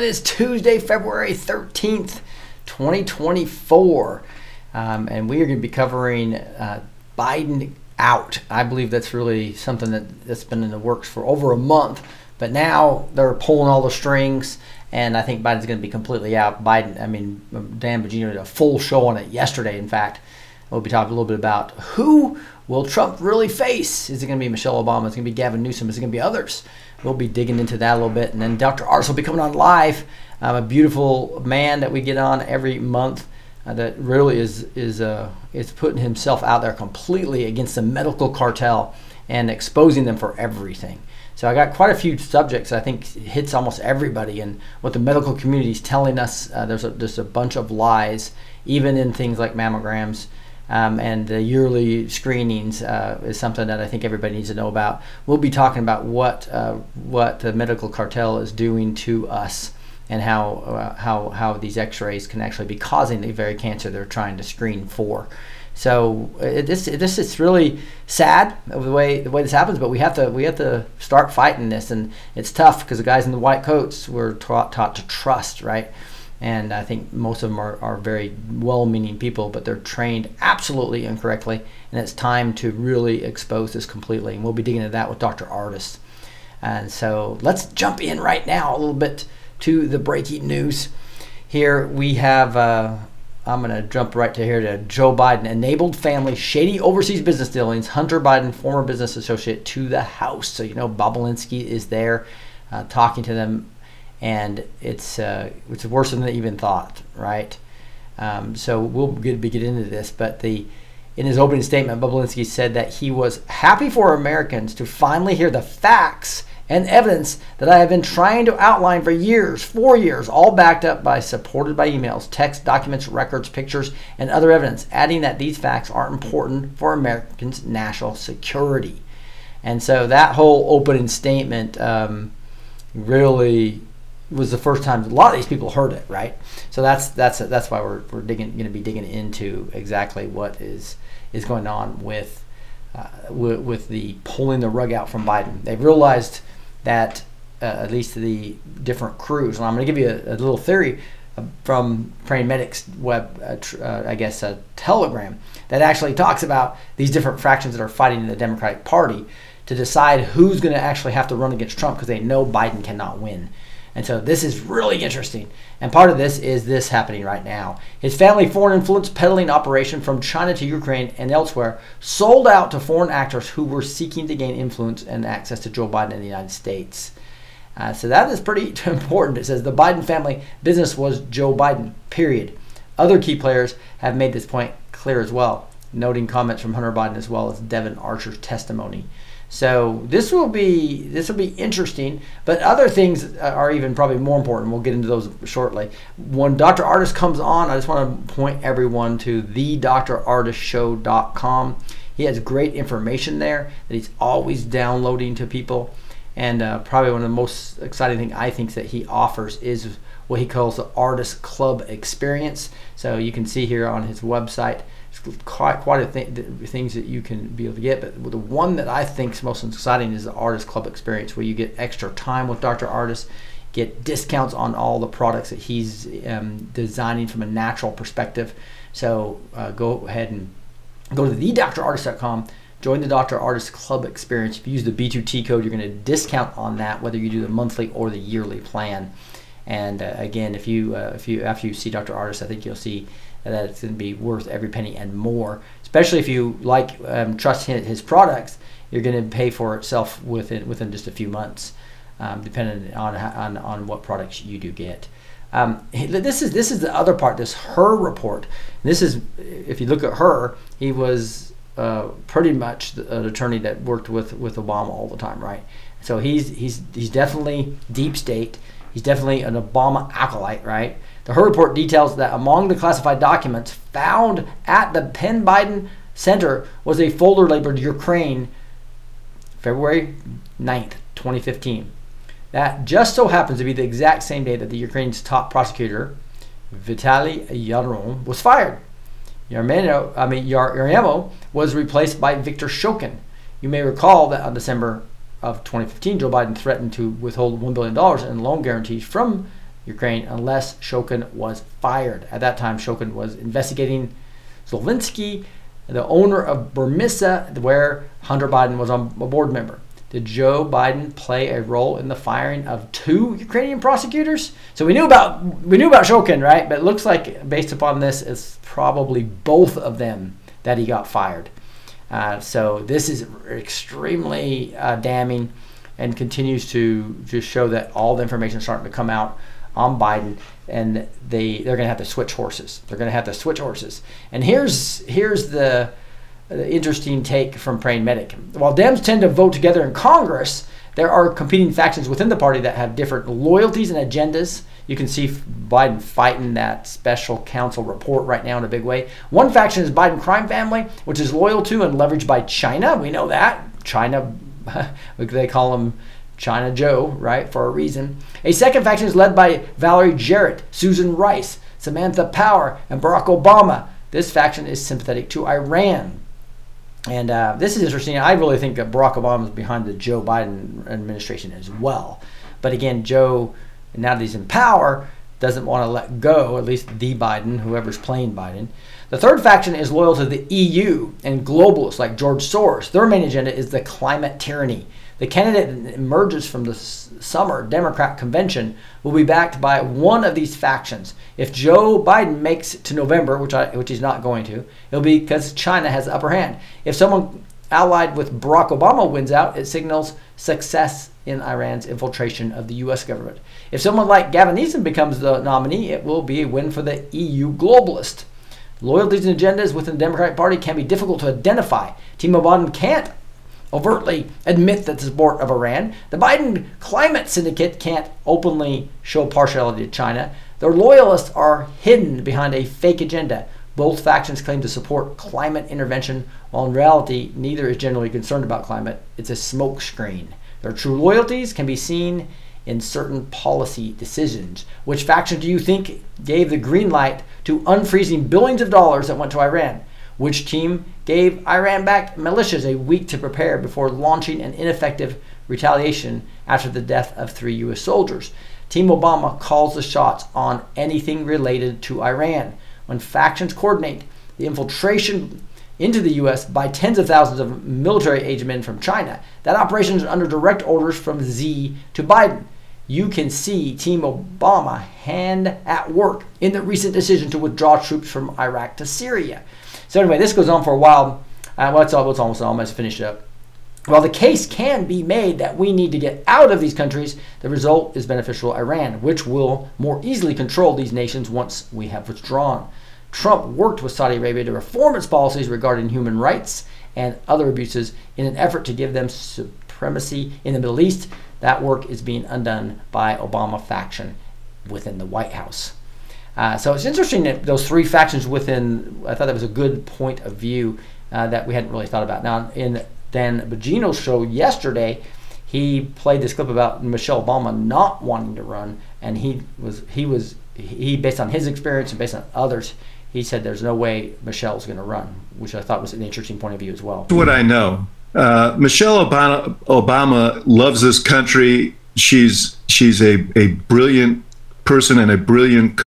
It is Tuesday, February 13th, 2024. Um, and we are going to be covering uh, Biden out. I believe that's really something that, that's been in the works for over a month. But now they're pulling all the strings, and I think Biden's going to be completely out. Biden, I mean, Dan Bongino did a full show on it yesterday, in fact. We'll be talking a little bit about who will Trump really face? Is it going to be Michelle Obama? Is it going to be Gavin Newsom? Is it going to be others? We'll be digging into that a little bit. And then Dr. Ardis will be coming on live. Um, a beautiful man that we get on every month uh, that really is is uh, is putting himself out there completely against the medical cartel and exposing them for everything. So I got quite a few subjects I think hits almost everybody and what the medical community is telling us. Uh, there's a, just a bunch of lies, even in things like mammograms. Um, and the yearly screenings uh, is something that I think everybody needs to know about. We'll be talking about what uh, what the medical cartel is doing to us and how uh, how how these X-rays can actually be causing the very cancer they're trying to screen for. So it, this this is really sad the way the way this happens, but we have to we have to start fighting this, and it's tough because the guys in the white coats were taught taught to trust, right? And I think most of them are, are very well-meaning people, but they're trained absolutely incorrectly, and it's time to really expose this completely. And we'll be digging into that with Dr. Ardis. And so let's jump in right now a little bit to the breaking news. Here we have, uh, I'm going to jump right to here to Joe Biden. Enabled family, shady overseas business dealings. Hunter Biden, former business associate, to the House. So, you know, Bobulinski is there uh, talking to them, and it's, uh, it's worse than they even thought, right? Um, so we'll get, get into this, but the in his opening statement, Bobulinski said that he was happy for Americans to finally hear the facts and evidence that I have been trying to outline for years, four years, all backed up by supported by emails, text, documents, records, pictures, and other evidence, adding that these facts are important for Americans' national security. And so that whole opening statement um, really was the first time a lot of these people heard it, right? So that's that's that's why we're, we're digging going to be digging into exactly what is is going on with, uh, with with the pulling the rug out from Biden. They've realized that uh, at least the different crews, and I'm going to give you a, a little theory uh, from Praying Medics web, uh, tr- uh, I guess, a telegram that actually talks about these different fractions that are fighting in the Democratic Party to decide who's going to actually have to run against Trump because they know Biden cannot win. And so this is really interesting. And part of this is this happening right now. His family foreign influence peddling operation from China to Ukraine and elsewhere sold out to foreign actors who were seeking to gain influence and access to Joe Biden in the United States. Uh, so that is pretty important. It says the Biden family business was Joe Biden, period. Other key players have made this point clear as well, noting comments from Hunter Biden as well as Devon Archer's testimony. So this will be this will be interesting, but other things are even probably more important. We'll get into those shortly. When Dr. Ardis comes on, I just want to point everyone to thedrardisshow.com. He has great information there that he's always downloading to people. And uh, probably one of the most exciting thing I think that he offers is what he calls the Ardis Club Experience. So you can see here on his website quite quite a th- things that you can be able to get. But the one that I think is most exciting is the Ardis Club Experience, where you get extra time with Dr. Ardis, get discounts on all the products that he's um, designing from a natural perspective. So uh, go ahead and go to thedrardis.com. Join the Dr. Ardis Club experience. If you use the B2T code, you're going to discount on that, whether you do the monthly or the yearly plan. And uh, again, if you uh, if you after you see Dr. Ardis, I think you'll see that it's going to be worth every penny and more. Especially if you like um, trust his, products, you're going to pay for itself within within just a few months, um, depending on, on on what products you do get. Um, this is this is the other part. This Hur report. This is if you look at Hur, he was uh, pretty much an attorney that worked with with Obama all the time, right? So he's he's he's definitely deep state. He's definitely an Obama acolyte, right? The Hur report details that among the classified documents found at the Penn Biden Center was a folder labeled Ukraine, February 9th, 2015. That just so happens to be the exact same day that the Ukraine's top prosecutor, Vitaly Yarema, was fired. Yarema, I mean, was replaced by Viktor Shokin. You may recall that on December of 2015, Joe Biden threatened to withhold $1 billion in loan guarantees from Ukraine unless Shokin was fired. At that time, Shokin was investigating Zelensky, the owner of Burisma, where Hunter Biden was a board member. Did Joe Biden play a role in the firing of two Ukrainian prosecutors? So we knew about we knew about Shokin, right? But it looks like based upon this, it's probably both of them that he got fired. Uh, so this is extremely uh, damning and continues to just show that all the information is starting to come out on Biden, and they they're going to have to switch horses. They're going to have to switch horses. And here's here's the, the interesting take from Praying Medic. While Dems tend to vote together in Congress, there are competing factions within the party that have different loyalties and agendas. You can see Biden fighting that special counsel report right now in a big way. One faction is Biden crime family, which is loyal to and leveraged by China. We know that. China, they call them China Joe, right, for a reason. A second faction is led by Valerie Jarrett, Susan Rice, Samantha Power, and Barack Obama. This faction is sympathetic to Iran. And uh, this is interesting. I really think that Barack Obama is behind the Joe Biden administration as well. But again, Joe, now that he's in power, doesn't want to let go, at least the Biden, whoever's playing Biden. The third faction is loyal to the EU and globalists like George Soros. Their main agenda is the climate tyranny. The candidate that emerges from the summer Democrat convention will be backed by one of these factions. If Joe Biden makes it to November, which I, which he's not going to, it'll be because China has the upper hand. If someone allied with Barack Obama wins out, it signals success in Iran's infiltration of the U.S. government. If someone like Gavin Newsom becomes the nominee, it will be a win for the EU globalist. Loyalties and agendas within the Democratic Party can be difficult to identify. Timo Biden can't overtly admit that the support of Iran. The Biden climate syndicate can't openly show partiality to China. Their loyalists are hidden behind a fake agenda. Both factions claim to support climate intervention, while in reality, neither is generally concerned about climate. It's a smokescreen. Their true loyalties can be seen in certain policy decisions. Which faction do you think gave the green light to unfreezing billions of dollars that went to Iran? Which team gave Iran backed militias a week to prepare before launching an ineffective retaliation after the death of three U.S. soldiers? Team Obama calls the shots on anything related to Iran. When factions coordinate the infiltration into the U.S. by tens of thousands of military age men from China, that operation is under direct orders from Xi to Biden. You can see Team Obama hand at work in the recent decision to withdraw troops from Iraq to Syria. So anyway, this goes on for a while. Uh, well, it's, it's almost almost finished up. While the case can be made that we need to get out of these countries, the result is beneficial Iran, which will more easily control these nations once we have withdrawn. Trump worked with Saudi Arabia to reform its policies regarding human rights and other abuses in an effort to give them supremacy in the Middle East. That work is being undone by Obama faction within the White House. Uh, so it's interesting that those three factions within, I thought that was a good point of view uh, that we hadn't really thought about. Now, in Dan Bongino's show yesterday, he played this clip about Michelle Obama not wanting to run, and he was he was he based on his experience and based on others, he said there's no way Michelle's going to run, which I thought was an interesting point of view as well. What I know, uh, Michelle Obama, Obama loves this country. She's she's a, a brilliant person and a brilliant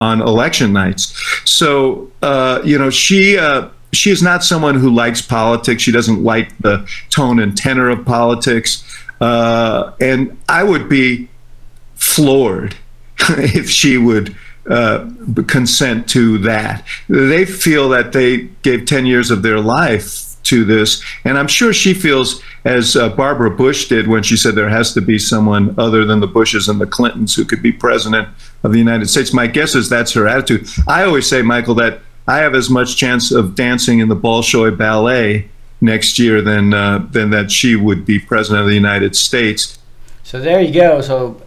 on election nights. So uh, you know she. Uh, she is not someone who likes politics. She doesn't like the tone and tenor of politics. Uh, and I would be floored if she would uh, consent to that. They feel that they gave 10 years of their life to this. And I'm sure she feels, as uh, Barbara Bush did when she said there has to be someone other than the Bushes and the Clintons who could be president of the United States. My guess is that's her attitude. I always say, Michael, that I have as much chance of dancing in the Bolshoi Ballet next year than uh, than that she would be president of the United States. So there you go. So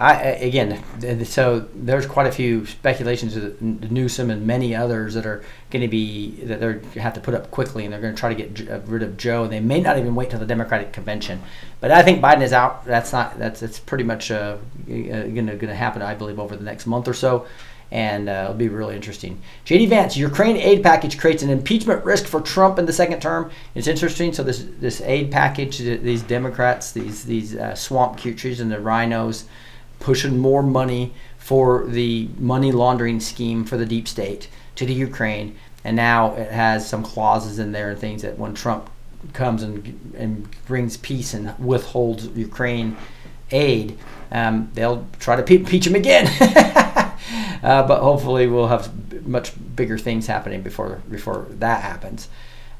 I again, so there's quite a few speculations of Newsom and many others that are going to be that they're have to put up quickly, and they're going to try to get uh, rid of Joe. They may not even wait till the Democratic convention, but I think Biden is out. That's not that's it's pretty much uh, going to happen. I believe over the next month or so and uh, it'll be really interesting. JD Vance, Ukraine aid package creates an impeachment risk for Trump in the second term. It's interesting. So this this aid package, these Democrats, these these uh, swamp cuties and the RINOs, pushing more money for the money laundering scheme for the deep state to the Ukraine, and now it has some clauses in there and things that when Trump comes and and brings peace and withholds Ukraine aid, um, they'll try to pe- impeach him again. Uh, but hopefully, we'll have much bigger things happening before before that happens.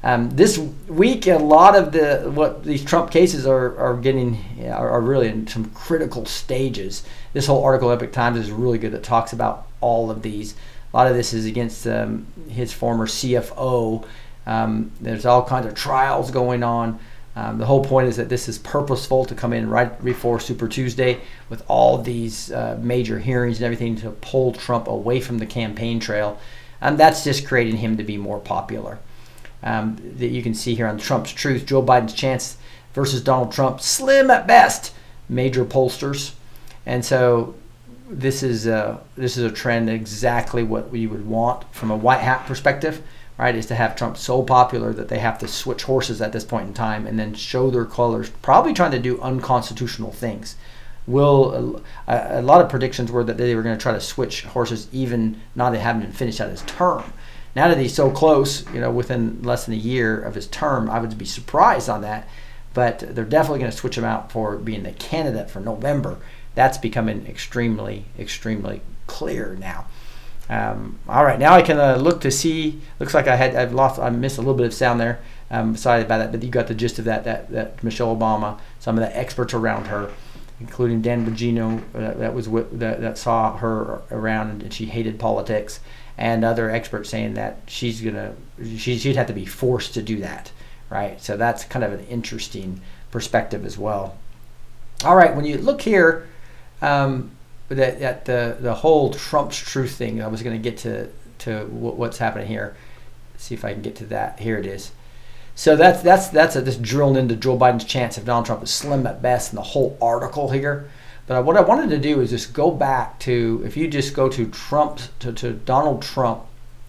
Um, this week, a lot of the what these Trump cases are are getting are, are, really in some critical stages. This whole article, Epoch Times, is really good. That talks about all of these. A lot of this is against um, his former CFO. Um, there's all kinds of trials going on. Um, the whole point is that this is purposeful to come in right before Super Tuesday with all these uh, major hearings and everything to pull Trump away from the campaign trail. And that's just creating him to be more popular. Um, that you can see here on Trump's Truth Joe Biden's chance versus Donald Trump, slim at best, major pollsters. And so this is a, this is a trend exactly what we would want from a white hat perspective right, is to have Trump so popular that they have to switch horses at this point in time and then show their colors, probably trying to do unconstitutional things. Will a, a lot of predictions were that they were going to try to switch horses even now they haven't having finished out his term. Now that he's so close, you know, within less than a year of his term, I would be surprised on that. But they're definitely going to switch him out for being the candidate for November. That's becoming extremely, extremely clear now. Um, all right, now I can uh, look to see. Looks like I had I've lost I missed a little bit of sound there. Um, sorry about that, but you got the gist of that. That that Michelle Obama, some of the experts around her, including Dan Bongino, uh, that was that, that saw her around and she hated politics, and other experts saying that she's gonna she, she'd have to be forced to do that, right? So that's kind of an interesting perspective as well. All right, when you look here. Um, that, that the the whole Trump's truth thing. I was going to get to to what's happening here. See if I can get to that. Here it is. So that's that's that's a, just drilling into Joe Biden's chance of Donald Trump is slim at best in the whole article here. But what I wanted to do is just go back to if you just go to Trump to, to Donald Trump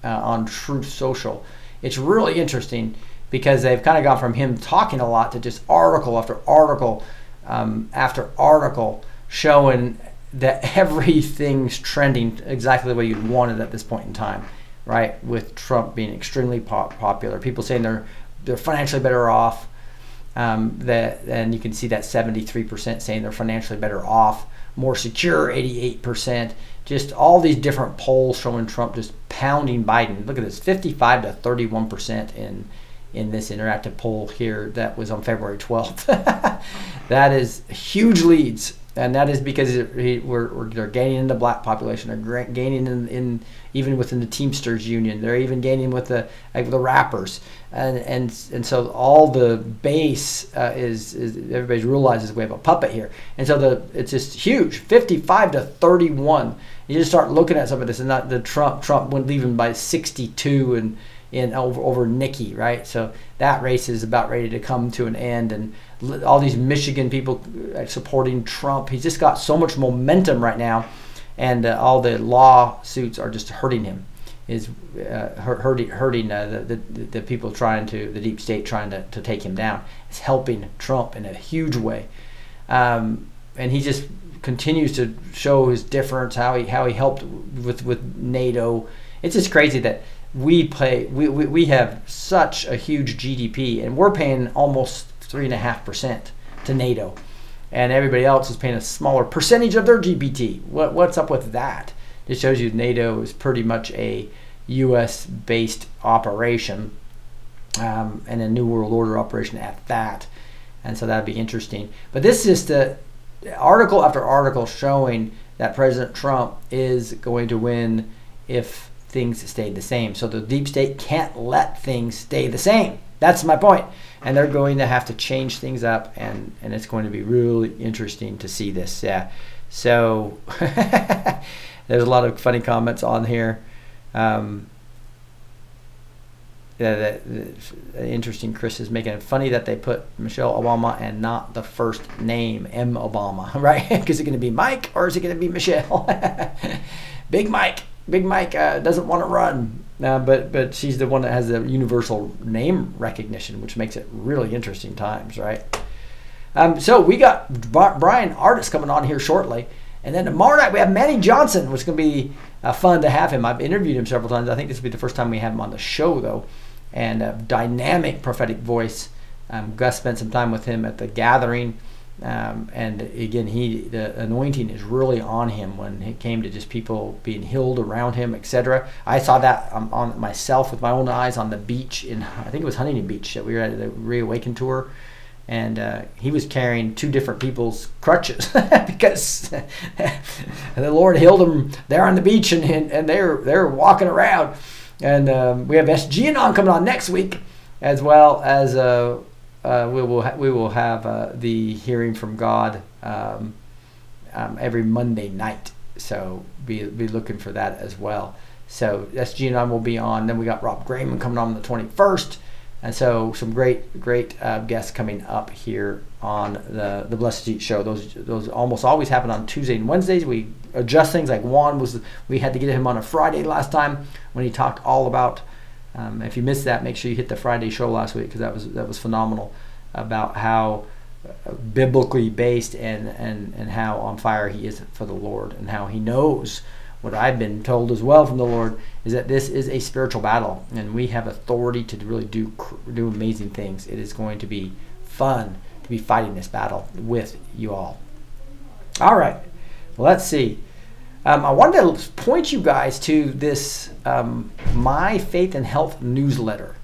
uh, on Truth Social, it's really interesting because they've kind of gone from him talking a lot to just article after article um, after article showing that everything's trending exactly the way you'd want it at this point in time, right? With Trump being extremely pop- popular, people saying they're they're financially better off. Um, that and you can see that 73% saying they're financially better off, more secure 88%. Just all these different polls showing Trump just pounding Biden. Look at this, 55 to 31% in in this interactive poll here that was on February 12th. that is huge leads and that is because we're, we're, they're gaining in the black population. They're gaining in, in even within the Teamsters Union. They're even gaining with the like the rappers, and and and so all the base uh, is is everybody realizes we have a puppet here, and so the it's just huge, fifty-five to thirty-one. You just start looking at some of this, and not the Trump Trump went leaving by sixty-two and in over over Nikki, right? So that race is about ready to come to an end, and all these Michigan people uh, supporting Trump. He's just got so much momentum right now, and uh, all the lawsuits are just hurting him. Is uh, hurting hurting uh, the, the the people trying to the deep state trying to, to take him down. It's helping Trump in a huge way, um, and he just continues to show his difference. How he how he helped with with NATO. It's just crazy that we pay we, we, we have such a huge GDP and we're paying almost three and a half percent to NATO and everybody else is paying a smaller percentage of their GDP. What what's up with that? It shows you NATO is pretty much a U.S. based operation um, and a New World Order operation at that, and so that'd be interesting. But this is the article after article showing that President Trump is going to win if things stayed the same. So the deep state can't let things stay the same. That's my point. And they're going to have to change things up, and, and it's going to be really interesting to see this. Yeah. So there's a lot of funny comments on here. Um, yeah, that, that, interesting. Chris is making it funny that they put Michelle Obama and not the first name M Obama, right? Is it going to be Mike or is it going to be Michelle? Big Mike. Big Mike uh, doesn't want to run, uh, but but she's the one that has the universal name recognition, which makes it really interesting times, right? Um, so we got Bryan Ardis coming on here shortly, and then tomorrow night we have Manny Johnson, which is going to be uh, fun to have him. I've interviewed him several times. I think this will be the first time we have him on the show, though, and a dynamic prophetic voice. Um, Gus spent some time with him at the gathering um, and again, he the anointing is really on him when it came to just people being healed around him, etc. I saw that um, on myself with my own eyes on the beach in I think it was Huntington Beach that we were at the Reawaken tour, and uh, he was carrying two different people's crutches because the Lord healed them there on the beach, and and, and they're they're walking around. And um, we have SG Anon coming on next week, as well as. Uh, uh, we will ha- we will have uh, the hearing from God um, um, every Monday night. So be be looking for that as well. So SG and I will be on. Then we got Rob Grayman coming on the 21st, and so some great great uh, guests coming up here on the the Blessed Eat show. Those those almost always happen on Tuesday and Wednesdays. We adjust things. Like Juan was we had to get him on a Friday last time when he talked all about um, if you missed that, make sure you hit the Friday show last week because that was that was phenomenal about how uh, biblically based and, and, and how on fire he is for the Lord and how he knows what I've been told as well from the Lord is that this is a spiritual battle and we have authority to really do do amazing things. It is going to be fun to be fighting this battle with you all. All right, let's see. Um, I wanted to point you guys to this um, My Faith and Health newsletter.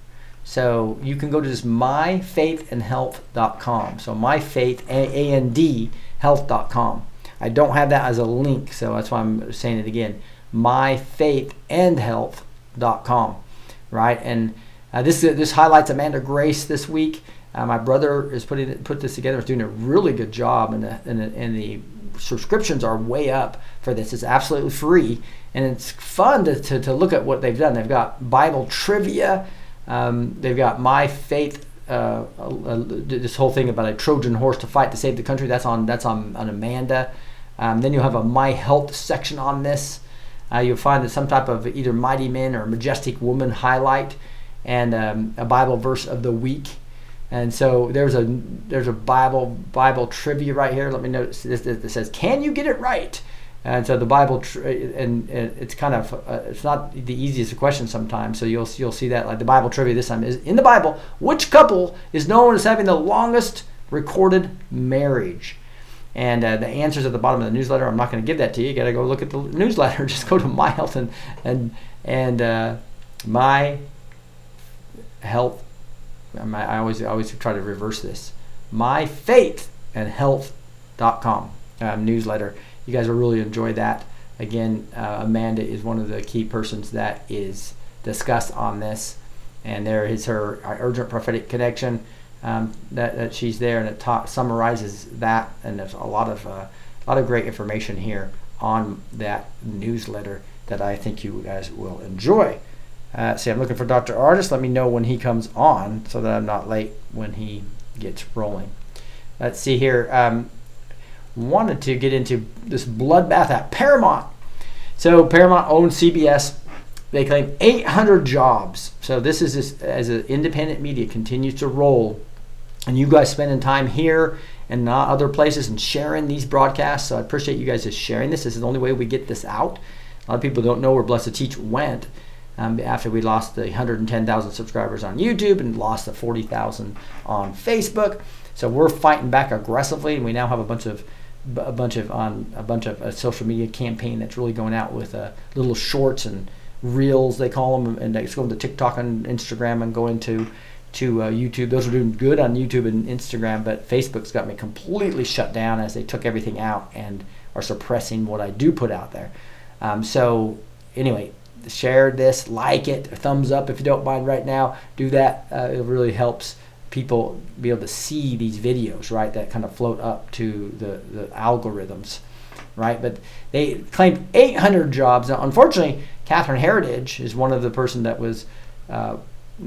So you can go to this myfaithandhealth.com. So myfaith, A-N-D, health.com. I don't have that as a link, so that's why I'm saying it again. myfaithandhealth.com, right? And uh, this this highlights Amanda Grace this week. Uh, my brother is putting put this together. Is doing a really good job, and the, and the, and the subscriptions are way up for this. It's absolutely free, and it's fun to, to, to look at what they've done. They've got Bible trivia. Um, they've got My Faith. Uh, uh, this whole thing about a Trojan horse to fight to save the country. That's on that's on, on Amanda. Um, then you'll have a My Health section on this. Uh, you'll find that some type of either mighty men or majestic woman highlight, and um, a Bible verse of the week. And so there's a there's a Bible Bible trivia right here. Let me notice this. It says, "Can you get it right?" And so the Bible, and, it's kind of uh, it's not the easiest question sometimes. So you'll you'll see that like the Bible trivia this time is in the Bible. Which couple is known as having the longest recorded marriage? And uh, the answers at the bottom of the newsletter. I'm not going to give that to you. You got to go look at the newsletter. Just go to my health and and and uh, my health I always I always try to reverse this. My faith and health.com. um, newsletter. You guys will really enjoy that. Again, uh, Amanda is one of the key persons that is discussed on this, and there is her urgent prophetic connection. Um, that, that she's there and it ta- summarizes that, and there's a lot of uh, a lot of great information here on that newsletter that I think you guys will enjoy. Uh, see, I'm looking for Dr. Ardis. Let me know when he comes on so that I'm not late when he gets rolling. Let's see here. Um, wanted to get into this bloodbath at Paramount. So Paramount owns CBS. They claim 800 jobs. So this is this, as an independent media continues to roll, and you guys spending time here and not other places and sharing these broadcasts. So I appreciate you guys just sharing this. This is the only way we get this out. A lot of people don't know where Blessed Teach went um, after we lost the 110,000 subscribers on YouTube and lost the 40,000 on Facebook. So we're fighting back aggressively, and we now have a bunch of a bunch of on a bunch of a social media campaign that's really going out with uh, little shorts and reels they call them, and it's going to TikTok and Instagram and going to to uh, YouTube. Those are doing good on YouTube and Instagram, but Facebook's got me completely shut down as they took everything out and are suppressing what I do put out there. Um, so anyway, share this, like it, thumbs up if you don't mind right now. Do that. Uh, it really helps people be able to see these videos, right? That kind of float up to the, the algorithms, right? But they claimed 800 jobs. Now, unfortunately, Catherine Herridge is one of the person that was, uh,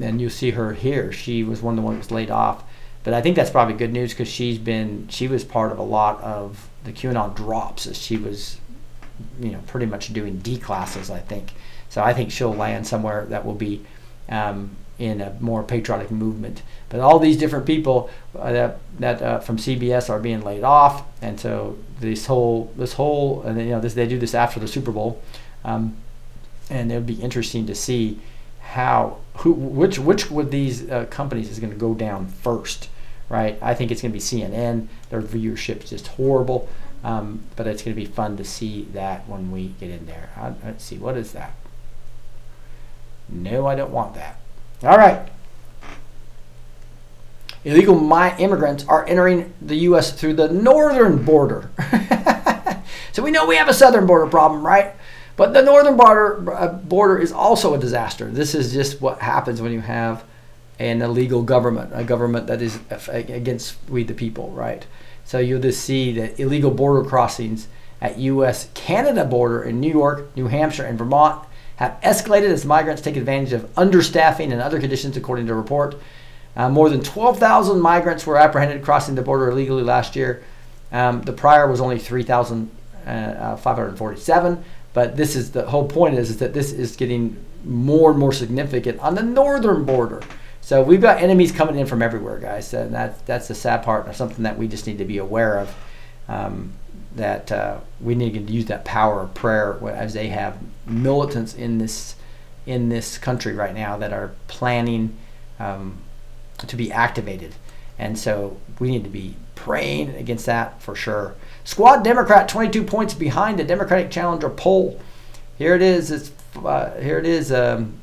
and you'll see her here. She was one of the ones that was laid off. But I think that's probably good news because she's been she was part of a lot of the QAnon drops as she was, you know, pretty much doing D classes. I think so. I think she'll land somewhere that will be um, in a more patriotic movement. But all these different people uh, that that uh, from CBS are being laid off, and so this whole this whole and you know this they do this after the Super Bowl, um, and it'll be interesting to see how who which which of these uh, companies is going to go down first, right? I think it's going to be CNN. Their viewership is just horrible, um, but it's going to be fun to see that when we get in there. I, let's see what is that. No, I don't want that. All right. Illegal my immigrants are entering the U.S. through the northern border. so we know we have a southern border problem, right? But the northern border uh, border is also a disaster. This is just what happens when you have an illegal government, a government that is against we the people, right? So you'll just see that illegal border crossings at U.S. Canada border in New York, New Hampshire, and Vermont have escalated as migrants take advantage of understaffing and other conditions, according to a report. Uh, more than 12,000 migrants were apprehended crossing the border illegally last year. Um, the prior was only 3,547. Uh, but this is the whole point is, is that this is getting more and more significant on the northern border. So we've got enemies coming in from everywhere, guys. And that, that's the sad part, and something that we just need to be aware of. Um, that uh, we need to use that power of prayer as they have militants in this in this country right now that are planning um, to be activated, and so we need to be praying against that for sure. Squad Democrat 22 points behind the Democratic challenger poll. Here it is. It's uh, here it is. Um,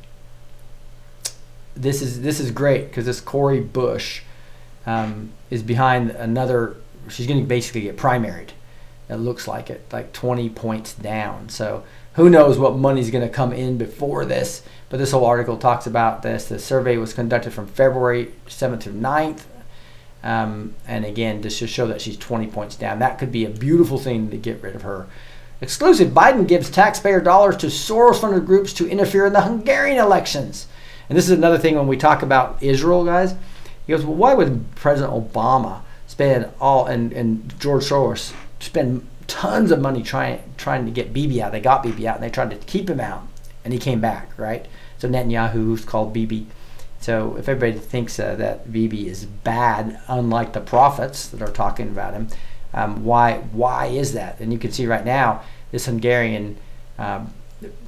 this is this is great because this Cori Bush um, is behind another. She's going to basically get primaried it looks like it, like 20 points down. So who knows what money's going to come in before this. But this whole article talks about this. The survey was conducted from February 7th to 9th. Um, and again, just to show that she's 20 points down. That could be a beautiful thing to get rid of her. Exclusive Biden gives taxpayer dollars to Soros funded groups to interfere in the Hungarian elections. And this is another thing when we talk about Israel, guys. He goes, Well, why would President Obama spend all, and, and George Soros spend tons of money trying trying to get Bibi out. They got Bibi out and they tried to keep him out, and he came back, right? So Netanyahu's called Bibi. So if everybody thinks uh, that Bibi is bad, unlike the prophets that are talking about him, um, why why is that? And you can see right now this Hungarian um,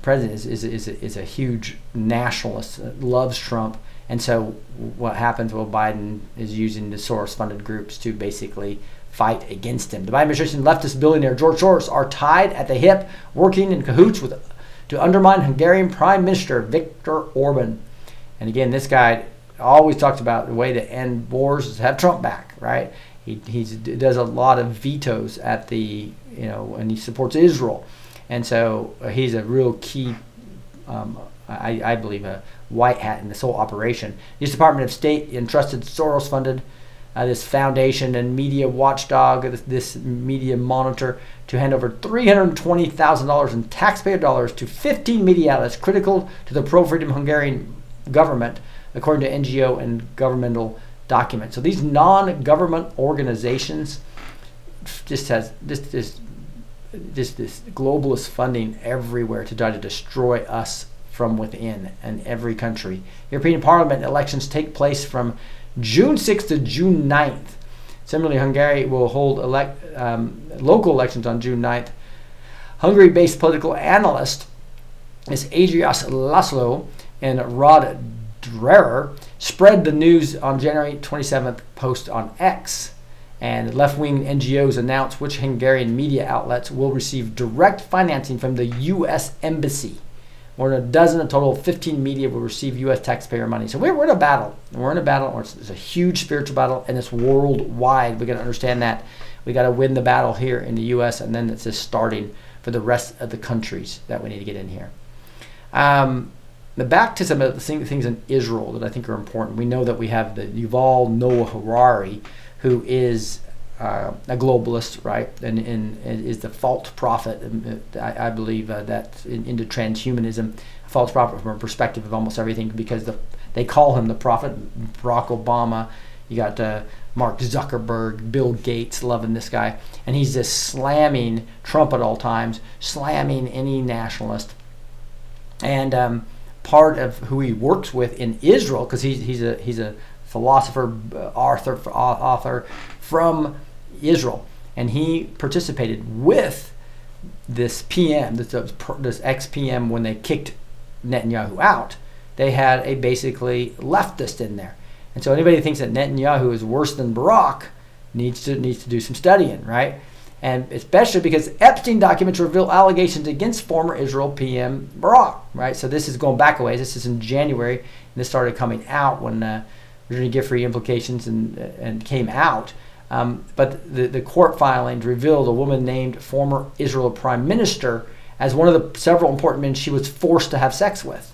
president is, is, is, a, is a huge nationalist, uh, loves Trump. And so what happens? Well, Biden is using the Soros-funded groups to basically fight against him. The Biden administration leftist billionaire George Soros are tied at the hip, working in cahoots with to undermine Hungarian Prime Minister Viktor Orban. And again, this guy always talks about the way to end wars is have Trump back, right? he he's, does a lot of vetoes at the you know, and he supports Israel, and so uh, he's a real key. Um, I, I believe a white hat in this whole operation. The U.S. Department of State entrusted Soros-funded uh, this foundation and media watchdog, this, this media monitor, to hand over $320,000 in taxpayer dollars to 15 media outlets critical to the pro-freedom Hungarian government, according to NGO and governmental documents. So these non-government organizations just has this this this this globalist funding everywhere to try to destroy us from within and every country. European Parliament elections take place from June 6th to June 9th. Similarly, Hungary will hold elect, um, local elections on June 9th. Hungary based political analyst is Andras Laszlo and Rod Dreher spread the news on January 27th post on X. And left wing NGOs announced which Hungarian media outlets will receive direct financing from the U.S. Embassy. More than a dozen, a total of 15 media will receive U.S. taxpayer money. So we're, we're in a battle. We're in a battle. It's, it's a huge spiritual battle, and it's worldwide. We got to understand that. We got to win the battle here in the U.S., and then it's just starting for the rest of the countries that we need to get in here. Um, the back to some of the things in Israel that I think are important. We know that we have the Yuval Noah Harari, who is uh, a globalist, right, and, and, and, is the false prophet. I, I believe uh, that in, into transhumanism, false prophet from a perspective of almost everything, because the, they call him the prophet. Barack Obama, you got uh, Mark Zuckerberg, Bill Gates, loving this guy, and he's just slamming Trump at all times, slamming any nationalist, and um, part of who he works with in Israel, because he's he's a he's a philosopher, uh, author, author from Israel, and he participated with this PM, this, this ex PM, when they kicked Netanyahu out. They had a basically leftist in there, and so anybody who thinks that Netanyahu is worse than Barak needs to needs to do some studying, right? And especially because Epstein documents reveal allegations against former Israel PM Barak, right? So this is going back a ways. This is in January, and this started coming out when uh, Virginia Giuffre implications and and came out. Um, but the, the court filings revealed a woman named former Israel prime minister as one of the several important men she was forced to have sex with.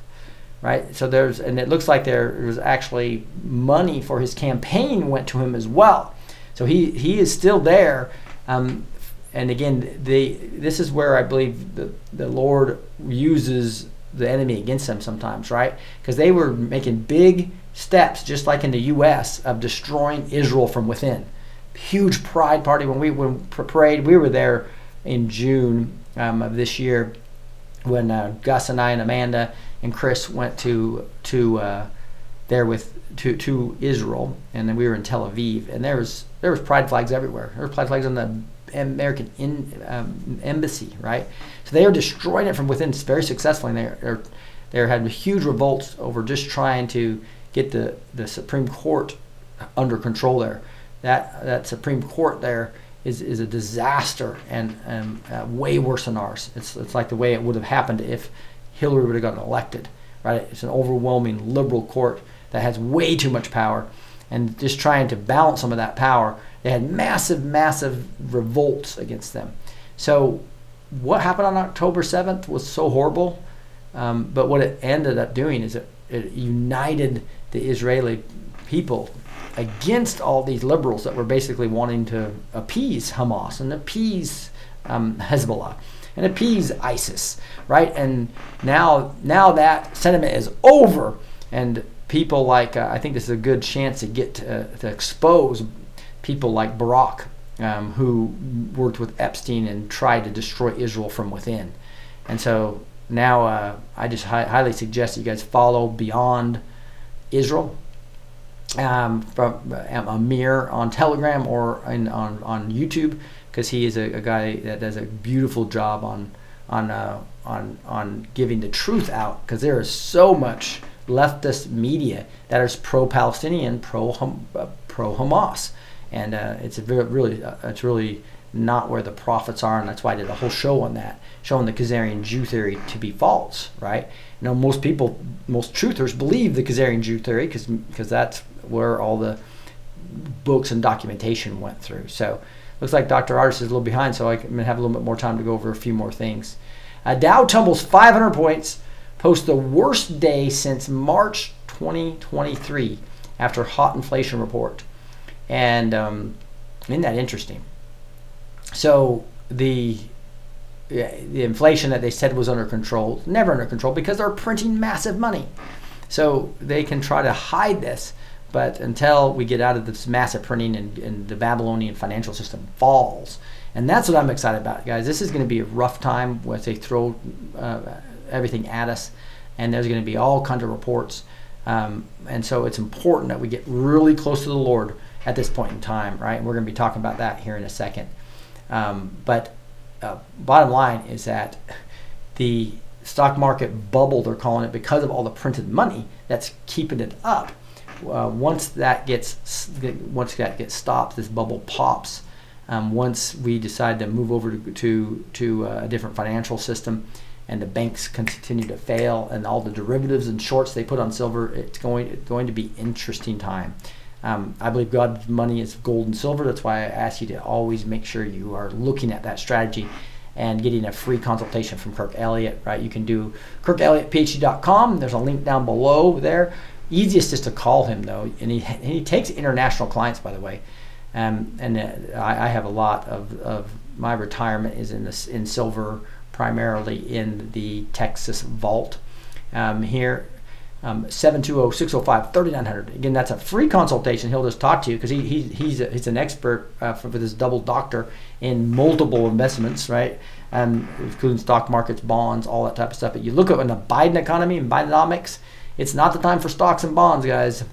Right? So there's, and it looks like there was actually money for his campaign went to him as well. So he, he is still there. Um, and again, the, this is where I believe the, the Lord uses the enemy against them sometimes, right? Because they were making big steps, just like in the U.S., of destroying Israel from within huge pride party when we when parade. We were there in June um, of this year when uh, Gus and I and Amanda and Chris went to to uh, there with to to Israel, and then we were in Tel Aviv, and there was there was pride flags everywhere. There were pride flags on the American in, um, embassy, right? So they are destroying it from within very successfully. And they're, they're they had huge revolts over just trying to get the the Supreme Court under control there that that Supreme Court there is, is a disaster and, and uh, way worse than ours. It's, it's like the way it would have happened if Hillary would have gotten elected, right? It's an overwhelming liberal court that has way too much power. And just trying to balance some of that power, they had massive, massive revolts against them. So what happened on October 7th was so horrible. Um, but what it ended up doing is it, it united the Israeli people against all these liberals that were basically wanting to appease Hamas and appease um, Hezbollah and appease ISIS, right? And now, now that sentiment is over, and people like uh, I think this is a good chance to get to, to expose people like Barak, um, who worked with Epstein and tried to destroy Israel from within. And so now uh, I just hi- highly suggest you guys follow Behold Israel um, from Amir on Telegram or in, on on YouTube because he is a, a, guy that does a beautiful job on on uh, on on giving the truth out because there is so much leftist media that is pro-Palestinian, pro uh, pro Hamas, and uh, it's really uh, it's really not where the prophets are, and that's why I did a whole show on that, showing the Khazarian Jew theory to be false, right? Now most people, most truthers believe the Khazarian Jew theory because because that's where all the books and documentation went through. So looks like Dr. Ardis is a little behind, so I can have a little bit more time to go over a few more things. Uh, Dow tumbles 500 points, posts the worst day since March 2023 after hot inflation report. And um, isn't that interesting? So the the inflation that they said was under control, never under control because they're printing massive money. So they can try to hide this, but until we get out of this massive printing and, and the Babylonian financial system falls, and that's what I'm excited about, guys. This is going to be a rough time once they throw uh, everything at us, and there's going to be all kinds of reports. Um, and so it's important that we get really close to the Lord at this point in time, right? And we're going to be talking about that here in a second. Um, but uh, bottom line is that the stock market bubble, they're calling it, because of all the printed money that's keeping it up. Uh, once that gets once that gets stopped, this bubble pops. Um, once we decide to move over to to, to uh, a different financial system, and the banks continue to fail, and all the derivatives and shorts they put on silver, it's going it's going to be interesting time. Um, I believe God's money is gold and silver. That's why I ask you to always make sure you are looking at that strategy and getting a free consultation from Kirk Elliott, right? You can do kirkelliottphd.com. There's a link down below there. Easiest is to call him though, and he, he takes international clients, by the way. Um, and uh, I, I, have a lot of, of my retirement is in this in silver, primarily in the Texas vault. Um, here um, 720-605-3900. Again, that's a free consultation. He'll just talk to you because he, he, he's, he's an expert uh, for, for, this double doctor in multiple investments, right? Um, including stock markets, bonds, all that type of stuff. But you look at in the Biden economy and Bidenomics, it's not the time for stocks and bonds, guys.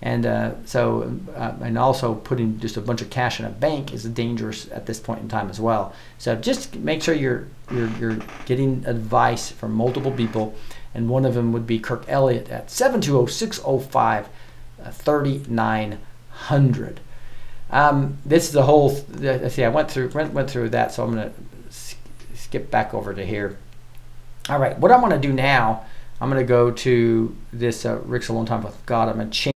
And uh, so, uh, and also putting just a bunch of cash in a bank is dangerous at this point in time as well. So just make sure you're you're, you're getting advice from multiple people and one of them would be Kirk Elliott at 720-605 3900. Um, this is the whole. See, I went through went, went through that, so I'm to skip back over to here. All right, what I want to do now, I'm going to go to this uh, Rick's Alone Time with God. I'm going to change.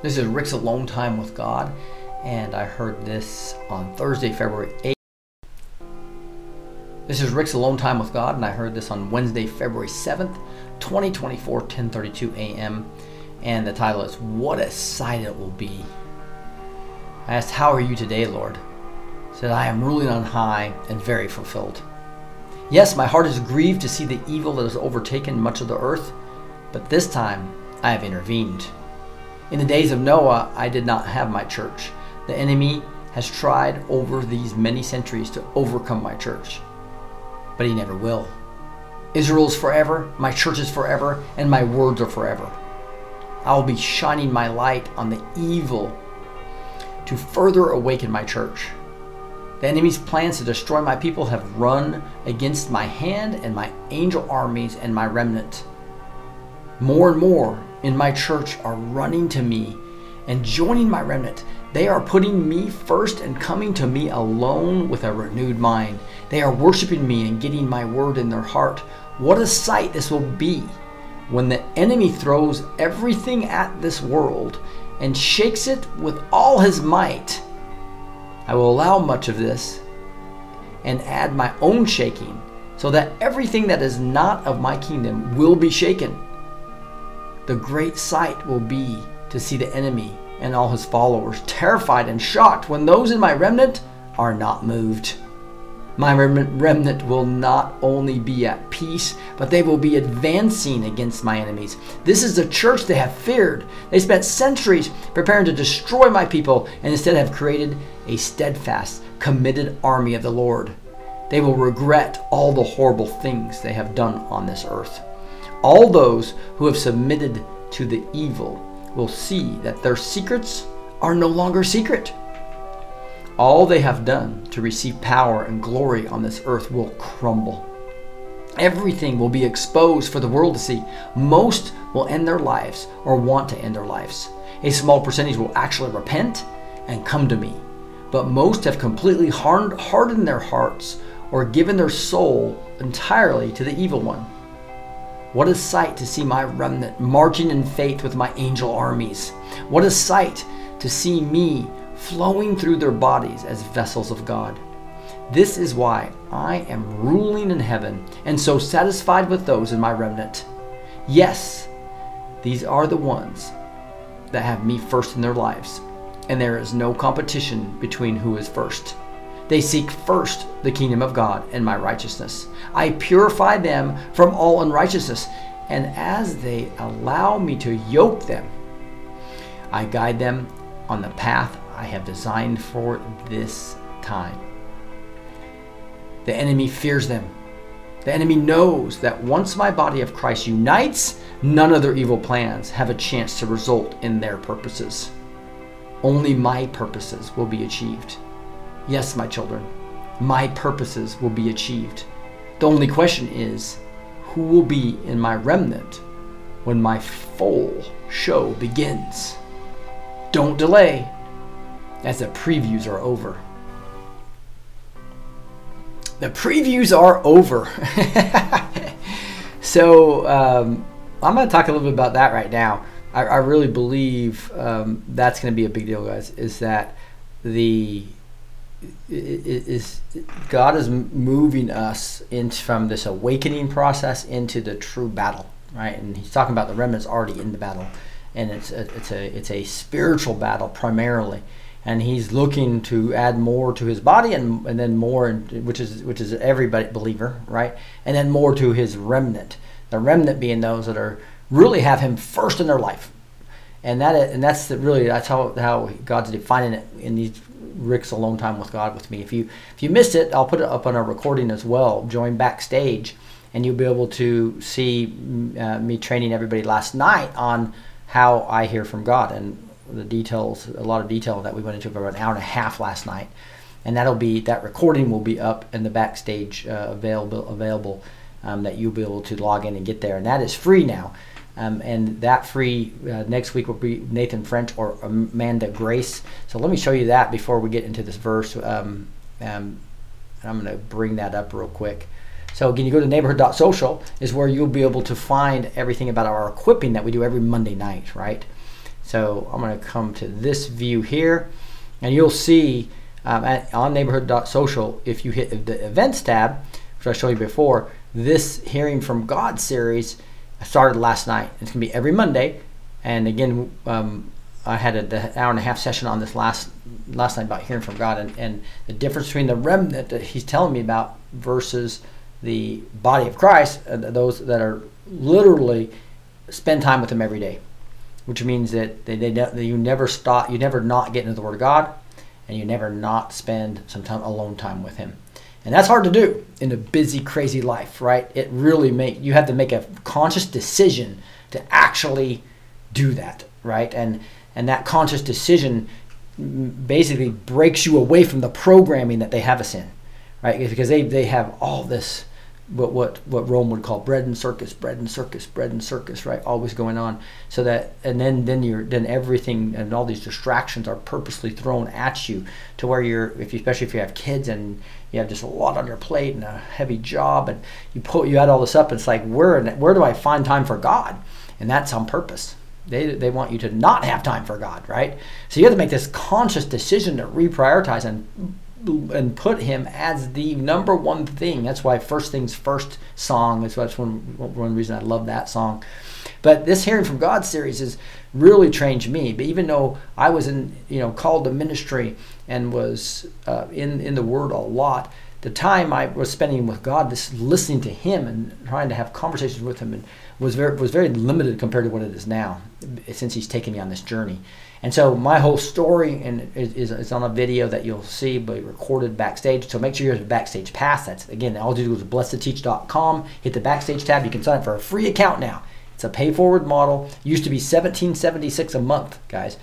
This is Rick's Alone Time with God, and I heard this on Thursday, February 8th. This is Rick's Alone Time with God, and I heard this on Wednesday, February 7th, 2024, 10:32 a.m. And the title is "What a Sight It Will Be." I asked, "How are you today, Lord?" I said, "I am ruling on high and very fulfilled." Yes, my heart is grieved to see the evil that has overtaken much of the earth, but this time I have intervened. In the days of Noah, I did not have my church. The enemy has tried over these many centuries to overcome my church but he never will. Israel is forever, my church is forever, and my words are forever. I will be shining my light on the evil to further awaken my church. The enemy's plans to destroy my people have run against my hand and my angel armies and my remnant. More and more in my church are running to me and joining my remnant. They are putting me first and coming to me alone with a renewed mind. They are worshiping me and getting my word in their heart. What a sight this will be when the enemy throws everything at this world and shakes it with all his might. I will allow much of this and add my own shaking so that everything that is not of my kingdom will be shaken. The great sight will be to see the enemy and all his followers terrified and shocked when those in my remnant are not moved. My remnant will not only be at peace, but they will be advancing against my enemies. This is the church they have feared. They spent centuries preparing to destroy my people and instead have created a steadfast, committed army of the Lord. They will regret all the horrible things they have done on this earth. All those who have submitted to the evil will see that their secrets are no longer secret. All they have done to receive power and glory on this earth will crumble. Everything will be exposed for the world to see. Most will end their lives or want to end their lives. A small percentage will actually repent and come to me. But most have completely hardened their hearts or given their soul entirely to the evil one. What a sight to see my remnant marching in faith with my angel armies. What a sight to see me flowing through their bodies as vessels of God. This is why I am ruling in heaven and so satisfied with those in my remnant. Yes, these are the ones that have me first in their lives, and there is no competition between who is first. They seek first the kingdom of God and my righteousness. I purify them from all unrighteousness, and as they allow me to yoke them, I guide them on the path I have designed for this time. The enemy fears them. The enemy knows that once my body of Christ unites, none of their evil plans have a chance to result in their purposes. Only my purposes will be achieved. Yes, my children, my purposes will be achieved. The only question is who will be in my remnant when my full show begins? Don't delay, as the previews are over. The previews are over. so um, I'm going to talk a little bit about that right now. I, I really believe um, that's going to be a big deal, guys. Is that the is God is moving us into from this awakening process into the true battle, right? And He's talking about the remnants already in the battle, and it's a, it's a it's a spiritual battle primarily and he's looking to add more to his body and, and then more which is which is every believer right and then more to his remnant the remnant being those that are really have him first in their life. And that and that's the, really that's how how God's defining it in these Rick's alone time with God with me. If you if you missed it I'll put it up on a recording as well. Join backstage and you'll be able to see uh, me training everybody last night on how I hear from God and the details, a lot of detail that we went into for about an hour and a half last night, and that'll be that recording will be up in the backstage uh, available available um, that you'll be able to log in and get there, and that is free now. Um, and that free uh, next week will be Nathan French or Amanda Grace. So let me show you that before we get into this verse. Um, um I'm going to bring that up real quick. So again, you go to neighborhood.social is where you'll be able to find everything about our equipping that we do every Monday night, right? So I'm going to come to this view here, and you'll see um, at, on neighborhood.social, if you hit the events tab, which I showed you before, this Hearing from God series started last night. It's going to be every Monday, and again, um, I had an hour and a half session on this last last night about hearing from God and, and the difference between the remnant that He's telling me about versus the body of Christ, uh, those that are literally spend time with Him every day which means that they, they, they, you never stop, you never not get into the Word of God, and you never not spend some time alone time with Him. And that's hard to do in a busy, crazy life, right? It really make you have to make a conscious decision to actually do that, right? And and that conscious decision basically breaks you away from the programming that they have us in, right? Because they, they have all this what what what Rome would call bread and circus, bread and circus, bread and circus, right? Always going on. So that and then then you're then everything and all these distractions are purposely thrown at you to where you're if you especially if you have kids and you have just a lot on your plate and a heavy job and you put you add all this up. It's like where where do I find time for God? And that's on purpose. They, they want you to not have time for God, right? So you have to make this conscious decision to reprioritize and and put him as the number one thing. That's why First Things First song is that's one one reason I love that song. But this Hearing from God series has really changed me. But even though I was in you know called to ministry and was uh, in in the Word a lot, the time I was spending with God, just listening to Him and trying to have conversations with Him, and was very was very limited compared to what it is now, since He's taken me on this journey. And so my whole story and is, is, on a video that you'll see, but recorded backstage. So make sure you have a backstage pass. That's again, all you do is blessed2teach.com, hit the backstage tab. You can sign up for a free account now. It's a pay forward model. Used to be 1776 a month, guys.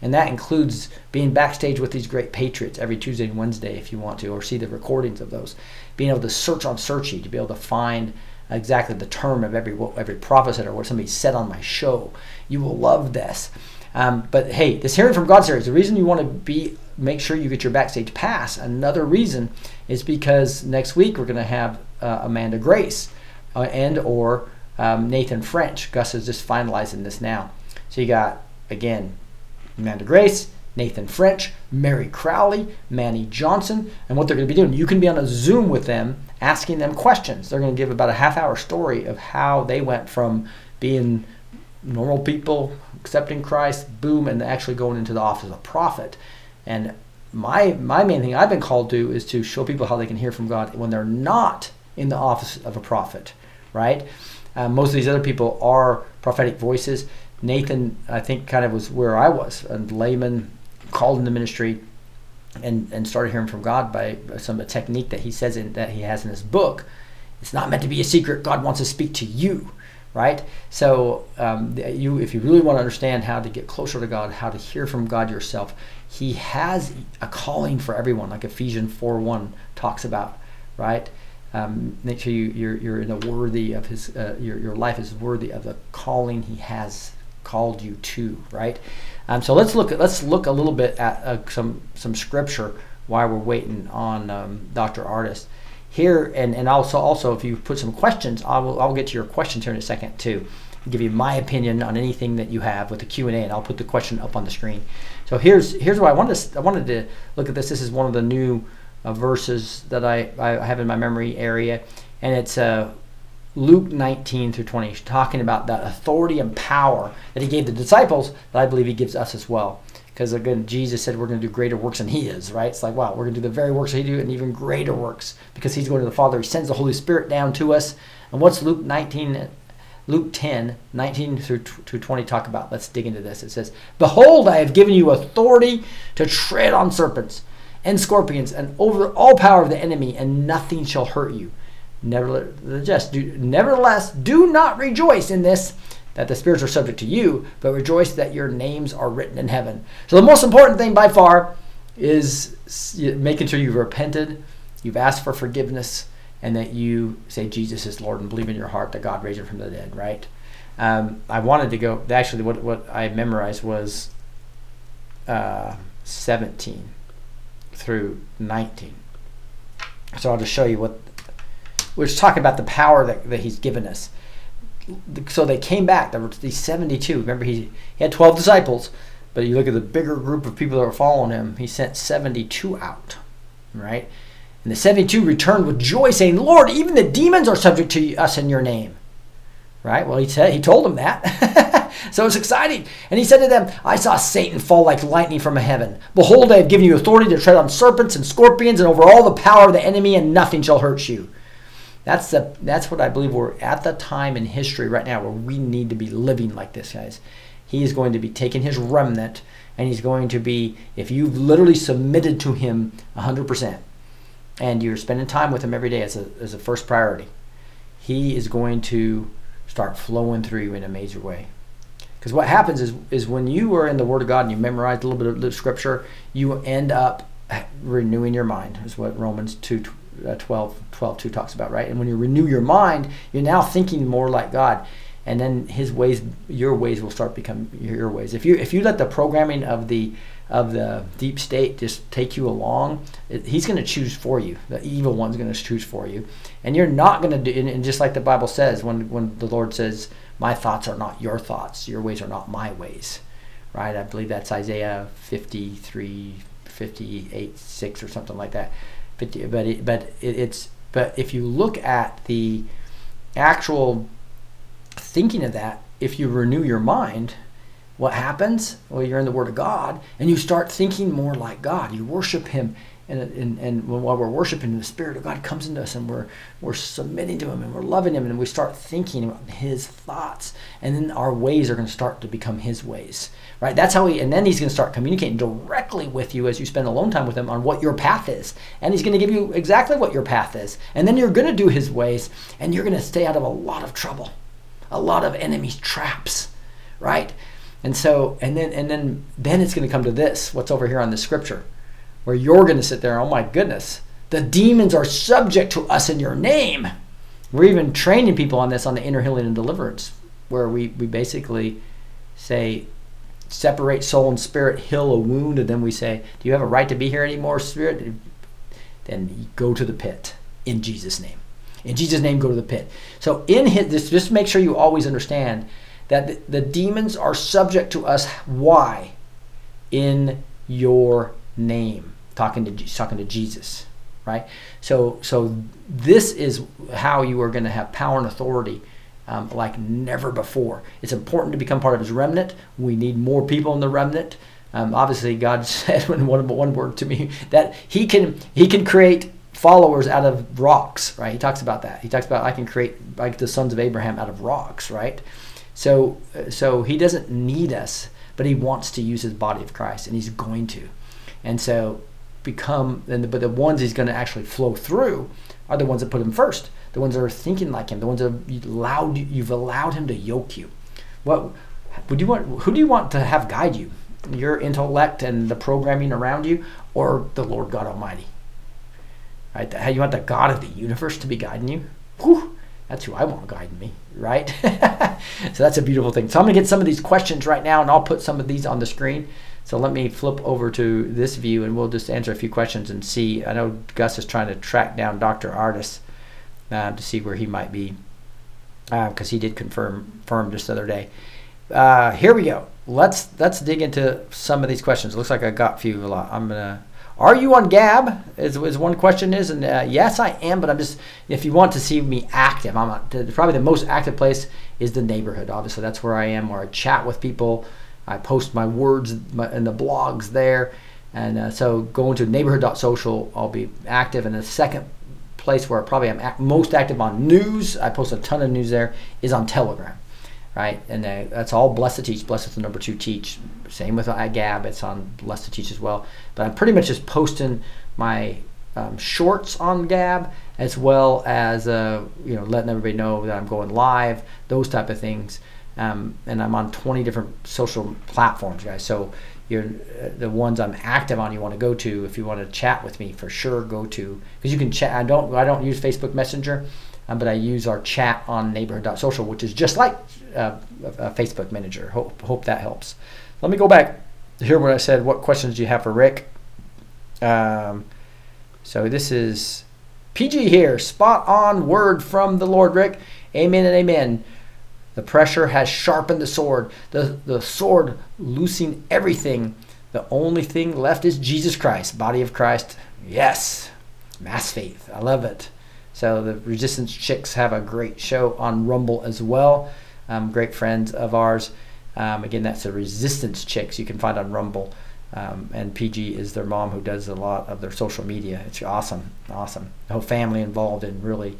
And that includes being backstage with these great patriots every Tuesday and Wednesday if you want to, or see the recordings of those. Being able to search on Searchy to be able to find exactly the term of every every prophet or what somebody said on my show. You will love this. Um, but hey, this hearing from God series, the reason you want to be make sure you get your backstage pass. Another reason is because next week we're going to have uh, Amanda Grace uh, and or um, Nathan French. Gus is just finalizing this now. So you got again Amanda Grace, Nathan French, Mary Crowley, Manny Johnson, and what they're going to be doing. You can be on a Zoom with them, asking them questions. They're going to give about a half hour story of how they went from being normal people, accepting Christ, boom, and actually going into the office of a prophet. And my my main thing I've been called to is to show people how they can hear from God when they're not in the office of a prophet, right? Uh, most of these other people are prophetic voices. Nathan, I think, kind of was where I was, a layman called into ministry and, and started hearing from God by some technique that he says in, that he has in his book. It's not meant to be a secret. God wants to speak to you, right? So um, you, if you really want to understand how to get closer to God, how to hear from God yourself, He has a calling for everyone, like Ephesians 4:1 talks about, right? Um, make sure you, you're, you're in a worthy of His, uh, your, your life is worthy of the calling He has called you to, right? Um, so let's look at let's look a little bit at uh, some some scripture while we're waiting on um, Dr. Ardis here, and and also also if you put some questions, I will I'll get to your questions here in a second too. Give you my opinion on anything that you have with the Q and I'll put the question up on the screen. So here's here's what I wanted to, I wanted to look at this. This is one of the new uh, verses that I, I have in my memory area, and it's uh, Luke 19 through 20, talking about that authority and power that he gave the disciples that I believe he gives us as well. Because again, Jesus said we're going to do greater works than he is, right? It's like, wow, we're going to do the very works he do and even greater works because he's going to the Father. He sends the Holy Spirit down to us. And what's Luke 19, Luke 10, 19 through 20 talk about? Let's dig into this. It says, Behold, I have given you authority to tread on serpents and scorpions and over all power of the enemy, and nothing shall hurt you. Nevertheless, do, nevertheless, do not rejoice in this that the spirits are subject to you, but rejoice that your names are written in heaven. So the most important thing by far is making sure you've repented, you've asked for forgiveness, and that you say Jesus is Lord and believe in your heart that God raised him from the dead. Right? Um, I wanted to go. Actually, what what I memorized was uh, 17 through 19. So I'll just show you what we're just talking about the power that, that he's given us. So they came back. There were these 72. Remember, he, he had 12 disciples, but you look at the bigger group of people that were following him, he sent 72 out, right? And the 72 returned with joy, saying, Lord, even the demons are subject to us in your name. Right? Well, he said he told them that. so it's exciting. And he said to them, I saw Satan fall like lightning from heaven. Behold, I have given you authority to tread on serpents and scorpions and over all the power of the enemy, and nothing shall hurt you. That's the that's what I believe we're at the time in history right now where we need to be living like this, guys. He is going to be taking his remnant and he's going to be if you've literally submitted to him 100% and you're spending time with him every day as a, as a first priority, he is going to start flowing through you in a major way. Because what happens is, is when you are in the Word of God and you memorize a little bit of Scripture, you end up renewing your mind, is what Romans 2 uh, Uh, 12, 12 2 talks about, right? And when you renew your mind, you're now thinking more like God. And then his ways, your ways will start become your ways. If you if you let the programming of the of the deep state just take you along, it, he's going to choose for you. The evil one's going to choose for you, and you're not going to do. And just like the Bible says, when when the Lord says, "My thoughts are not your thoughts; your ways are not my ways," right? I believe that's Isaiah 53, 58, 6 or something like that but but it, but it, it's but if you look at the actual thinking of that, if you renew your mind, what happens? Well, you're in the Word of God, and you start thinking more like God. You worship Him, and and, and while we're worshiping, the Spirit of God comes into us, and we're we're submitting to Him, and we're loving Him, and we start thinking about His thoughts, and then our ways are going to start to become His ways right? That's how he, and then he's going to start communicating directly with you as you spend alone time with him on what your path is. And he's going to give you exactly what your path is. And then you're going to do his ways, and you're going to stay out of a lot of trouble, a lot of enemies' traps, right? And so, and then, and then, then it's going to come to this, what's over here on the scripture, where you're going to sit there, oh my goodness, the demons are subject to us in your name. We're even training people on this on the inner healing and deliverance, where we, we basically say, separate soul and spirit, heal a wound, and then we say, Do you have a right to be here anymore, spirit? Then go to the pit in Jesus' name. In Jesus' name, go to the pit. So in his, this, just make sure you always understand that the, the demons are subject to us. Why? In your name, talking to talking to Jesus, right? So so this is how you are going to have power and authority. Um, like never before. It's important to become part of his remnant. We need more people in the remnant. Um, obviously, God said in one, one word to me that He can He can create followers out of rocks, right? He talks about that. He talks about I can create like the sons of Abraham out of rocks, right? So so He doesn't need us, but He wants to use His body of Christ, and He's going to. And so become and but the ones He's going to actually flow through are the ones that put Him first, the ones that are thinking like Him, the ones that you allowed you've allowed Him to yoke you. What would you want? Who do you want to have guide you? your intellect and the programming around you, or the Lord God Almighty. Right? How you want the God of the universe to be guiding you? Whew, that's who I want guiding me, right? so that's a beautiful thing. So I'm gonna get some of these questions right now, and I'll put some of these on the screen. So let me flip over to this view, and we'll just answer a few questions and see. I know Gus is trying to track down Dr. Ardis uh, to see where he might be, because uh, he did confirm confirm just the other day. Uh, here we go let's let's dig into some of these questions. It looks like I got a few a lot. I'm gonna. Are you on Gab? Is, is one question is, and uh, yes, I am. But I'm just if you want to see me active, I'm on, probably the most active place is the neighborhood. Obviously, that's where I am, where I chat with people. I post my words in the blogs there, and uh, so going to neighborhood.social, I'll be active. And the second place where I probably am most active on news, I post a ton of news there, is on Telegram right? And uh, that's all Blessed to Teach. Blessed the number two teach. Same with Gab. It's on Blessed to Teach as well. But I'm pretty much just posting my um, shorts on Gab as well as uh, you know letting everybody know that I'm going live, those type of things. Um, and I'm on 20 different social platforms, guys. So you're uh, the ones I'm active on. You want to go to if you want to chat with me for sure. Go to because you can chat. I don't I don't use Facebook Messenger um, but I use our chat on neighborhood.social, which is just like uh, a Facebook Manager. Hope, hope that helps. Let me go back hear what I said. What questions do you have for Rick? Um, so this is PG here. Spot on word from the Lord, Rick. Amen and amen. The pressure has sharpened the sword, the, the sword loosing everything. The only thing left is Jesus Christ, body of Christ. Yes, mass faith. I love it. So the Resistance Chicks have a great show on Rumble as well. Um, great friends of ours. Um, again, that's the Resistance Chicks you can find on Rumble. Um, and PG is their mom who does a lot of their social media. It's awesome, awesome. The whole family involved in really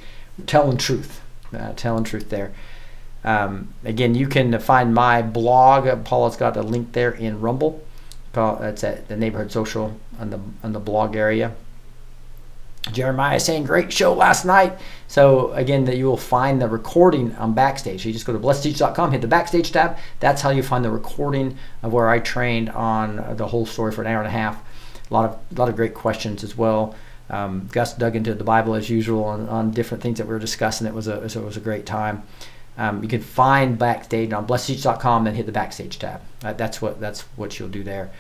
telling truth, uh, telling truth there. Um, again, you can find my blog. Paula's got a link there in Rumble. It's at the Neighborhood Social on the on the blog area. Jeremiah saying, great show last night. So again, that you will find the recording on Backstage. You just go to blessedteach.com, hit the Backstage tab. That's how you find the recording of where I trained on the whole story for an hour and a half. A lot of a lot of great questions as well. Um, Gus dug into the Bible as usual on, on, different things that we were discussing. It was a it was a great time. Um, you can find Backstage on blessedteach.com, then hit the Backstage tab. Uh, that's what that's what you'll do there.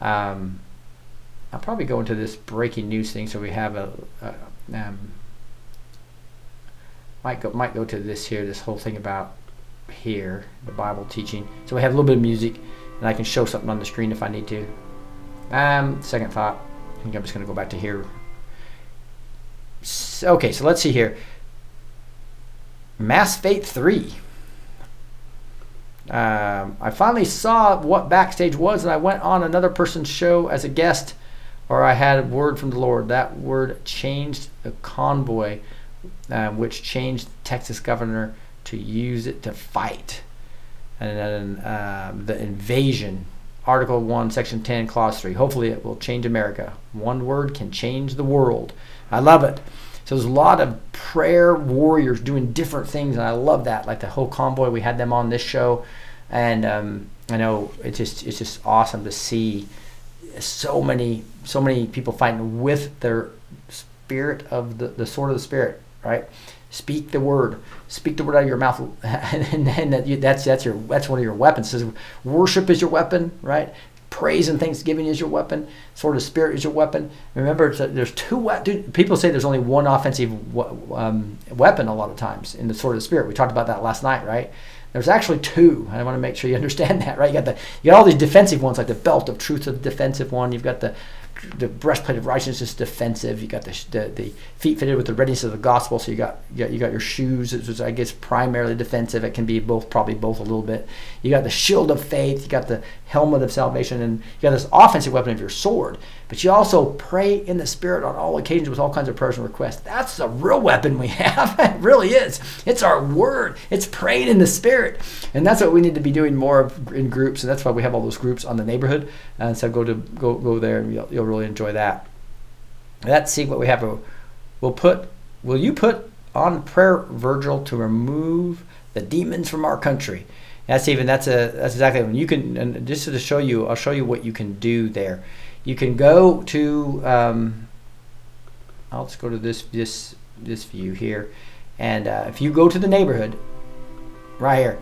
Um, I'll probably go into this breaking news thing so we have a, a um, might go might go to this here this whole thing about here the Bible teaching so we have a little bit of music and I can show something on the screen if I need to um second thought I think I'm just gonna go back to here so, okay so let's see here Mass Fate 3 um, I finally saw what backstage was and I went on another person's show as a guest or I had a word from the Lord. That word changed the convoy, uh, which changed Texas governor to use it to fight. And then uh, the invasion, Article 1, Section 10, Clause 3. Hopefully, it will change America. One word can change the world. I love it. So there's a lot of prayer warriors doing different things, and I love that. Like the whole convoy, we had them on this show, and um, I know it's just it's just awesome to see so many so many people fighting with their spirit of the, the sword of the spirit right? Speak the word. Speak the word out of your mouth. And, and that you, that's that's your that's one of your weapons. Says worship is your weapon right praise and thanksgiving is your weapon. Sword of spirit is your weapon. Remember, a- there's two. we- dude, People say there's only one offensive um, weapon a lot of times in the sword of spirit. We talked about that last night, right? There's actually two. I want to make sure you understand that, right? You got the you got all these defensive ones, like the belt of truth, a defensive one. You've got the the breastplate of righteousness, is defensive. You got the, the the feet fitted with the readiness of the gospel. So you got you got, you got your shoes, which I guess primarily defensive. It can be both, probably both a little bit. You got the shield of faith. You got the helmet of salvation, and you got this offensive weapon of your sword. But you also pray in the spirit on all occasions with all kinds of prayers and requests. That's the real weapon we have. it really is. It's our word. It's praying in the spirit, and that's what we need to be doing more of in groups. And that's why we have all those groups on the neighborhood. And so go to go go there, and you'll, you'll really enjoy that. Let's see what we have. We'll put. Will you put on prayer, Virgil, to remove the demons from our country? That's even. That's a. That's exactly when you can. And just to show you, I'll show you what you can do there. You can go to. Um, I'll just go to this this this view here, and uh, if you go to the neighborhood, right here,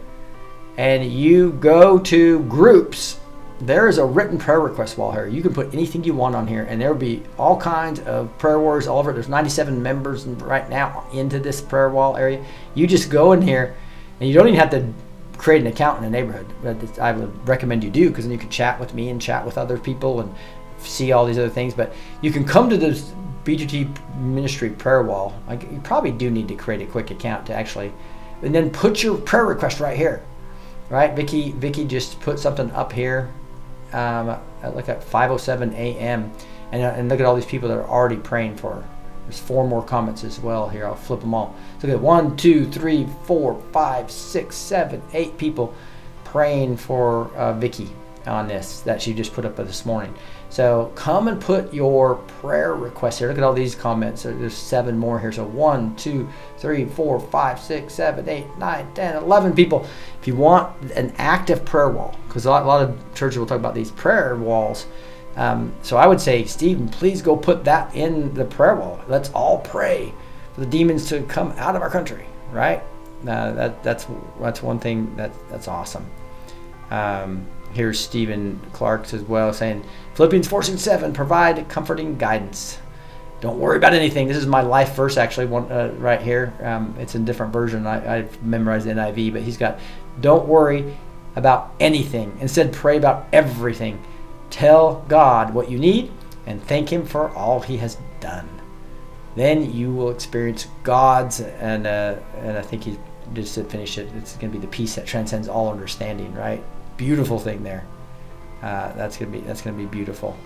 and you go to groups, there is a written prayer request wall here. You can put anything you want on here, and there will be all kinds of prayer warriors all over. There's 97 members right now into this prayer wall area. You just go in here, and you don't even have to create an account in the neighborhood. But I would recommend you do because then you can chat with me and chat with other people and see all these other things. But you can come to this B2T ministry prayer wall. Like you probably do need to create a quick account to actually, and then put your prayer request right here right? Vicky, Vicky just put something up here, um, at like at 5:07 a.m. and uh, and look at all these people that are already praying for her. There's four more comments as well here. I'll flip them all. So look at one, two, three, four, five, six, seven, eight people praying for uh, Vicky on this that she just put up this morning. So come and put your prayer request here. Look at all these comments. There- There's seven more here. So one, two, three, four, five, six, seven, eight, nine, ten, eleven people. If you want an active prayer wall, because a lot, a lot of churches will talk about these prayer walls. Um, so I would say, Stephen, please go put that in the prayer wall. Let's all pray for the demons to come out of our country, right? Uh, that, that's that's one thing that that's awesome. Um, here's Stephen Clark as well saying Philippians 4 6 7 provide comforting guidance. Don't worry about anything. This is my life verse actually, one uh, right here. Um, it's in a different version. I, I've memorized the NIV, but he's got don't worry about anything. Instead, pray about everything. Tell God what you need and thank Him for all He has done. Then you will experience God's, and uh, and I think he just to finish it. It's going to be the peace that transcends all understanding. Right? Beautiful thing there. Uh, that's gonna be that's gonna be beautiful.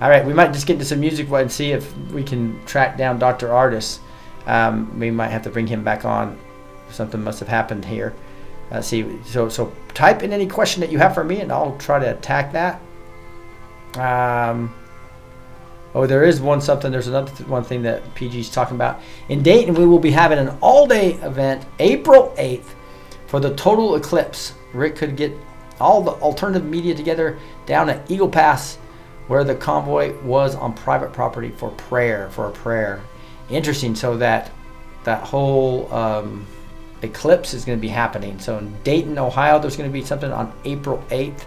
All right, we might just get into some music and see if we can track down Dr. Ardis. Um, we might have to bring him back on. Something must have happened here. Let's see. So so type in any question that you have for me, and I'll try to attack that. Um, oh, there is one something. There's another th- one thing that PG's talking about. In Dayton, we will be having an all-day event, April 8th, for the total eclipse. Rick could get all the alternative media together down at Eagle Pass, where the convoy was on private property for prayer, for a prayer. Interesting. So that that whole um, eclipse is going to be happening. So in Dayton, Ohio, there's going to be something on April 8th.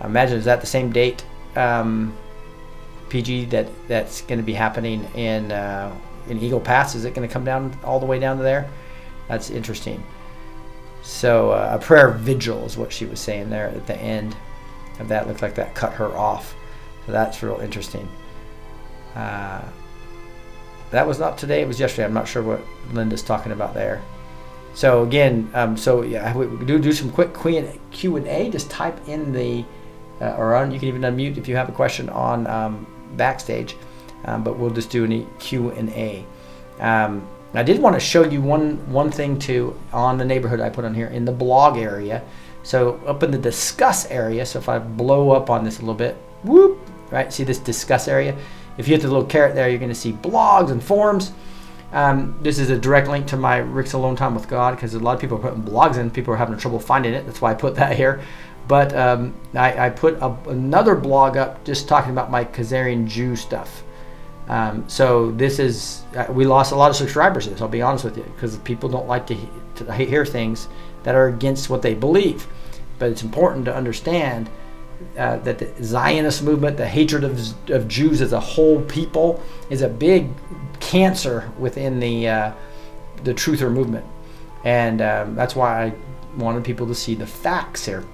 I imagine is that the same date, um, PG that that's going to be happening in uh, in Eagle Pass. Is it going to come down all the way down to there? That's interesting. So uh, a prayer vigil is what she was saying there at the end of that. Looked like that cut her off. So that's real interesting. Uh, that was not today. It was yesterday. I'm not sure what Linda's talking about there. So again, um, so yeah, we do do some quick Q and A. Just type in the uh, or on, you can even unmute if you have a question on um, backstage. Um, but we'll just do any Q and A. Um, I did want to show you one one thing too on the neighborhood I put on here in the blog area. So up in the discuss area. So if I blow up on this a little bit, whoop, right? See this discuss area. If you hit the little carrot there, you're going to see blogs and forums. Um, this is a direct link to my Rick's Alone Time with God because a lot of people are putting blogs in. People are having trouble finding it. That's why I put that here. But um, I, I put a, another blog up just talking about my Khazarian Jew stuff. Um, so this is uh, we lost a lot of subscribers. This I'll be honest with you because people don't like to, to hear things that are against what they believe. But it's important to understand uh, that the Zionist movement, the hatred of, of Jews as a whole people, is a big cancer within the uh, the truther movement, and um, that's why I wanted people to see the facts here.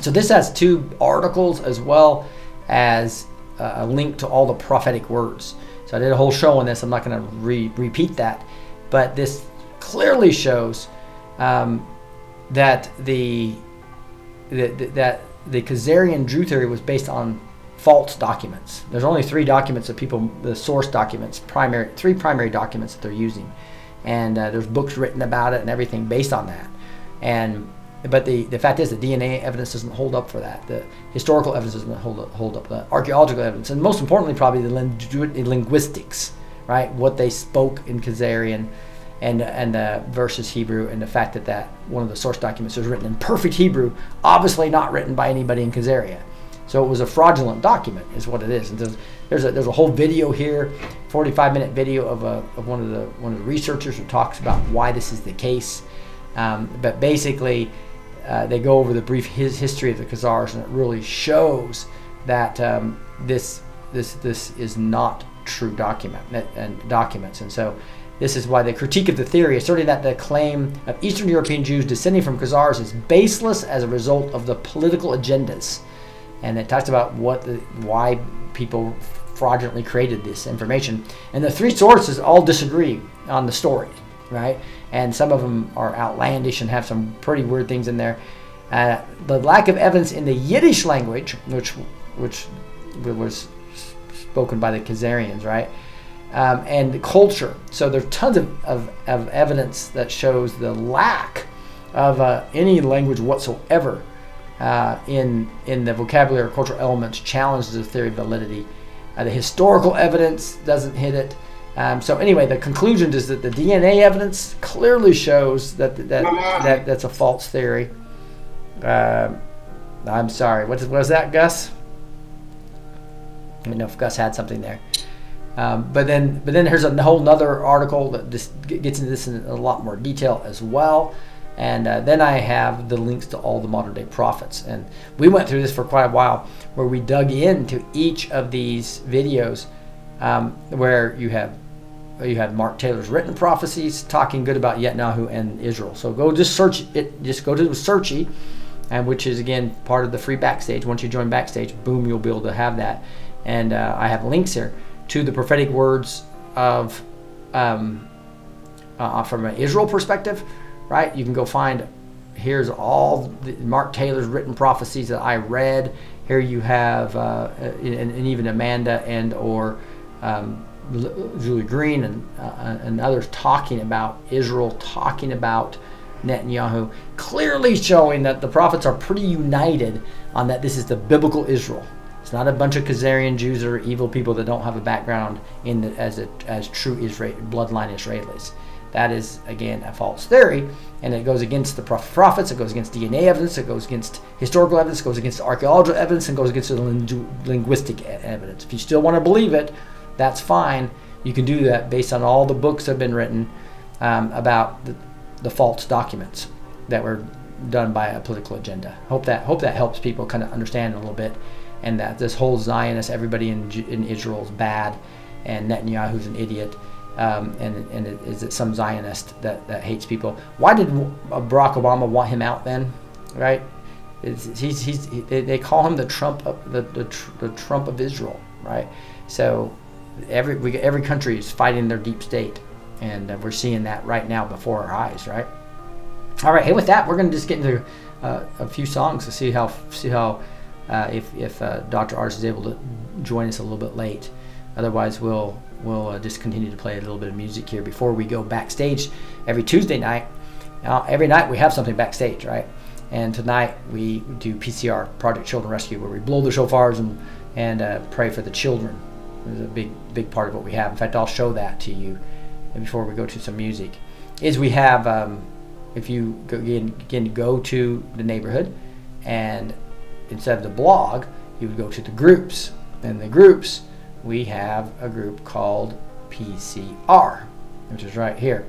So this has two articles as well as a link to all the prophetic words. So I did a whole show on this. I'm not going to re- repeat that, but this clearly shows um, that the, the, the that the Khazarian Jew theory was based on false documents. There's only three documents that people, the source documents, primary three primary documents that they're using, and uh, there's books written about it and everything based on that. And but the, the fact is the DNA evidence doesn't hold up for that. The historical evidence doesn't hold up, hold up the archaeological evidence, and most importantly, probably the, the linguistics, right? What they spoke in Khazarian and and uh, versus Hebrew, and the fact that that one of the source documents was written in perfect Hebrew, obviously not written by anybody in Khazaria. So it was a fraudulent document, is what it is. And there's, there's a there's a whole video here, 45 minute video of a of one of the one of the researchers who talks about why this is the case. Um, but basically, uh, they go over the brief his history of the Khazars, and it really shows that um, this this this is not true document and documents. And so this is why the critique of the theory, asserting that the claim of Eastern European Jews descending from Khazars is baseless as a result of the political agendas. And it talks about what the, why people fraudulently created this information. And the three sources all disagree on the story, right? And some of them are outlandish and have some pretty weird things in there. Uh, the lack of evidence in the Yiddish language, which which was spoken by the Khazarians, right? um, and the culture. So there's tons of, of, of, evidence that shows the lack of uh, any language whatsoever uh, in in the vocabulary or cultural elements challenges the theory of validity. Uh, the historical evidence doesn't hit it. Um, so anyway, the conclusion is that the DNA evidence clearly shows that that, that that's a false theory. Um, I'm sorry. What, was that, Gus? I don't know if Gus had something there. Um, but then, but then there's a whole other article that just gets into this in a lot more detail as well. And uh, then I have the links to all the modern day prophets. And we went through this for quite a while, where we dug into each of these videos, um, where you have you have Mark Taylor's written prophecies talking good about Netanyahu and Israel. So go just search it. Just go to the Searchy, and which is again part of the free backstage. Once you join backstage, boom, you'll be able to have that. And uh, I have links here to the prophetic words of um, uh, from an Israel perspective, right? You can go find here's all the, Mark Taylor's written prophecies that I read. Here you have uh, and, and, even Amanda and or um, Julie Green and uh, and others talking about Israel, talking about Netanyahu, clearly showing that the prophets are pretty united on that this is the biblical Israel. It's not a bunch of Khazarian Jews or evil people that don't have a background in the, as a, as true Israel bloodline Israelis. That is again a false theory, and it goes against the prophets. It goes against DNA evidence. It goes against historical evidence. It goes against archaeological evidence, and goes against the linguistic evidence. If you still want to believe it, that's fine. You can do that based on all the books that have been written um, about the, the false documents that were done by a political agenda. Hope that hope that helps people kind of understand a little bit and that this whole Zionist, everybody in, in Israel is bad, and Netanyahu's an idiot, um, and, and it, is it some Zionist that, that hates people? Why did Barack Obama want him out then, right? It's, he's, he's, they, they call him the Trump of, the, the, the Trump of Israel, right? So every, we, every country is fighting their deep state, and uh, we're seeing that right now before our eyes, right? All right, hey, with that, we're going to just get into uh, a few songs to see how see how uh, if, if uh, Dr. Ardis is able to join us a little bit late. Otherwise, we'll we'll uh, just continue to play a little bit of music here before we go backstage every Tuesday night. Now, every night we have something backstage, right? And tonight we do PCR, Project Children Rescue, where we blow the shofars and and uh, pray for the children. It's a big big part of what we have. In fact, I'll show that to you before we go to some music. Is we have um, if you go, again, again go to the neighborhood and instead of the blog, you would go to the groups. In the groups, we have a group called PCR, which is right here.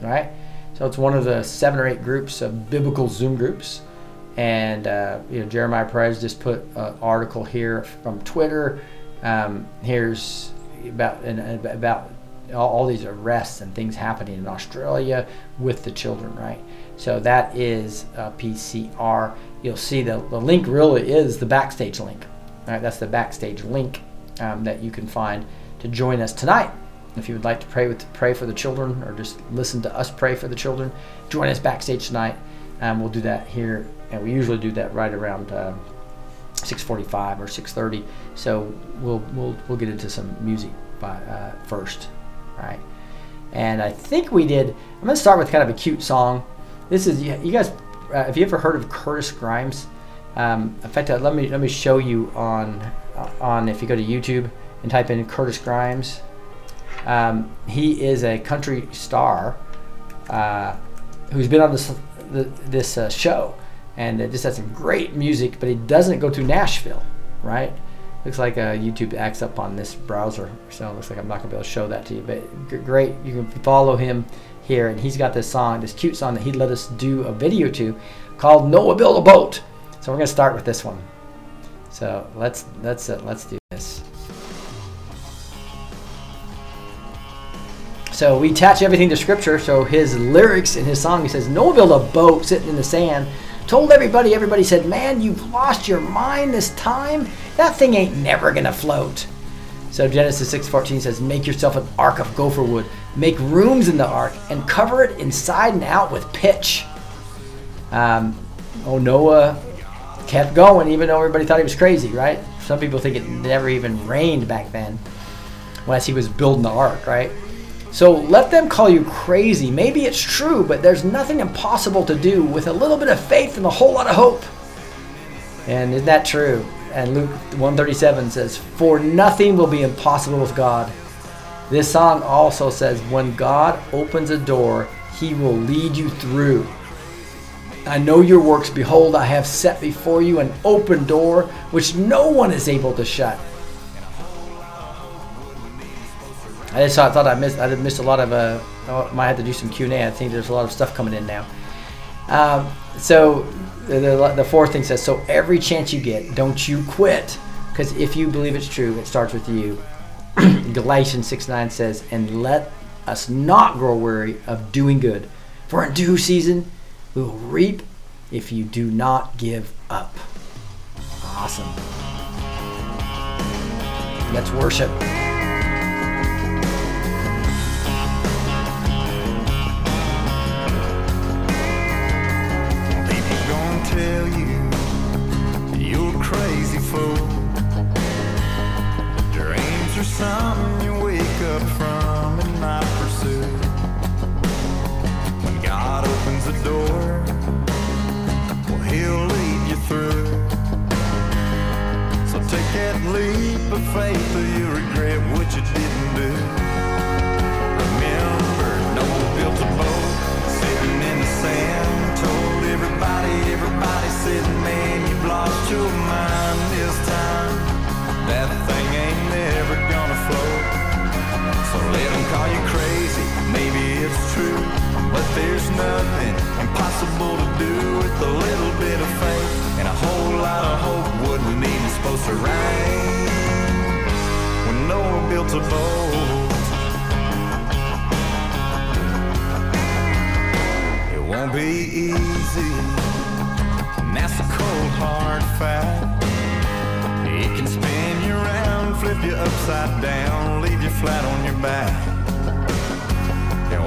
Right? So it's one of the seven or eight groups of biblical Zoom groups. And uh, you know, Jeremiah Perez just put an article here from Twitter. Um, here's about and about all, all these arrests and things happening in Australia with the children, right? So that is uh, PCR. You'll see the, the link really is the backstage link. Right? That's the backstage link um, that you can find to join us tonight. If you would like to pray with pray for the children or just listen to us pray for the children, join us backstage tonight. Um, we'll do that here, and we usually do that right around uh, 6:45 or 6:30. So we'll we'll we'll get into some music by, uh, first, right? And I think we did. I'm going to start with kind of a cute song. This is you guys. Uh, have you ever heard of Curtis Grimes? Um, in fact, uh, let me let me show you on uh, on if you go to YouTube and type in Curtis Grimes. Um, he is a country star uh, who's been on this the, this uh, show and uh, just has some great music, but he doesn't go to Nashville, right? Looks like uh, YouTube acts up on this browser, so it looks like I'm not gonna be able to show that to you. But great, you can follow him here, and he's got this song, this cute song that he let us do a video to, called "Noah Build a Boat." So we're gonna start with this one. So let's let's uh, let's do this. So we attach everything to scripture. So his lyrics in his song, he says, Noah built a boat sitting in the sand. Told everybody, everybody said, Man, you've lost your mind this time. That thing ain't never gonna float. So Genesis 6:14 says, Make yourself an ark of gopher wood. Make rooms in the ark and cover it inside and out with pitch. Um, oh, Noah kept going, even though everybody thought he was crazy, right? Some people think it never even rained back then, unless he was building the ark, right? So let them call you crazy. Maybe it's true, but there's nothing impossible to do with a little bit of faith and a whole lot of hope. And isn't that true? And Luke 137 says, For nothing will be impossible with God. This song also says, When God opens a door, he will lead you through. I know your works. Behold, I have set before you an open door which no one is able to shut. I just thought, thought I missed I missed a lot of uh I might have to do some Q and A. I think there's a lot of stuff coming in now. Um, so the, the, fourth thing says so every chance you get, don't you quit, because if you believe it's true, it starts with you. Galatians six nine says, and let us not grow weary of doing good, for in due season we will reap if you do not give up. Awesome. Let's worship. Something you wake up from and not pursue. When God opens the door, well, He'll lead you through. So take that leap of faith, or you regret what you didn't do. Remember, Noah built a boat sitting in the sand. Told everybody, everybody said, man, you've lost your mind this time. That thing call you crazy, maybe it's true. But there's nothing impossible to do with a little bit of faith and a whole lot of hope. Wouldn't need it's supposed to rain when Noah built a boat. It won't be easy, and that's a cold hard fact. It can spin you around, flip you upside down, leave you flat on your back.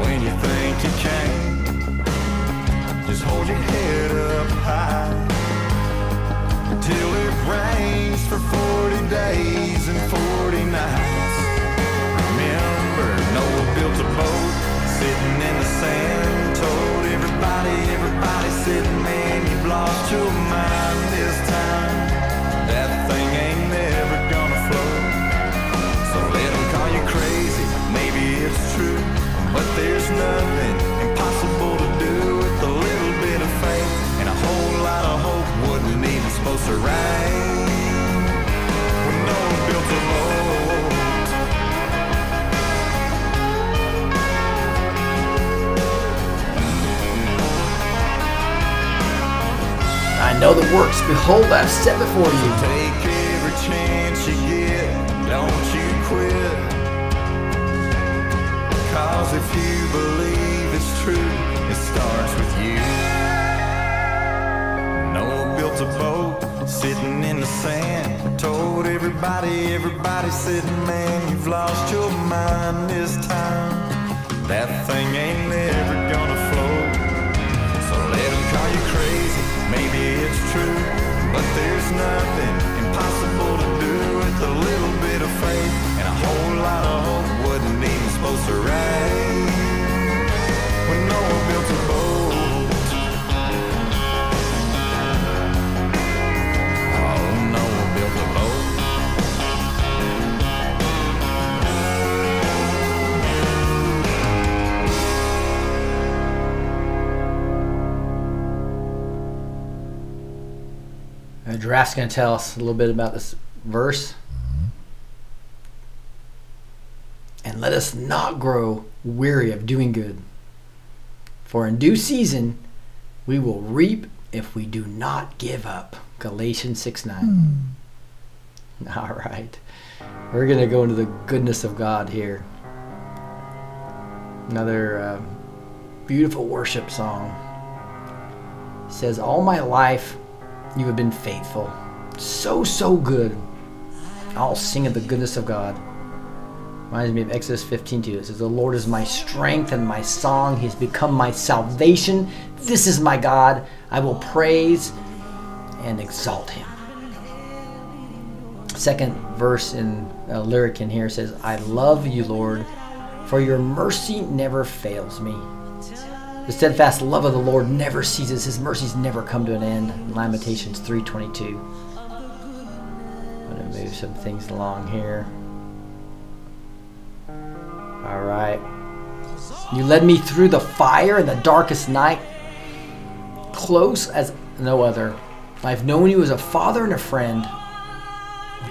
When you think you can't, just hold your head up high until it rains for 40 days and 40 nights. Remember, Noah built a boat sitting in the sand. Told everybody, everybody said, man, you've lost your mind this time. There's nothing impossible to do with a little bit of faith and a whole lot of hope. Wouldn't even supposed to rain when Noah built a boat. I I know the works. Behold, I've set before you. Cause if you believe it's true, it starts with you. Noah built a boat sitting in the sand. Told everybody, everybody said, man, you've lost your mind this time. That thing ain't never gonna float. So let 'em call you crazy, maybe it's true. But there's nothing impossible to do with a little bit of faith whole lot of hope. Wasn't even supposed to rain when Noah built a boat. Oh, Noah built a boat. Giraffe's going to tell us a little bit about this verse. And let us not grow weary of doing good. For in due season we will reap if we do not give up. Galatians 6 9. All right. We're going to go into the goodness of God here. Another uh, beautiful worship song. It says, All my life you have been faithful. So, so good. I'll sing of the goodness of God. Reminds me of Exodus 15 2. It says, The Lord is my strength and my song. He's become my salvation. This is my God. I will praise and exalt him. Second verse in a lyric in here says, I love you, Lord, for your mercy never fails me. The steadfast love of the Lord never ceases; his mercies never come to an end. Lamentations 3:22. I'm gonna move some things along here. All right. You led me through the fire in the darkest night, close as no other. I've known you as a father and a friend.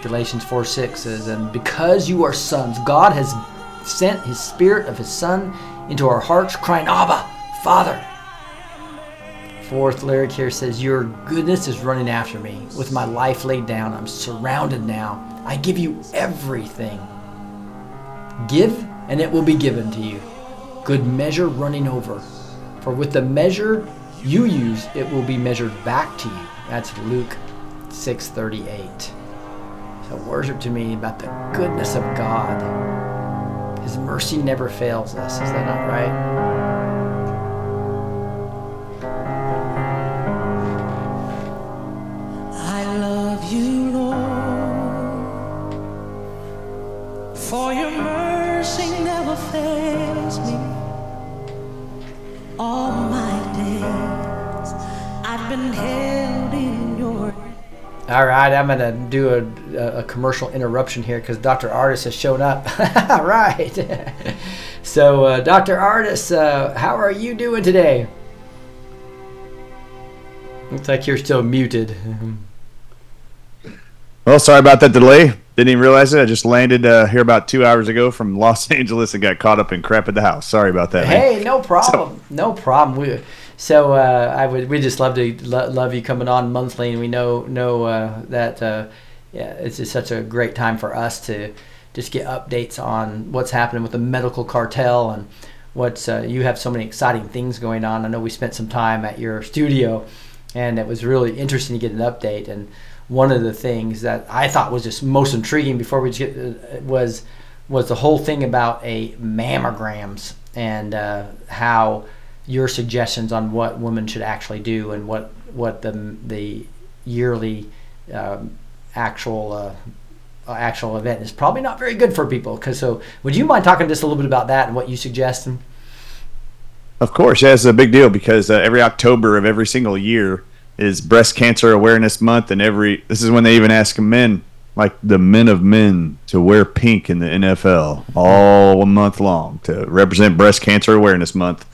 Galatians 4 6 says, And because you are sons, God has sent his spirit of his son into our hearts, crying, Abba, Father. Fourth lyric here says, Your goodness is running after me. With my life laid down, I'm surrounded now. I give you everything. Give, and it will be given to you. Good measure running over. For with the measure you use, it will be measured back to you. That's Luke 6:38. So worship to me about the goodness of God. His mercy never fails us. Is that not right? I love you, Lord, for your mercy All my days I've been held in your All right, I'm gonna do a, a, a commercial interruption here because Dr. Ardis has shown up. All right. so, uh, Dr. Ardis, uh, how are you doing today? Looks like you're still muted. Well, sorry about that delay. Didn't even realize it. I just landed uh, here about two hours ago from Los Angeles and got caught up in crap at the house. Sorry about that. man. Hey, no problem. no problem. We, so uh, I would we just love to lo- love you coming on monthly, and we know know uh, that uh, yeah, it's just such a great time for us to just get updates on what's happening with the medical cartel and what's uh, you have so many exciting things going on. I know we spent some time at your studio, and it was really interesting to get an update. And one of the things that I thought was just most intriguing before we get uh, was was the whole thing about a mammograms and uh, how your suggestions on what women should actually do and what what the the yearly um, actual uh, actual event is probably not very good for people. Because so, would you mind talking just a little bit about that and what you suggest? Of course, yeah, it's a big deal because uh, every October of every single year is Breast Cancer Awareness Month, and every this is when they even ask men, like the men of men, to wear pink in the NFL all month long to represent Breast Cancer Awareness Month,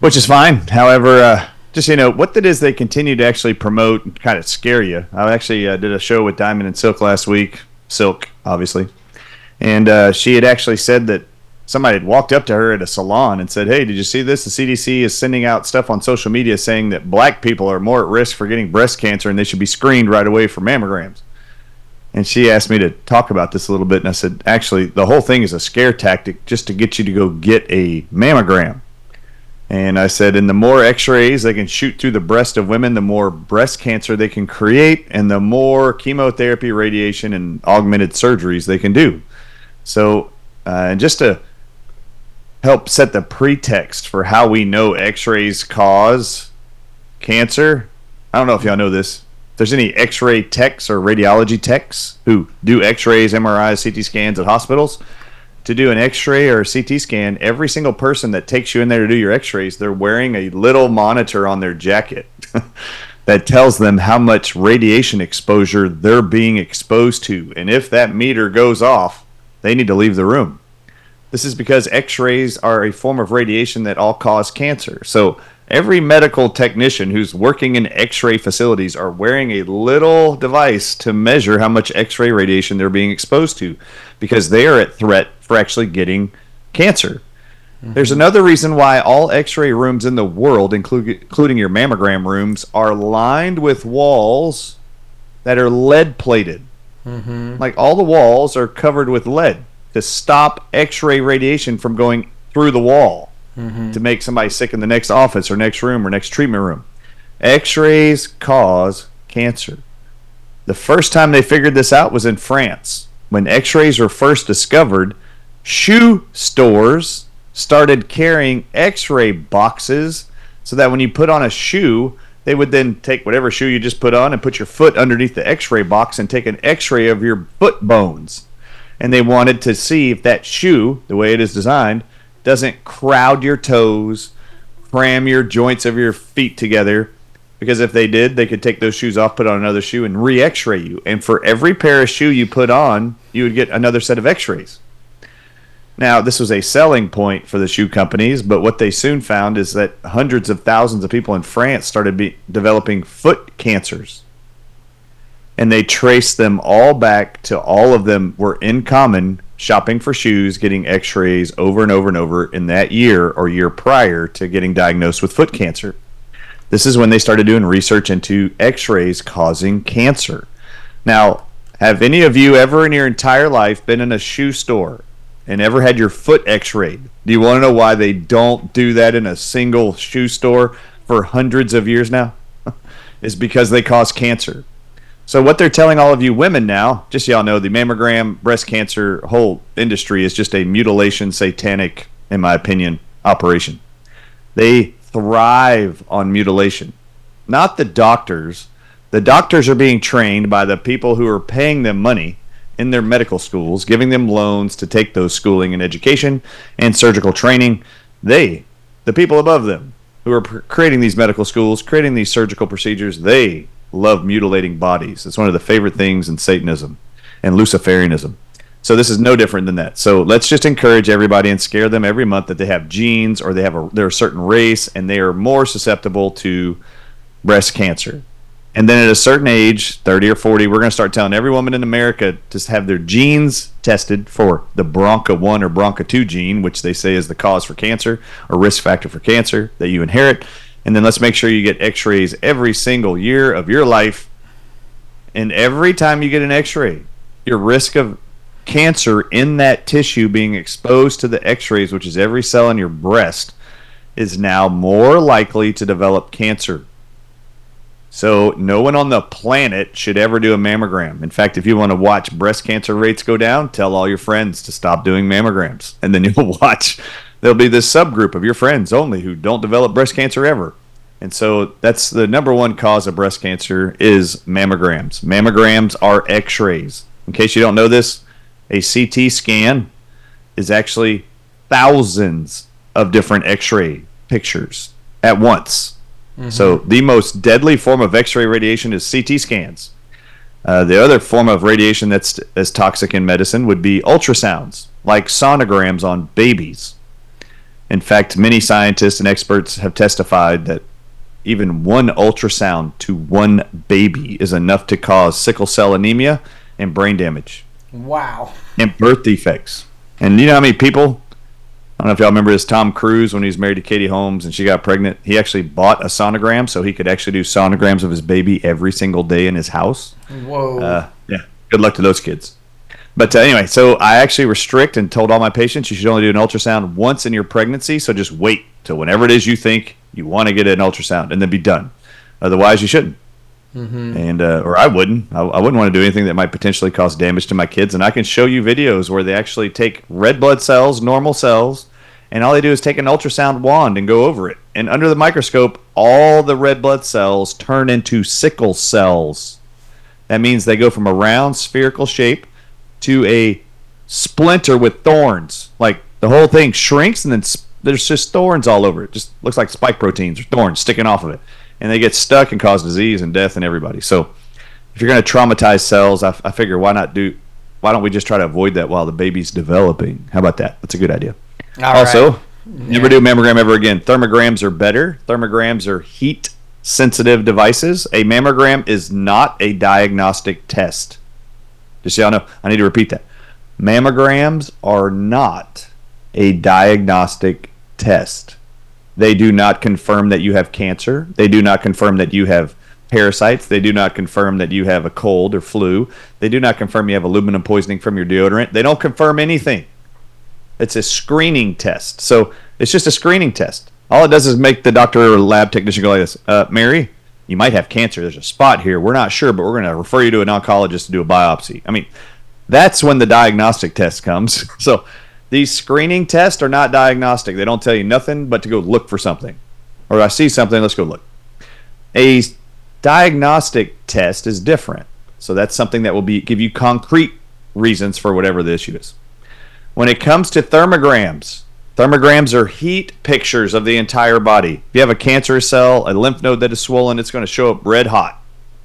which is fine. However, uh, just you know what it is they continue to actually promote and kind of scare you. I actually uh, did a show with Diamond and Silk last week, Silk obviously, and uh, she had actually said that somebody had walked up to her at a salon and said, "Hey, did you see this? The CDC is sending out stuff on social media saying that black people are more at risk for getting breast cancer and they should be screened right away for mammograms." And she asked me to talk about this a little bit, and I said, "Actually, the whole thing is a scare tactic just to get you to go get a mammogram." And I said, and the more x rays they can shoot through the breast of women, the more breast cancer they can create, and the more chemotherapy, radiation, and augmented surgeries they can do. So, uh, and just to help set the pretext for how we know x rays cause cancer, I don't know if y'all know this. If there's any x ray techs or radiology techs who do x rays, MRIs, CT scans at hospitals, to do an x-ray or a CT scan, every single person that takes you in there to do your x-rays, they're wearing a little monitor on their jacket that tells them how much radiation exposure they're being exposed to. And if that meter goes off, they need to leave the room. This is because x-rays are a form of radiation that all cause cancer. So every medical technician who's working in x-ray facilities are wearing a little device to measure how much x-ray radiation they're being exposed to because they are at threat for actually getting cancer. Mm-hmm. There's another reason why all x ray rooms in the world, including your mammogram rooms, are lined with walls that are lead plated. Mm-hmm. Like all the walls are covered with lead to stop x ray radiation from going through the wall mm-hmm. to make somebody sick in the next office or next room or next treatment room. X rays cause cancer. The first time they figured this out was in France. When x rays were first discovered, shoe stores started carrying x-ray boxes so that when you put on a shoe they would then take whatever shoe you just put on and put your foot underneath the x-ray box and take an x-ray of your foot bones and they wanted to see if that shoe the way it is designed doesn't crowd your toes cram your joints of your feet together. Because if they did they could take those shoes off put on another shoe and re-x-ray you. And for every pair of shoe you put on you would get another set of x-rays. Now, this was a selling point for the shoe companies, but what they soon found is that hundreds of thousands of people in France started be- developing foot cancers. And they traced them all back to all of them were in common shopping for shoes, getting x rays over and over and over in that year or year prior to getting diagnosed with foot cancer. This is when they started doing research into x rays causing cancer. Now, have any of you ever in your entire life been in a shoe store and ever had your foot x-rayed. Do you want to know why they don't do that in a single shoe store for hundreds of years now? it's because they cause cancer. So what they're telling all of you women now, just so y'all know, the mammogram breast cancer whole industry is just a mutilation satanic, in my opinion, operation. They thrive on mutilation. Not the doctors. The doctors are being trained by the people who are paying them money in their medical schools, giving them loans to take those schooling and education and surgical training. They, the people above them, who are creating these medical schools, creating these surgical procedures, they love mutilating bodies. It's one of the favorite things in Satanism and Luciferianism. So this is no different than that. So let's just encourage everybody and scare them every month that they have genes or they have a they're a certain race and they are more susceptible to breast cancer. And then at a certain age, 30 or 40, we're going to start telling every woman in America to have their genes tested for the BRCA1 or BRCA2 gene, which they say is the cause for cancer or risk factor for cancer that you inherit. And then let's make sure you get x rays every single year of your life. And every time you get an x ray, your risk of cancer in that tissue being exposed to the x rays, which is every cell in your breast, is now more likely to develop cancer so no one on the planet should ever do a mammogram. In fact, if you want to watch breast cancer rates go down, tell all your friends to stop doing mammograms. And then you'll watch there'll be this subgroup of your friends only who don't develop breast cancer ever. And so that's the number one cause of breast cancer is mammograms. Mammograms are x-rays. In case you don't know this, a CT scan is actually thousands of different x-ray pictures at once. Mm-hmm. So the most deadly form of X-ray radiation is CT scans. Uh, the other form of radiation that's as toxic in medicine would be ultrasounds, like sonograms on babies. In fact, many scientists and experts have testified that even one ultrasound to one baby is enough to cause sickle cell anemia and brain damage. Wow. And birth defects. And you know how many people I don't know if y'all remember this Tom Cruise when he was married to Katie Holmes and she got pregnant. He actually bought a sonogram so he could actually do sonograms of his baby every single day in his house. Whoa. Uh, yeah. Good luck to those kids. But uh, anyway, so I actually restrict and told all my patients you should only do an ultrasound once in your pregnancy. So just wait till whenever it is you think you want to get an ultrasound and then be done. Otherwise, you shouldn't. And uh, or I wouldn't. I, I wouldn't want to do anything that might potentially cause damage to my kids. And I can show you videos where they actually take red blood cells, normal cells, and all they do is take an ultrasound wand and go over it. And under the microscope, all the red blood cells turn into sickle cells. That means they go from a round spherical shape to a splinter with thorns. Like the whole thing shrinks and then s- there's just thorns all over it. Just looks like spike proteins or thorns sticking off of it. And they get stuck and cause disease and death in everybody. So if you're going to traumatize cells, I, I figure why not do, why don't we just try to avoid that while the baby's developing? How about that? That's a good idea. All also, right. never do a mammogram ever again. Thermograms are better. Thermograms are heat sensitive devices. A mammogram is not a diagnostic test. Just so y'all know, I need to repeat that. Mammograms are not a diagnostic test. They do not confirm that you have cancer. They do not confirm that you have parasites. They do not confirm that you have a cold or flu. They do not confirm you have aluminum poisoning from your deodorant. They don't confirm anything. It's a screening test. So it's just a screening test. All it does is make the doctor or lab technician go like this uh, Mary, you might have cancer. There's a spot here. We're not sure, but we're going to refer you to an oncologist to do a biopsy. I mean, that's when the diagnostic test comes. So these screening tests are not diagnostic. They don't tell you nothing but to go look for something. Or I see something, let's go look. A diagnostic test is different. So that's something that will be give you concrete reasons for whatever the issue is. When it comes to thermograms, thermograms are heat pictures of the entire body. If you have a cancerous cell, a lymph node that is swollen, it's going to show up red hot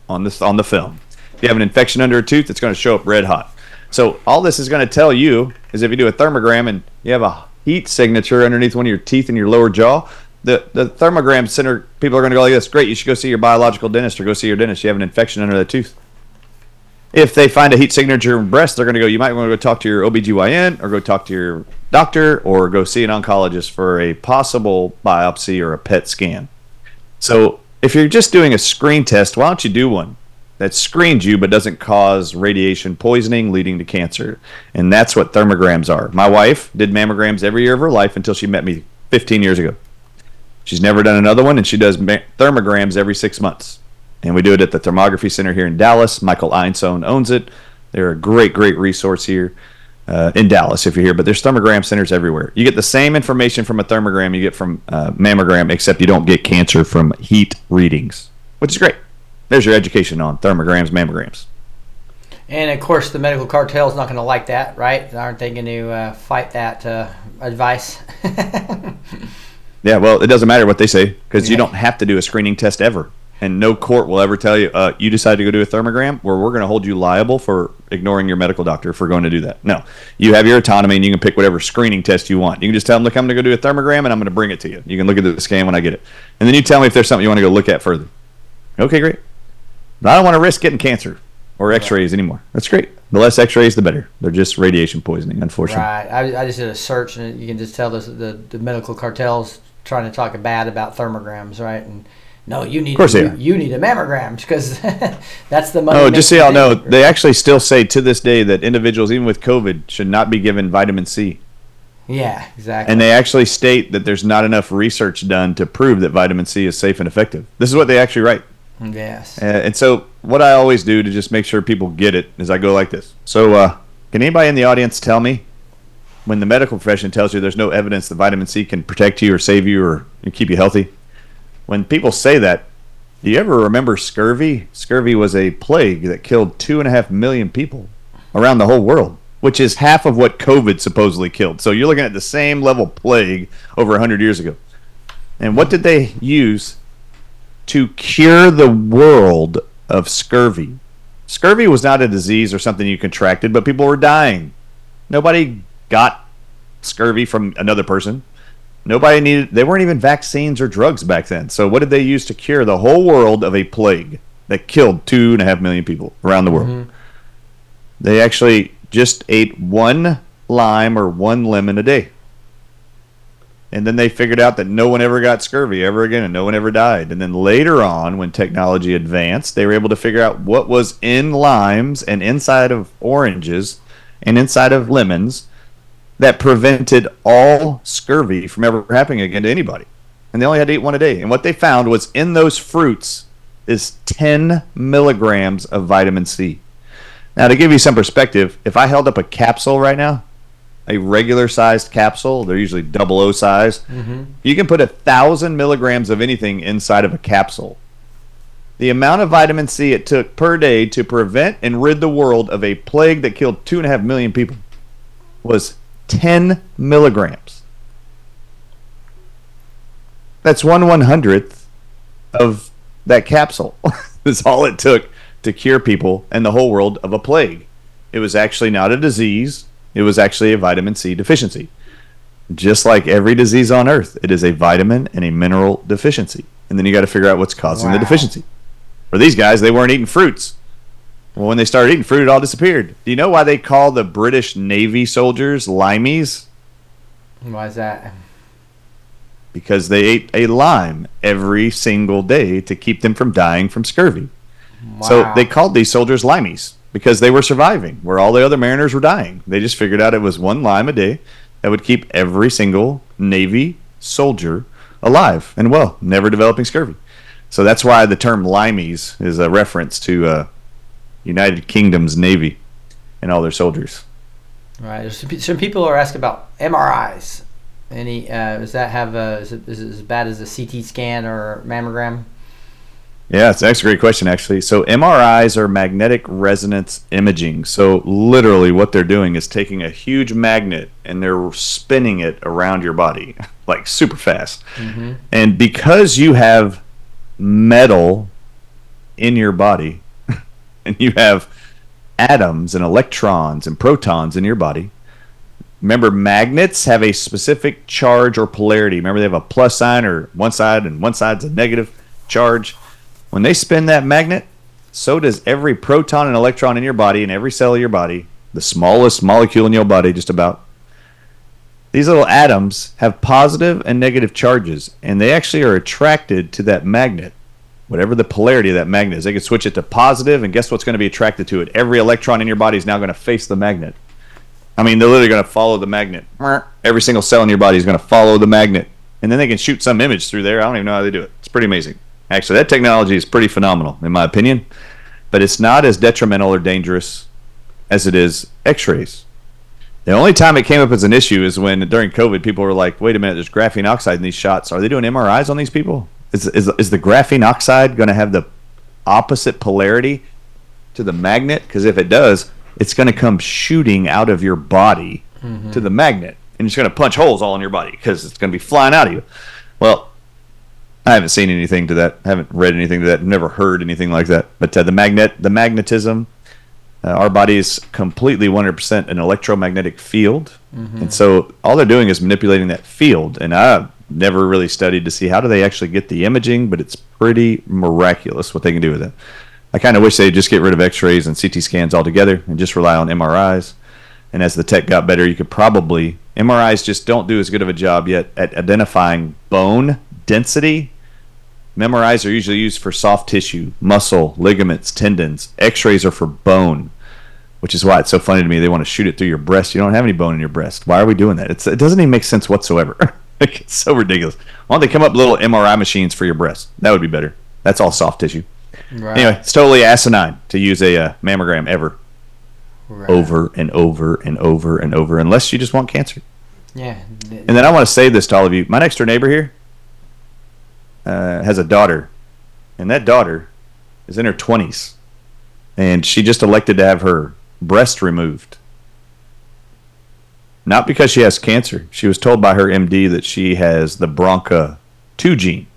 on this on the film. If you have an infection under a tooth, it's going to show up red hot. So all this is going to tell you is if you do a thermogram and you have a heat signature underneath one of your teeth in your lower jaw, the, the thermogram center people are going to go like this. Great, you should go see your biological dentist or go see your dentist. You have an infection under that tooth. If they find a heat signature in breast, they're going to go, you might want to go talk to your OBGYN or go talk to your doctor or go see an oncologist for a possible biopsy or a PET scan. So if you're just doing a screen test, why don't you do one that screens you but doesn't cause radiation poisoning leading to cancer? And that's what thermograms are. My wife did mammograms every year of her life until she met me 15 years ago. She's never done another one, and she does thermograms every six months. And we do it at the Thermography Center here in Dallas. Michael Einzone owns it. They're a great, great resource here uh, in Dallas if you're here. But there's thermogram centers everywhere. You get the same information from a thermogram you get from uh, mammogram, except you don't get cancer from heat readings, which is great. There's your education on thermograms, mammograms. And of course, the medical cartel is not going to like that, right? Aren't they going to uh, fight that uh, advice? Yeah, well, it doesn't matter what they say because you don't have to do a screening test ever. And no court will ever tell you, uh, you decide to go do a thermogram, where we're going to hold you liable for ignoring your medical doctor for going to do that. No, you have your autonomy and you can pick whatever screening test you want. You can just tell them, look, I'm going to go do a thermogram and I'm going to bring it to you. You can look at the scan when I get it. And then you tell me if there's something you want to go look at further. Okay, great. But I don't want to risk getting cancer or x rays anymore. That's great. The less x rays, the better. They're just radiation poisoning, unfortunately. right. I, I just did a search, and you can just tell this, the the medical cartels trying to talk bad about thermograms, right? And no, you need course they you, are. you need a mammogram because that's the money. Oh, just so y'all know, they actually still say to this day that individuals, even with COVID, should not be given vitamin C. yeah, exactly. And they actually state that there's not enough research done to prove that vitamin C is safe and effective. This is what they actually write. yes. Uh, and so, what I always do to just make sure people get it is I go like this. So, uh, can anybody in the audience tell me when the medical profession tells you there's no evidence that vitamin C can protect you or save you or keep you healthy? When people say that, do you ever remember scurvy? Scurvy was a plague that killed two and a half million people around the whole world, which is half of what COVID supposedly killed. So you're looking at the same level plague over 100 years ago. And what did they use to cure the world of scurvy? Scurvy was not a disease or something you contracted, but people were dying. Nobody got scurvy from another person. Nobody needed, they weren't even vaccines or drugs back then. So, what did they use to cure the whole world of a plague that killed two and a half million people around the world? Mm-hmm. They actually just ate one lime or one lemon a day. And then they figured out that no one ever got scurvy ever again and no one ever died. And then later on, when technology advanced, they were able to figure out what was in limes and inside of oranges and inside of lemons that prevented all scurvy from ever happening again to anybody. And they only had to eat one a day. And what they found was in those fruits is 10 milligrams of vitamin C. Now, to give you some perspective, if I held up a capsule right now, a regular sized capsule, they're usually double O size, mm-hmm. you can put a thousand milligrams of anything inside of a capsule. The amount of vitamin C it took per day to prevent and rid the world of a plague that killed two and a half million people was 10 milligrams. That's one one hundredth of that capsule. That's all it took to cure people and the whole world of a plague. It was actually not a disease, it was actually a vitamin C deficiency. Just like every disease on earth, it is a vitamin and a mineral deficiency. And then you got to figure out what's causing the deficiency. For these guys, they weren't eating fruits. Well, when they started eating fruit, it all disappeared. Do you know why they call the British Navy soldiers limeys? Why is that? Because they ate a lime every single day to keep them from dying from scurvy. So they called these soldiers limeys because they were surviving where all the other mariners were dying. They just figured out it was one lime a day that would keep every single Navy soldier alive and well, never developing scurvy. So that's why the term limeys is a reference to uh, United Kingdom's Navy and all their soldiers. Right. There's some, people are asking about MRIs. Any uh, does that have a, is it, is it as bad as a CT scan or mammogram? Yeah, it's that's a great question, actually. So MRIs are magnetic resonance imaging. So literally, what they're doing is taking a huge magnet and they're spinning it around your body, like super fast. And because you have metal in your body, and you have atoms and electrons and protons in your body. Remember, magnets have a specific charge or polarity. Remember, they have a plus sign or one side, and one side's a negative charge. When they spin that magnet, so does every proton and electron in your body and every cell of your body, the smallest molecule in your body, just about. These little atoms have positive and negative charges, and they actually are attracted to that magnet whatever the polarity of that magnet is. They can switch it to positive, and guess what's going to be attracted to it? Every electron in your body is now going to face the magnet. I mean, they're literally going to follow the magnet. Every single cell in your body is going to follow the magnet. And then they can shoot some image through there. I don't even know how they do it. It's pretty amazing. Actually, that technology is pretty phenomenal, in my opinion. But it's not as detrimental or dangerous as it is x rays. The only time it came up as an issue is when during COVID, people were like, wait a minute, there's graphene oxide in these shots. Are they doing MRIs on these people? Is, is, is the graphene oxide going to have the opposite polarity to the magnet? Because if it does, it's going to come shooting out of your body to the magnet. And it's going to punch holes all in your body because it's going to be flying out of you. Well, I haven't seen anything to that. I haven't read anything to that. Never heard anything like that. But uh, the magnet, the magnetism, uh, our body is completely 100% an electromagnetic field, and so all they're doing is manipulating that field. And I've never really studied to see how do they actually get the imaging, but it's pretty miraculous what they can do with it. I kind of wish they'd just get rid of X-rays and CT scans altogether and just rely on MRIs. And as the tech got better, you could probably MRIs just don't do as good of a job yet at identifying bone density MRIs are usually used for soft tissue, muscle, ligaments, tendons. X-rays are for bone, which is why it's so funny to me. They want to shoot it through your breast. You don't have any bone in your breast. Why are we doing that? It's, it doesn't even make sense whatsoever. Like, it's so ridiculous. Why don't they come up with little MRI machines for your breast? That would be better. That's all soft tissue. Right. Anyway, it's totally asinine to use a uh, mammogram ever, Right. over and over and over and over, unless you just want cancer. Yeah. And then I want to say this to all of you. My next door neighbor here uh, has a daughter, and that daughter is in her 20s, and she just elected to have her breast removed. Not because she has cancer. She was told by her MD that she has the BRCA2 gene,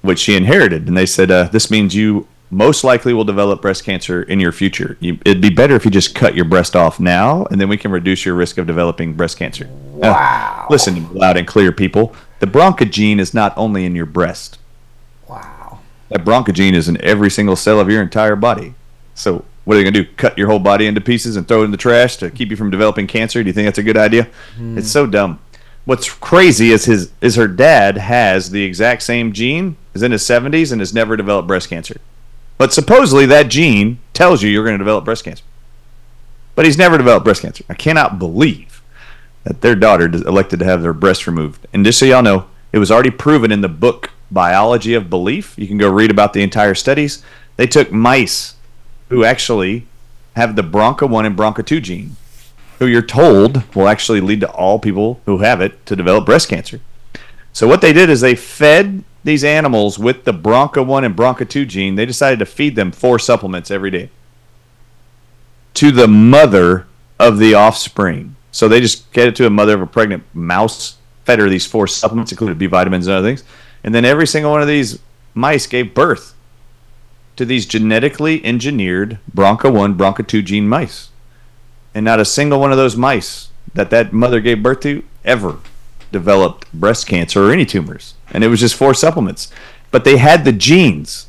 which she inherited. And they said, uh, This means you most likely will develop breast cancer in your future. You, it'd be better if you just cut your breast off now, and then we can reduce your risk of developing breast cancer. Wow. listen loud and clear, people. The BRCA gene is not only in your breast. Wow. That BRCA gene is in every single cell of your entire body. So, what are they going to do? Cut your whole body into pieces and throw it in the trash to keep you from developing cancer? Do you think that's a good idea? Hmm. It's so dumb. what's crazy is his is her dad has the exact same gene, is in his 70s and has never developed breast cancer. But supposedly that gene tells you you're going to develop breast cancer. But he's never developed breast cancer. I cannot believe that their daughter elected to have their breast removed. And just so y'all know, it was already proven in the book Biology of Belief. You can go read about the entire studies. They took mice who actually have the BRCA1 and BRCA2 gene, who you're told will actually lead to all people who have it to develop breast cancer. So what they did is they fed these animals with the BRCA1 and BRCA2 gene. They decided to feed them four supplements every day to the mother of the offspring. So they just get it to a mother of a pregnant mouse, fed her these four supplements, included B vitamins and other things, and then every single one of these mice gave birth to these genetically engineered BRCA1, BRCA2 gene mice. And not a single one of those mice that that mother gave birth to ever developed breast cancer or any tumors. And it was just four supplements. But they had the genes.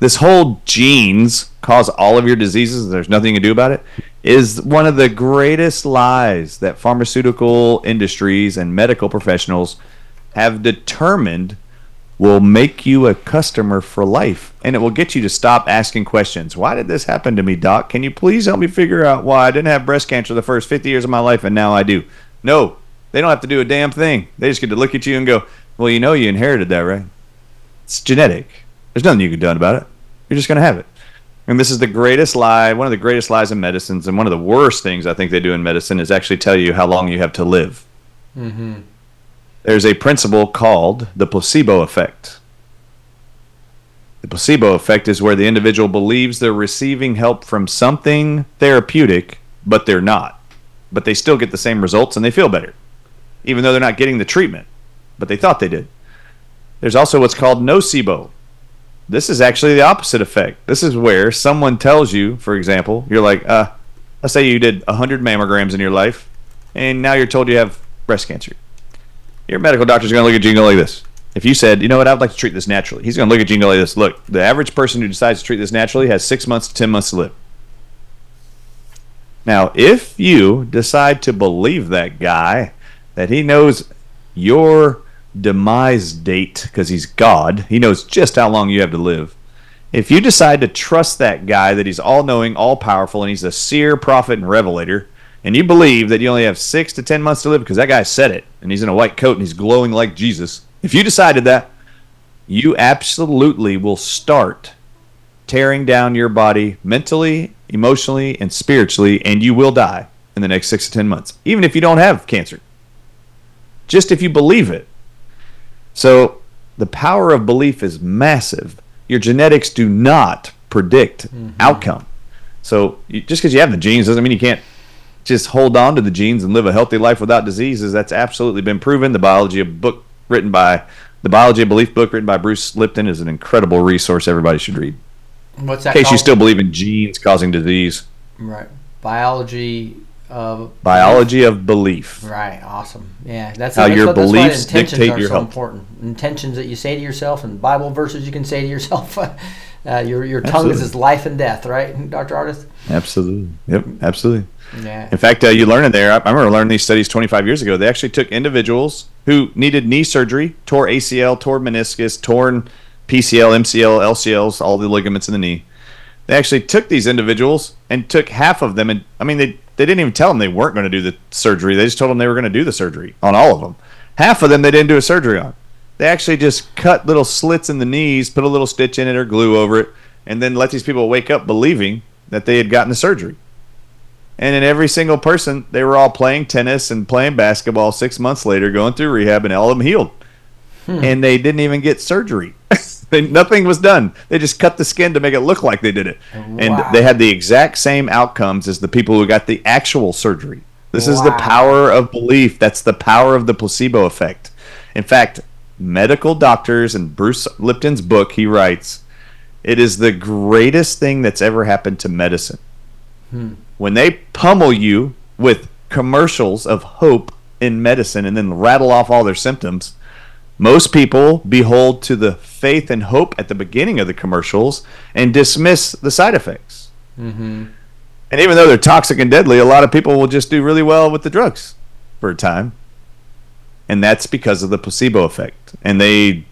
This whole genes cause all of your diseases, and there's nothing you can do about it, is one of the greatest lies that pharmaceutical industries and medical professionals have determined will make you a customer for life and it will get you to stop asking questions. Why did this happen to me, doc? Can you please help me figure out why I didn't have breast cancer the first 50 years of my life and now I do? No, they don't have to do a damn thing. They just get to look at you and go, "Well, you know you inherited that, right? It's genetic. There's nothing you can do about it. You're just going to have it." And this is the greatest lie, one of the greatest lies in medicines, and one of the worst things I think they do in medicine is actually tell you how long you have to live mm-hmm. there's a principle called the placebo effect. The placebo effect is where the individual believes they're receiving help from something therapeutic, but they're not. But they still get the same results and they feel better, even though they're not getting the treatment, but they thought they did. There's also what's called nocebo. This is actually the opposite effect. This is where someone tells you, for example, you're like, uh, let's say you did 100 mammograms in your life, and now you're told you have breast cancer your medical doctor's going to look at you and go like this. If you said, you know what, I'd like to treat this naturally, he's going to look at you and go like this. Look, the average person who decides to treat this naturally has six months to 10 months to live. Now, if you decide to believe that guy, that he knows your demise date because he's God, he knows just how long you have to live. If you decide to trust that guy that he's all knowing, all powerful, and he's a seer, prophet, and revelator, and you believe that you only have six to ten months to live because that guy said it and he's in a white coat and he's glowing like Jesus, if you decided that, you absolutely will start tearing down your body mentally, emotionally, and spiritually, and you will die in the next six to ten months, even if you don't have cancer. Just if you believe it. So the power of belief is massive. Your genetics do not predict mm-hmm. outcome. So you, just because you have the genes doesn't mean you can't just hold on to the genes and live a healthy life without diseases. That's absolutely been proven. The biology of book written by the biology of belief book written by Bruce Lipton is an incredible resource everybody should read. What's that? In case you still believe in genes causing disease. right. Biology of Biology of belief. Right. Awesome. Yeah. That's How your that's beliefs intentions dictate are your so health. important. Intentions that you say to yourself, and Bible verses you can say to yourself. uh, your your tongue is Absolutely. as life and death, right, Doctor Ardis? Absolutely. Yep. Absolutely. Yeah. In fact, uh, you learn in there. I I remember learning these studies 25 years ago. They actually took individuals who needed knee surgery, tore ACL, tore meniscus, torn PCL, MCL, LCLs, all the ligaments in the knee. They actually took these individuals and took half of them, and I mean, they they didn't even tell them they weren't going to do the surgery. They just told them they were going to do the surgery on all of them. Half of them they didn't do a surgery on. They actually just cut little slits in the knees, put a little stitch in it or glue over it, and then let these people wake up believing that they had gotten the surgery. And in every single person, they were all playing tennis and playing basketball six months later, going through rehab, and all of them healed. Hmm. And they didn't even get surgery. they, nothing was done. They just cut the skin to make it look like they did it. Wow. And they had the exact same outcomes as the people who got the actual surgery. This is the power of belief. That's the power of the placebo effect. In fact, medical doctors and Bruce Lipton's book, he writes, it is the greatest thing that's ever happened to medicine hmm. when they pummel you with commercials of hope in medicine and then rattle off all their symptoms, most people behold to the faith and hope at the beginning of the commercials and dismiss the side effects. Mm-hmm. And even though they're toxic and deadly, a lot of people will just do really well with the drugs for a time. and that's because of the placebo effect. And they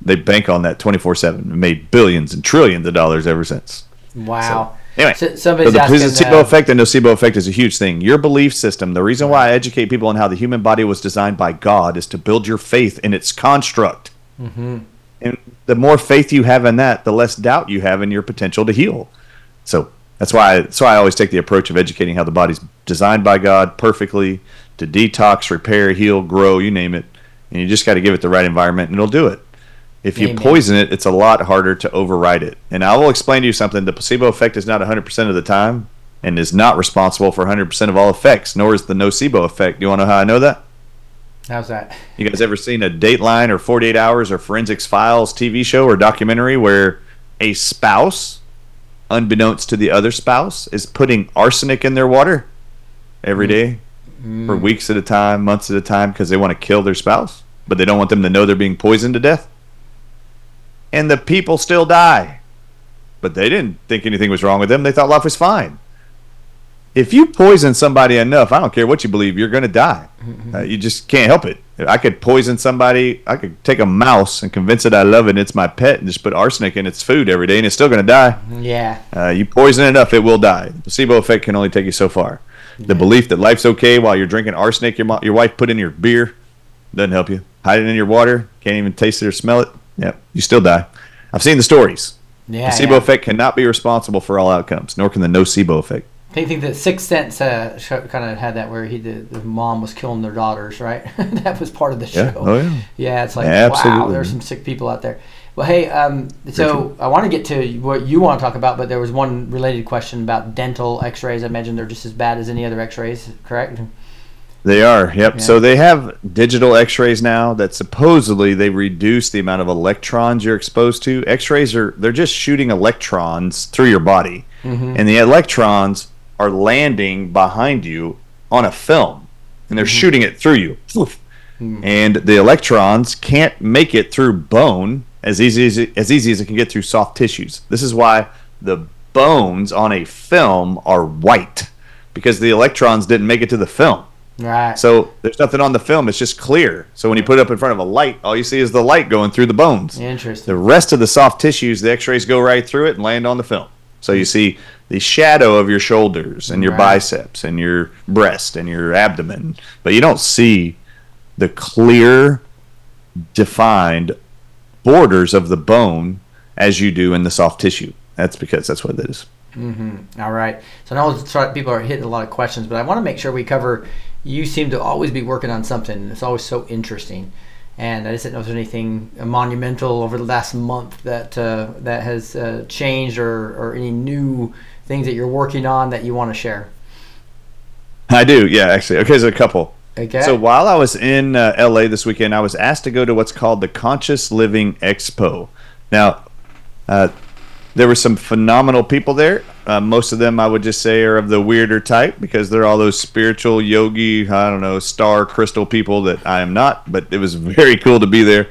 they bank on that twenty four seven. and Made billions and trillions of dollars ever since. Wow. Anyway, So- so the placebo uh, effect and nocebo effect is a huge thing. Your belief system, the reason why I educate people on how the human body was designed by God is to build your faith in its construct. Mm-hmm. And the more faith you have in that, the less doubt you have in your potential to heal. So that's why I, that's why I always take the approach of educating how the body's designed by God perfectly to detox, repair, heal, grow, you name it. And you just got to give it the right environment, and it'll do it. If you poison it, it's a lot harder to override it. And I will explain to you something. The placebo effect is not 100% of the time and is not responsible for 100% of all effects, nor is the nocebo effect. Do you want to know how I know that? How's that? You guys ever seen a Dateline or 48 Hours or Forensics Files TV show or documentary where a spouse, unbeknownst to the other spouse, is putting arsenic in their water every mm. day for mm. weeks at a time, months at a time, because they want to kill their spouse, but they don't want them to know they're being poisoned to death? And the people still die. But they didn't think anything was wrong with them. They thought life was fine. If you poison somebody enough, I don't care what you believe, you're going to die. Uh, you just can't help it. I could poison somebody. I could take a mouse and convince it I love it and it's my pet and just put arsenic in its food every day and it's still going to die. Yeah. Uh, you poison it enough, it will die. The placebo effect can only take you so far. The belief that life's okay while you're drinking arsenic your, mo- your wife put in your beer doesn't help you. Hide it in your water, can't even taste it or smell it. Yep, you still die. I've seen the stories. Yeah. placebo yeah. effect cannot be responsible for all outcomes, nor can the nocebo effect. I think that Sixth Sense uh, kind of had that where he the, the mom was killing their daughters, right? that was part of the show. Yeah. Oh, yeah. Yeah, it's like wow, Absolutely. there's some sick people out there. Well, hey, um, so I want to get to what you want to talk about, but there was one related question about dental X-rays. I imagine they're just as bad as any other X-rays, correct? They are, yep. Yeah. So they have digital X-rays now that supposedly they reduce the amount of electrons you're exposed to. X-rays are they're just shooting electrons through your body, mm-hmm. and the electrons are landing behind you on a film, and they're mm-hmm. shooting it through you. Poof. Hmm. And the electrons can't make it through bone as easy as it, as easy as it can get through soft tissues. This is why the bones on a film are white because the electrons didn't make it to the film. Right. So there's nothing on the film; it's just clear. So when you put it up in front of a light, all you see is the light going through the bones. Interesting. The rest of the soft tissues, the X-rays go right through it and land on the film. So you see the shadow of your shoulders and your Right. biceps and your breast and your abdomen, but you don't see the clear, defined borders of the bone as you do in the soft tissue. That's because that's what it is. Mm-hmm. All right. So I know it's try- people are hitting a lot of questions, but I want to make sure we cover. You seem to always be working on something. and It's always so interesting, and I just didn't know if there's anything monumental over the last month that uh, that has uh, changed, or or any new things that you're working on that you want to share. I do, yeah, actually. Okay, there's a couple. Okay. So while I was in uh, LA this weekend, I was asked to go to what's called the Conscious Living Expo. Now, uh, there were some phenomenal people there. Uh, most of them, I would just say, are of the weirder type because they're all those spiritual yogi, I don't know, star crystal people that I am not. But it was very cool to be there.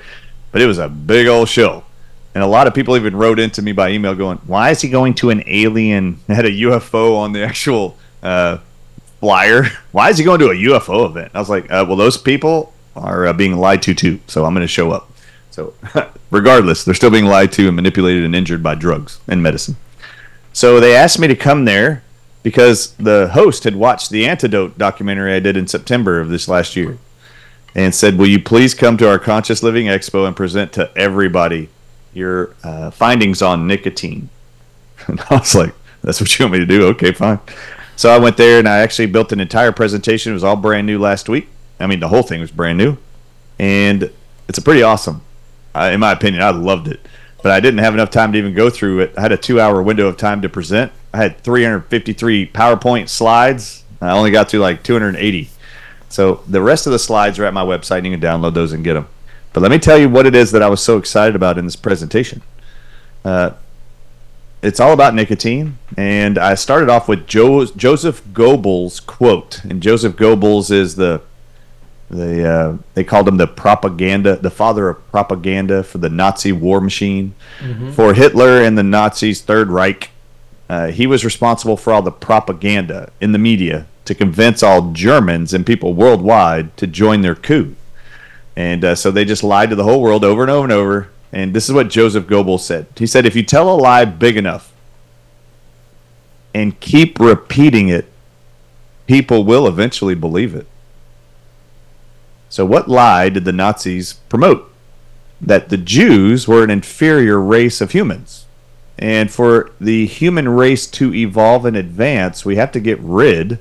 But it was a big old show. And a lot of people even wrote into me by email going, Why is he going to an alien? Had a UFO on the actual uh, flyer. Why is he going to a UFO event? I was like, uh, well, those people are uh, being lied to too, so I'm going to show up. So, regardless, they're still being lied to and manipulated and injured by drugs and medicine. So they asked me to come there because the host had watched the Antidote documentary I did in September of this last year, and said, "Will you please come to our Conscious Living Expo and present to everybody your uh, findings on nicotine?" And I was like, "That's what you want me to do? Okay, fine." So I went there and I actually built an entire presentation. It was all brand new last week. I mean, the whole thing was brand new, and it's a pretty awesome. In my opinion, I loved it, but I didn't have enough time to even go through it. I had a two-hour window of time to present. I had 353 PowerPoint slides. I only got through like 280. So the rest of the slides are at my website. and You can download those and get them. But let me tell you what it is that I was so excited about in this presentation. Uh, it's all about nicotine, and I started off with jo- Joseph Goebbels' quote, and Joseph Goebbels is the the uh, they called him the propaganda, the father of propaganda for the Nazi war machine, for Hitler and the Nazis' Third Reich. Uh, he was responsible for all the propaganda in the media to convince all Germans and people worldwide to join their coup. And uh, so they just lied to the whole world over and over and over. And this is what Joseph Goebbels said. He said, if you tell a lie big enough and keep repeating it, people will eventually believe it. So, what lie did the Nazis promote? That the Jews were an inferior race of humans. And for the human race to evolve and advance, we have to get rid.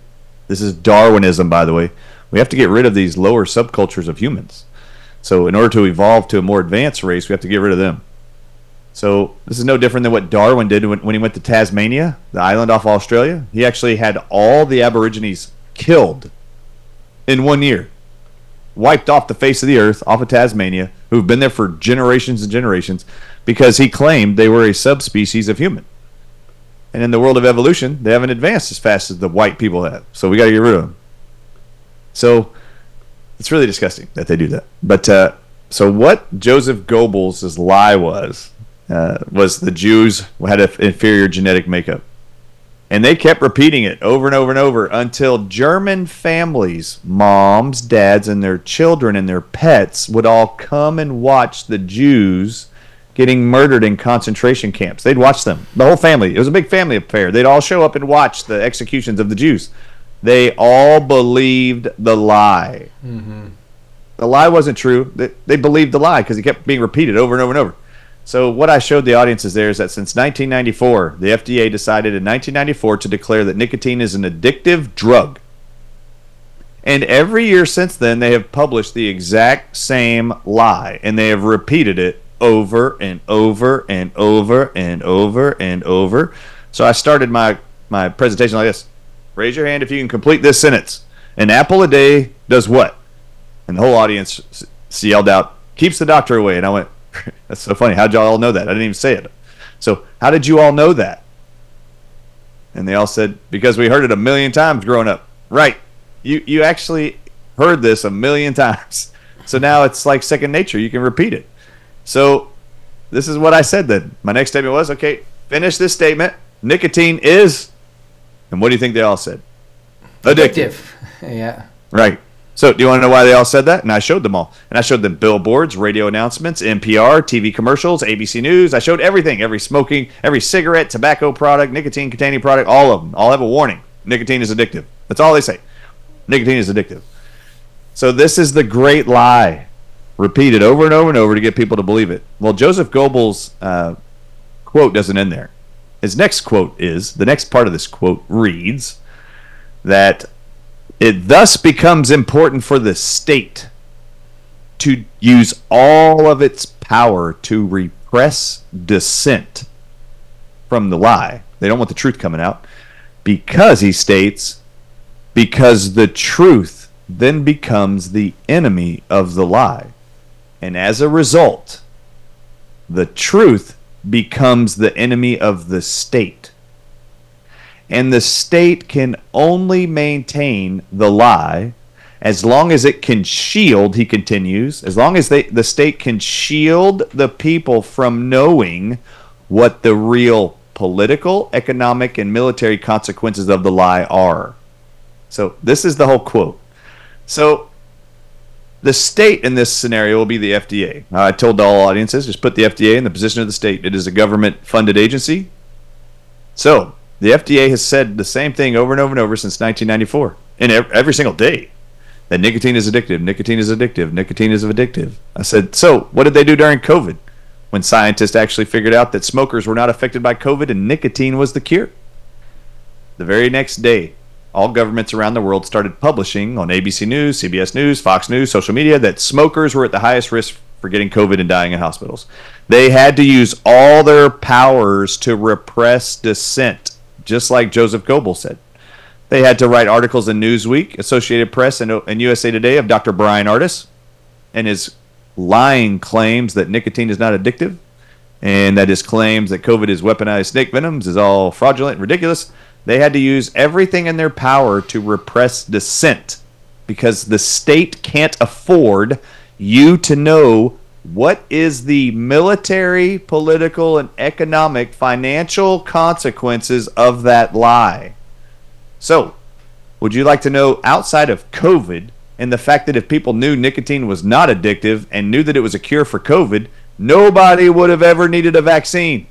This is Darwinism, by the way. We have to get rid of these lower subcultures of humans. So, in order to evolve to a more advanced race, we have to get rid of them. So, this is no different than what Darwin did when, when he went to Tasmania, the island off Australia. He actually had all the Aborigines killed in one year, wiped off the face of the earth, off of Tasmania, who've been there for generations and generations, because he claimed they were a subspecies of human. And in the world of evolution, they haven't advanced as fast as the white people have. So we got to get rid of them. So it's really disgusting that they do that. But uh, so what Joseph Goebbels' lie was uh, was the Jews had an inferior genetic makeup. And they kept repeating it over and over and over until German families, moms, dads, and their children and their pets would all come and watch the Jews getting murdered in concentration camps. They'd watch them, the whole family. It was a big family affair. They'd all show up and watch the executions of the Jews. They all believed the lie. Mm-hmm. The lie wasn't true. They, they believed the lie because it kept being repeated over and over and over. So what I showed the audiences there is that since 1994, the FDA decided in 1994 to declare that nicotine is an addictive drug. And every year since then, they have published the exact same lie, and they have repeated it over and over and over and over and over. So I started my my presentation like this: Raise your hand if you can complete this sentence. An apple a day does what? And the whole audience yelled out, "Keeps the doctor away." And I went, "That's so funny. How'd y'all all know that? I didn't even say it." So how did you all know that? And they all said, "Because we heard it a million times growing up." Right. You you actually heard this a million times. So now it's like second nature. You can repeat it. So this is what I said then. My next statement was, okay, finish this statement. Nicotine is, and what do you think they all said? Addictive. Addictive. Yeah. Right. So do you want to know why they all said that? And I showed them all. And I showed them billboards, radio announcements, NPR, TV commercials, ABC News. I showed everything, every smoking, every cigarette, tobacco product, nicotine containing product, all of them. All have a warning. Nicotine is addictive. That's all they say. Nicotine is addictive. So this is the great lie, repeated over and over and over to get people to believe it. Well, Joseph Goebbels' uh, quote doesn't end there. His next quote is the next part of this quote reads that it thus becomes important for the state to use all of its power to repress dissent from the lie. They don't want the truth coming out because he states because the truth then becomes the enemy of the lie. And as a result, the truth becomes the enemy of the state. And the state can only maintain the lie as long as it can shield, he continues, as long as they, the state can shield the people from knowing what the real political, economic, and military consequences of the lie are. So this is the whole quote. So the state in this scenario will be the FDA. I told all audiences just put the FDA in the position of the state. It is a government funded agency. So the FDA has said the same thing over and over and over since 1994, and every single day that nicotine is addictive, nicotine is addictive, nicotine is addictive. I said, so what did they do during COVID when scientists actually figured out that smokers were not affected by COVID and nicotine was the cure? The very next day, all governments around the world started publishing on ABC News, CBS News, Fox News, social media that smokers were at the highest risk for getting COVID and dying in hospitals. They had to use all their powers to repress dissent, just like Joseph Goebbels said. They had to write articles in Newsweek, Associated Press, and, and USA Today of Dr. Bryan Ardis and his lying claims that nicotine is not addictive and that his claims that COVID is weaponized snake venoms is all fraudulent and ridiculous. They had to use everything in their power to repress dissent because the state can't afford you to know what is the military, political, and economic financial consequences of that lie. So, would you like to know outside of COVID and the fact that if people knew nicotine was not addictive and knew that it was a cure for COVID, nobody would have ever needed a vaccine.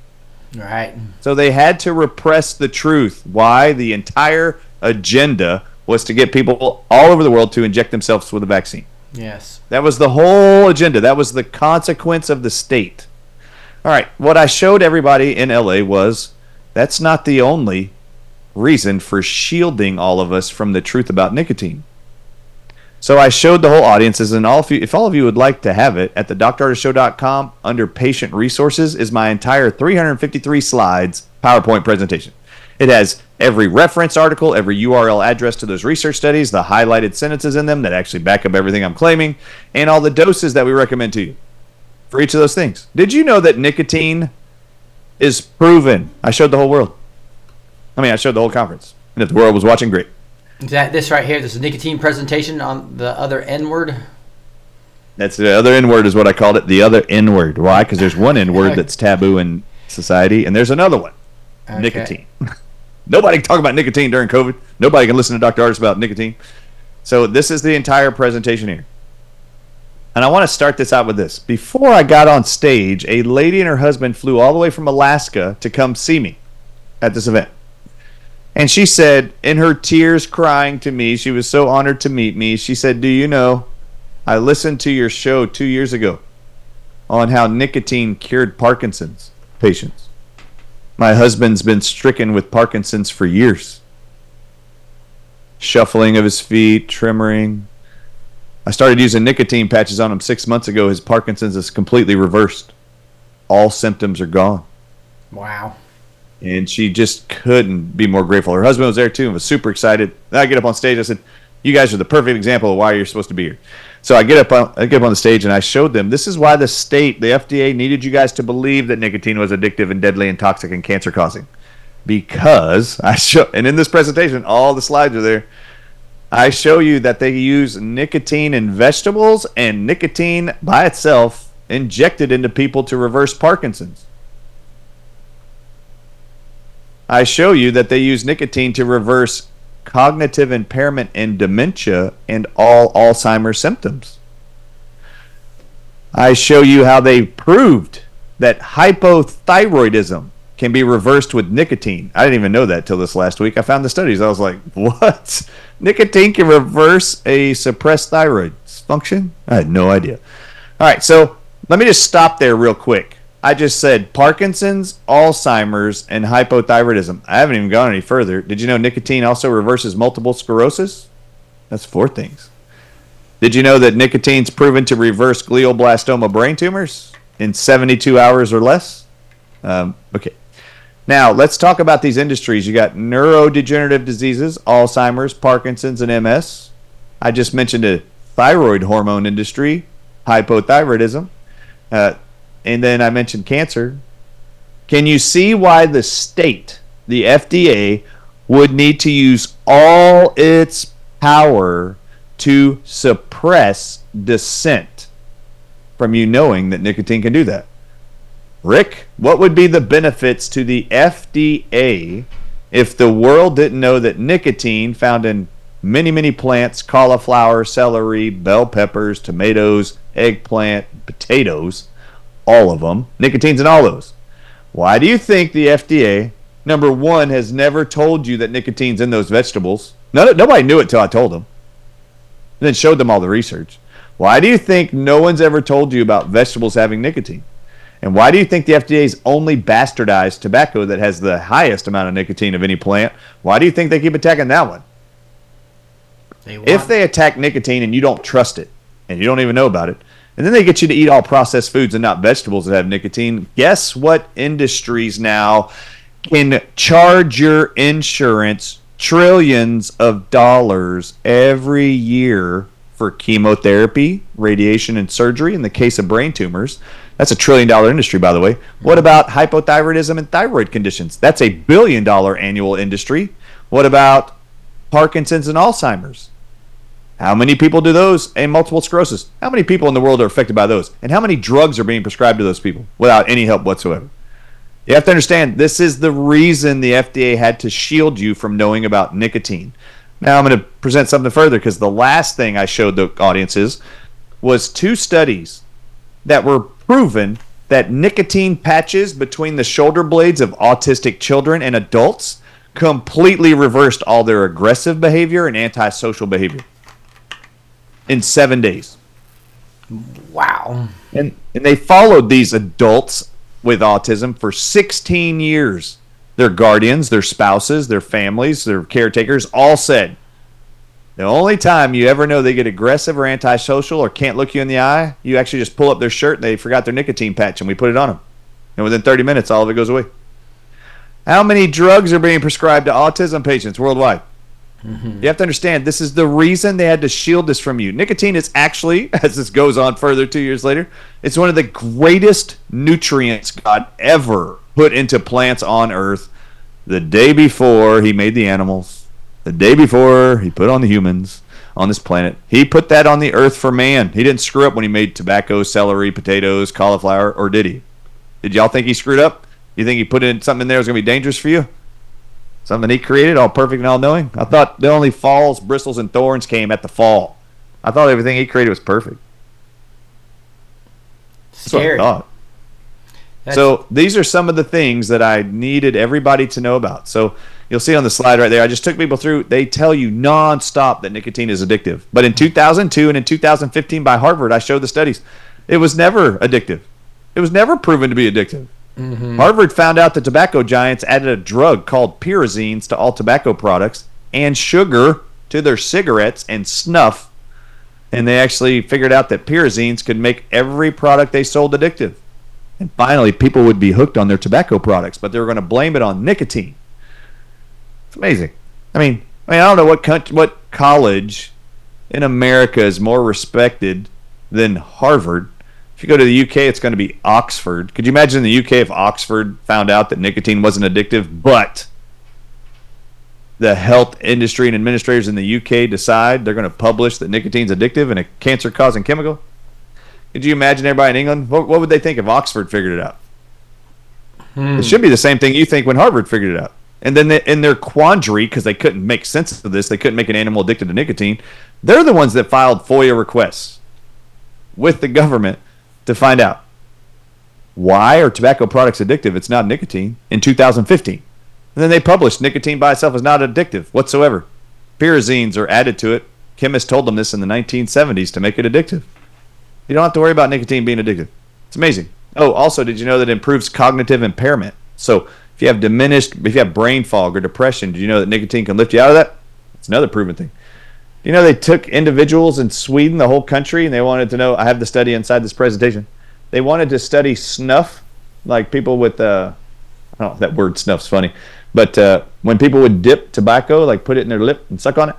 Right. So they had to repress the truth. Why? The entire agenda was to get people all over the world to inject themselves with a vaccine. Yes. That was the whole agenda. That was the consequence of the state. All right, what I showed everybody in LA was that's not the only reason for shielding all of us from the truth about nicotine. So I showed the whole audiences, and all you, if all of you would like to have it, at thedrardisshow.com under patient resources is my entire 353 slides PowerPoint presentation. It has every reference article, every URL address to those research studies, the highlighted sentences in them that actually back up everything I'm claiming, and all the doses that we recommend to you for each of those things. Did you know that nicotine is proven? I showed the whole world. I mean, I showed the whole conference. And if the world was watching, great. That this right here? This nicotine presentation on the other N word. That's the other N word, is what I called it. The other N word. Why? Because there's one N word that's taboo in society, and there's another one Okay. nicotine. Nobody can talk about nicotine during COVID. Nobody can listen to Dr. Ardis about nicotine. So this is the entire presentation here. And I want to start this out with this. Before I got on stage, a lady and her husband flew all the way from Alaska to come see me at this event. And she said, in her tears crying to me, she was so honored to meet me. She said, Do you know, I listened to your show two years ago on how nicotine cured Parkinson's patients. My husband's been stricken with Parkinson's for years. Shuffling of his feet, tremoring. I started using nicotine patches on him six months ago. His Parkinson's is completely reversed. All symptoms are gone. Wow. And she just couldn't be more grateful. Her husband was there too and was super excited. Then I get up on stage. I said, You guys are the perfect example of why you're supposed to be here. So I get up on I get up on the stage and I showed them this is why the state, the FDA, needed you guys to believe that nicotine was addictive and deadly and toxic and cancer causing. Because I show and in this presentation, all the slides are there. I show you that they use nicotine in vegetables and nicotine by itself injected into people to reverse Parkinson's. I show you that they use nicotine to reverse cognitive impairment and dementia and all Alzheimer's symptoms. I show you how they proved that hypothyroidism can be reversed with nicotine. I didn't even know that till this last week. I found the studies. I was like, what? Nicotine can reverse a suppressed thyroid function? I had no idea. All right, so let me just stop there real quick. I just said Parkinson's, Alzheimer's, and hypothyroidism. I haven't even gone any further. Did you know nicotine also reverses multiple sclerosis? That's four things. Did you know that nicotine's proven to reverse glioblastoma brain tumors in 72 hours or less? Um, okay. Now, let's talk about these industries. You got neurodegenerative diseases, Alzheimer's, Parkinson's, and MS. I just mentioned a thyroid hormone industry, hypothyroidism. Uh, and then I mentioned cancer. Can you see why the state, the FDA, would need to use all its power to suppress dissent from you knowing that nicotine can do that? Rick, what would be the benefits to the FDA if the world didn't know that nicotine found in many, many plants, cauliflower, celery, bell peppers, tomatoes, eggplant, potatoes, all of them, nicotine's in all those. Why do you think the FDA, number one, has never told you that nicotine's in those vegetables? No, nobody knew it till I told them. And then showed them all the research. Why do you think no one's ever told you about vegetables having nicotine? And why do you think the FDA's only bastardized tobacco that has the highest amount of nicotine of any plant? Why do you think they keep attacking that one? They If they attack nicotine and you don't trust it and you don't even know about it, and then they get you to eat all processed foods and not vegetables that have nicotine, guess what industries now can charge your insurance trillions of dollars every year for chemotherapy, radiation, and surgery in the case of brain tumors? That's a trillion dollar industry, by the way. What about hypothyroidism and thyroid conditions? That's a billion dollar annual industry. What about Parkinson's and Alzheimer's? How many people do those and multiple sclerosis? How many people in the world are affected by those? And how many drugs are being prescribed to those people without any help whatsoever? You have to understand this is the reason the FDA had to shield you from knowing about nicotine. Now I'm going to present something further because the last thing I showed the audiences was two studies that were proven that nicotine patches between the shoulder blades of autistic children and adults completely reversed all their aggressive behavior and antisocial behavior in seven days. Wow. And, and they followed these adults with autism for 16 years. Their guardians, their spouses, their families, their caretakers all said the only time you ever know they get aggressive or antisocial or can't look you in the eye, you actually just pull up their shirt and they forgot their nicotine patch and we put it on them. And within 30 minutes, all of it goes away. How many drugs are being prescribed to autism patients worldwide? Mm-hmm. You have to understand, this is the reason they had to shield this from you. Nicotine is actually, as this goes on further two years later, it's one of the greatest nutrients God ever put into plants on earth the day before he made the animals, the day before he put on the humans on this planet. He put that on the earth for man. He didn't screw up when he made tobacco, celery, potatoes, cauliflower, or did he? Did y'all think he screwed up? You think he put in something in there that was going to be dangerous for you? Something he created, all perfect and all knowing? I thought the only falls, bristles, and thorns came at the fall. I thought everything he created was perfect. That's what I thought. That's- So these are some of the things that I needed everybody to know about. So you'll see on the slide right there. I just took people through. They tell you nonstop that nicotine is addictive. But in 2002 and in 2015 by Harvard, I showed the studies. It was never addictive. It was never proven to be addictive. Mm-hmm. Harvard found out that tobacco giants added a drug called pyrazines to all tobacco products and sugar to their cigarettes and snuff. And they actually figured out that pyrazines could make every product they sold addictive. And finally, people would be hooked on their tobacco products, but they were going to blame it on nicotine. It's amazing. I mean, I mean, I don't know what country, what college in America is more respected than Harvard. If you go to the UK, it's going to be Oxford. Could you imagine the UK if Oxford found out that nicotine wasn't addictive, but the health industry and administrators in the UK decide they're going to publish that nicotine's addictive and a cancer-causing chemical? Could you imagine everybody in England? What, what would they think if Oxford figured it out? Hmm. It should be the same thing you think when Harvard figured it out. And then they, in their quandary, because they couldn't make sense of this, they couldn't make an animal addicted to nicotine. They're the ones that filed FOIA requests with the government to find out why are tobacco products addictive? It's not nicotine in 2015. And then they published nicotine by itself is not addictive whatsoever. Pyrazines are added to it. Chemists told them this in the 1970s to make it addictive. You don't have to worry about nicotine being addictive. It's amazing. Oh, also, did you know that it improves cognitive impairment? So if you have diminished, if you have brain fog or depression, did you know that nicotine can lift you out of that? It's another proven thing. You know, they took individuals in Sweden, the whole country, and they wanted to know. I have the study inside this presentation. They wanted to study snuff, like people with, uh, know, that word snuff's funny, but uh, when people would dip tobacco, like put it in their lip and suck on it,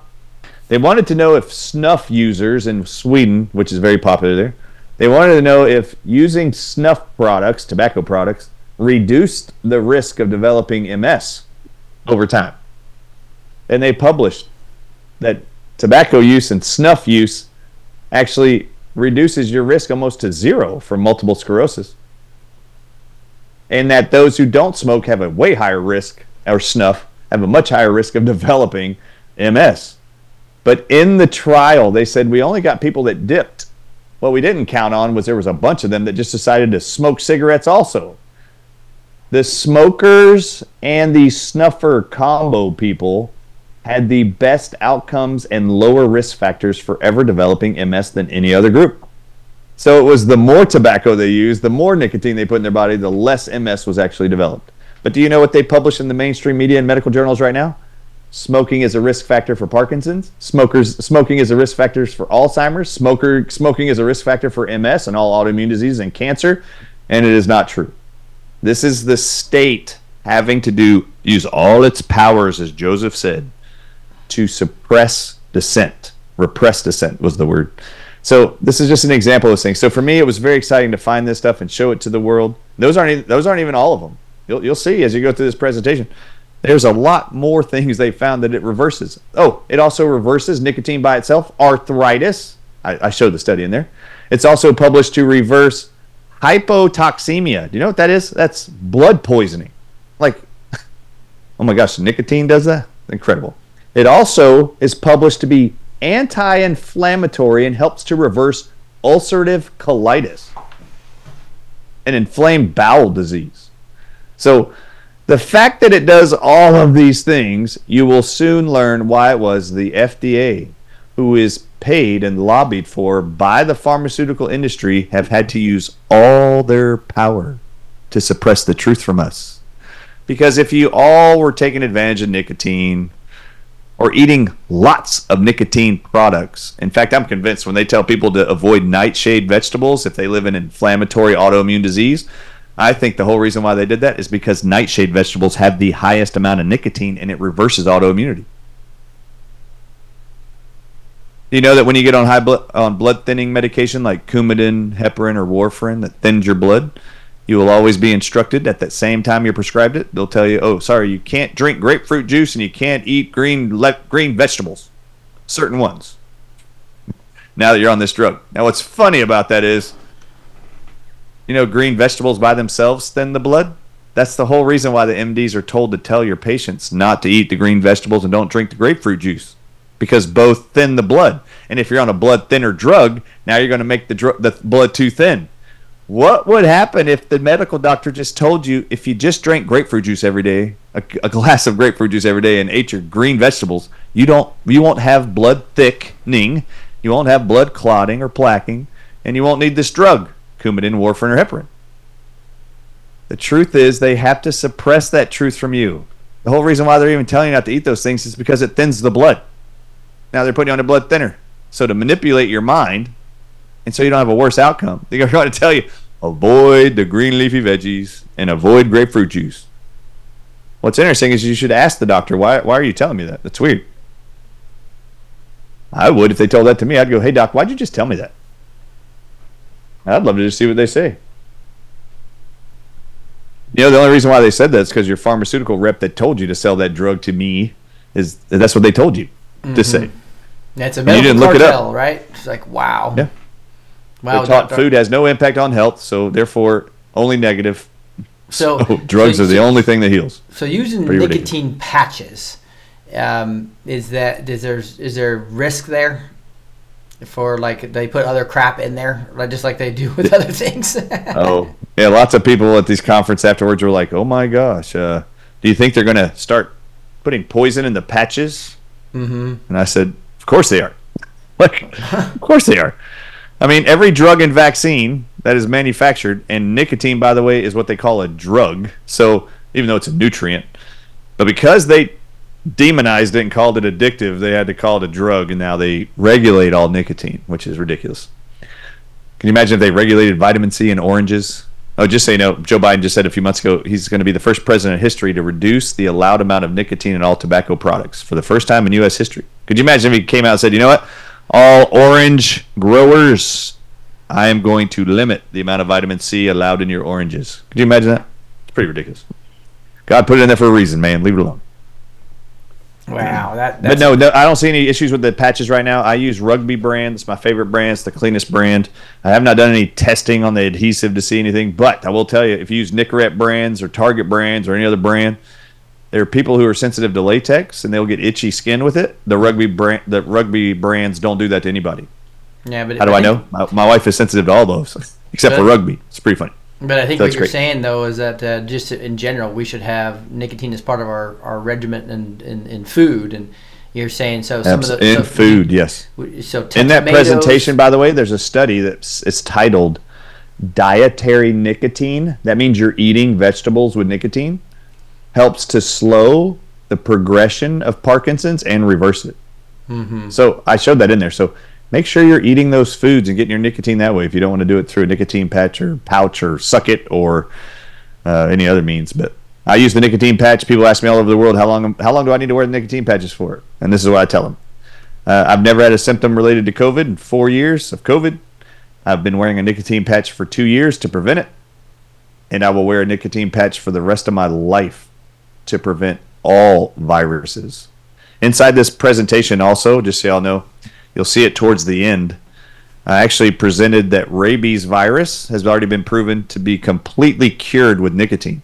they wanted to know if snuff users in Sweden, which is very popular there, they wanted to know if using snuff products, tobacco products, reduced the risk of developing MS over time. And they published that tobacco use and snuff use actually reduces your risk almost to zero for multiple sclerosis. And that those who don't smoke have a way higher risk, or snuff, have a much higher risk of developing MS. But in the trial, they said we only got people that dipped. What we didn't count on was there was a bunch of them that just decided to smoke cigarettes also. The smokers and the snuffer combo people had the best outcomes and lower risk factors for ever developing MS than any other group. So it was the more tobacco they used, the more nicotine they put in their body, the less MS was actually developed. But do you know what they publish in the mainstream media and medical journals right now? Smoking is a risk factor for Parkinson's. Smokers smoking is a risk factor for Alzheimer's. Smoker smoking is a risk factor for MS and all autoimmune diseases and cancer, and it is not true. This is the state having to do use all its powers, as Joseph said, to suppress dissent. Repress dissent was the word. So this is just an example of things. So for me, it was very exciting to find this stuff and show it to the world. Those aren't even, those aren't even all of them. You'll, you'll see as you go through this presentation. There's a lot more things they found that it reverses. Oh, it also reverses nicotine by itself, arthritis. I, I showed the study in there. It's also published to reverse hypotoxemia. Do you know what that is? That's blood poisoning. Like, oh my gosh, nicotine does that? Incredible. It also is published to be anti inflammatory and helps to reverse ulcerative colitis, an inflamed bowel disease. So, the fact that it does all of these things, you will soon learn why it was the FDA, who is paid and lobbied for by the pharmaceutical industry, have had to use all their power to suppress the truth from us. Because if you all were taking advantage of nicotine or eating lots of nicotine products, in fact, I'm convinced when they tell people to avoid nightshade vegetables if they live in inflammatory autoimmune disease, I think the whole reason why they did that is because nightshade vegetables have the highest amount of nicotine and it reverses autoimmunity. You know that when you get on high on blood thinning medication like Coumadin, heparin, or warfarin that thins your blood, you will always be instructed at that same time you're prescribed it. They'll tell you, "Oh, sorry, you can't drink grapefruit juice and you can't eat green le- green vegetables, certain ones." Now that you're on this drug. Now, what's funny about that is, you know, green vegetables by themselves thin the blood. That's the whole reason why the MDs are told to tell your patients not to eat the green vegetables and don't drink the grapefruit juice because both thin the blood. And if you're on a blood thinner drug, now you're going to make the dr- the blood too thin. What would happen if the medical doctor just told you if you just drank grapefruit juice every day, a, a glass of grapefruit juice every day, and ate your green vegetables, you don't you won't have blood thickening, you won't have blood clotting or plaquing, and you won't need this drug, Coumadin, warfarin, or heparin. The truth is they have to suppress that truth from you. The whole reason why they're even telling you not to eat those things is because it thins the blood. Now they're putting you on a blood thinner. So to manipulate your mind, and so you don't have a worse outcome, they're going to tell you avoid the green leafy veggies and avoid grapefruit juice. What's interesting is you should ask the doctor why. Why are you telling me that? That's weird. I would if they told that to me. I'd go, "Hey doc, why'd you just tell me that?" I'd love to just see what they say. You know, the only reason why they said that is because your pharmaceutical rep that told you to sell that drug to me is that's what they told you to mm-hmm. say. That's a you medical didn't look it up. cartel, right? It's like wow. Yeah. Wow. They're taught food has no impact on health, so therefore only negative. So Oh, drugs so- are the only thing that heals. So using Pretty nicotine patches, um, is that is there is there risk there for like they put other crap in there, like just like they do with other things? Oh, yeah. Lots of people at these conference afterwards were like, "Oh my gosh, uh, do you think they're going to start putting poison in the patches?" mm-hmm. And I said, "Of course they are. Like, of course they are. I mean, every drug and vaccine that is manufactured, and nicotine, by the way, is what they call a drug. So even though it's a nutrient, but because they demonized it and called it addictive, they had to call it a drug, and now they regulate all nicotine, which is ridiculous. Can you imagine if they regulated vitamin C in oranges? Oh, just you know, Joe Biden just said a few months ago he's going to be the first president in history to reduce the allowed amount of nicotine in all tobacco products for the first time in U.S. history. Could you imagine if he came out and said, you know what? All orange growers, I am going to limit the amount of vitamin C allowed in your oranges. Could you imagine that? It's pretty ridiculous. God put it in there for a reason, man. Leave it alone. Wow, that But no, no, I don't see any issues with the patches right now. I use Rugby brand. It's my favorite brand. It's the cleanest brand. I have not done any testing on the adhesive to see anything, but I will tell you, if you use Nicorette brands or Target brands or any other brand, there are people who are sensitive to latex and they'll get itchy skin with it. The Rugby brand, the Rugby brands don't do that to anybody. yeah, but How do I think- know? My, my wife is sensitive to all those, except for Rugby. It's pretty funny. But I think That's what you're great. saying though is that uh, just in general we should have nicotine as part of our, our regimen and in, in food and you're saying so some Abs- of the in so, food, yes. so In that tomatoes- presentation, by the way, there's a study that's it's titled "Dietary Nicotine." That means you're eating vegetables with nicotine helps to slow the progression of Parkinson's and reverse it. Mhm. So I showed that in there. So make sure you're eating those foods and getting your nicotine that way. If you don't want to do it through a nicotine patch or pouch or suck it or uh, any other means, but I use the nicotine patch. People ask me all over the world how long how long do I need to wear the nicotine patches for? And this is what I tell them. Uh, I've never had a symptom related to COVID in four years of COVID. I've been wearing a nicotine patch for two years to prevent it, and I will wear a nicotine patch for the rest of my life to prevent all viruses. Inside this presentation, also, just so y'all know, you'll see it towards the end. I actually presented that rabies virus has already been proven to be completely cured with nicotine.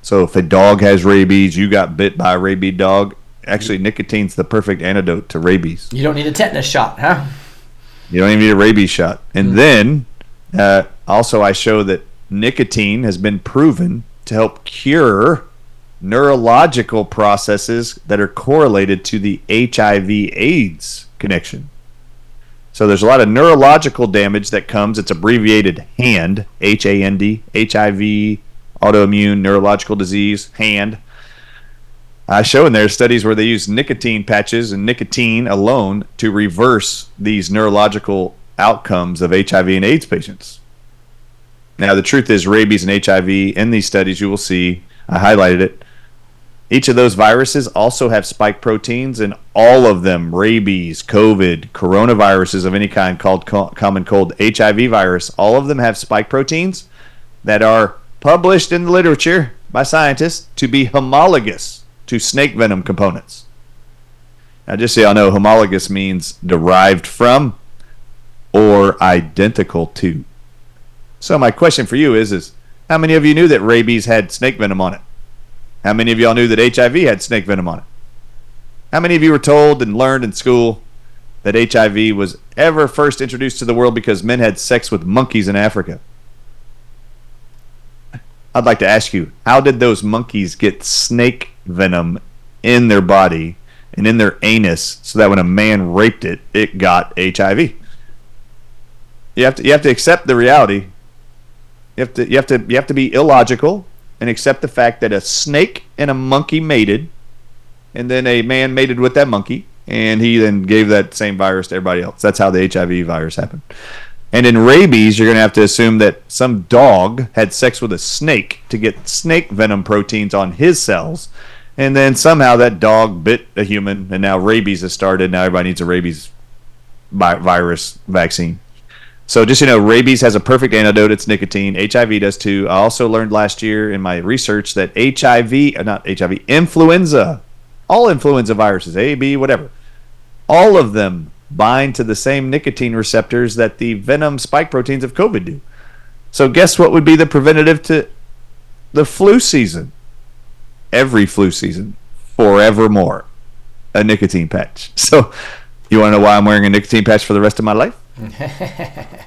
So if a dog has rabies, you got bit by a rabid dog, Actually, nicotine's the perfect antidote to rabies. You don't need a tetanus shot, huh? You don't even need a rabies shot. And then uh, also, I show that nicotine has been proven to help cure neurological processes that are correlated to the HIV/AIDS connection. So there's a lot of neurological damage that comes. It's abbreviated HAND, H A N D, HIV, autoimmune neurological disease, HAND. I show in there studies where they use nicotine patches and nicotine alone to reverse these neurological outcomes of HIV and AIDS patients. Now, the truth is, rabies and HIV in these studies, you will see, I highlighted it. Each of those viruses also have spike proteins, and all of them, rabies, COVID, coronaviruses of any kind called co- common cold, HIV virus, all of them have spike proteins that are published in the literature by scientists to be homologous to snake venom components. Now, just so y'all know, homologous means derived from or identical to. So, my question for you is: Is how many of you knew that rabies had snake venom on it? How many of y'all knew that HIV had snake venom on it? How many of you were told and learned in school that HIV was ever first introduced to the world because men had sex with monkeys in Africa? I'd like to ask you, how did those monkeys get snake venom in their body and in their anus so that when a man raped it, it got HIV? You have to you have to accept the reality. You have to you have to you have to be illogical and accept the fact that a snake and a monkey mated, and then a man mated with that monkey, and he then gave that same virus to everybody else. That's how the HIV virus happened. And in rabies, you're going to have to assume that some dog had sex with a snake to get snake venom proteins on his cells. And then somehow that dog bit a human, and now rabies has started. Now everybody needs a rabies virus vaccine. So just you know, rabies has a perfect antidote. It's nicotine. HIV does too. I also learned last year in my research that HIV, uh, not HIV, influenza, all influenza viruses, A, B, whatever, all of them bind to the same nicotine receptors that the venom spike proteins of COVID do. So guess what would be the preventative to the flu season? Every flu season, forevermore, a nicotine patch. So you want to know why I'm wearing a nicotine patch for the rest of my life?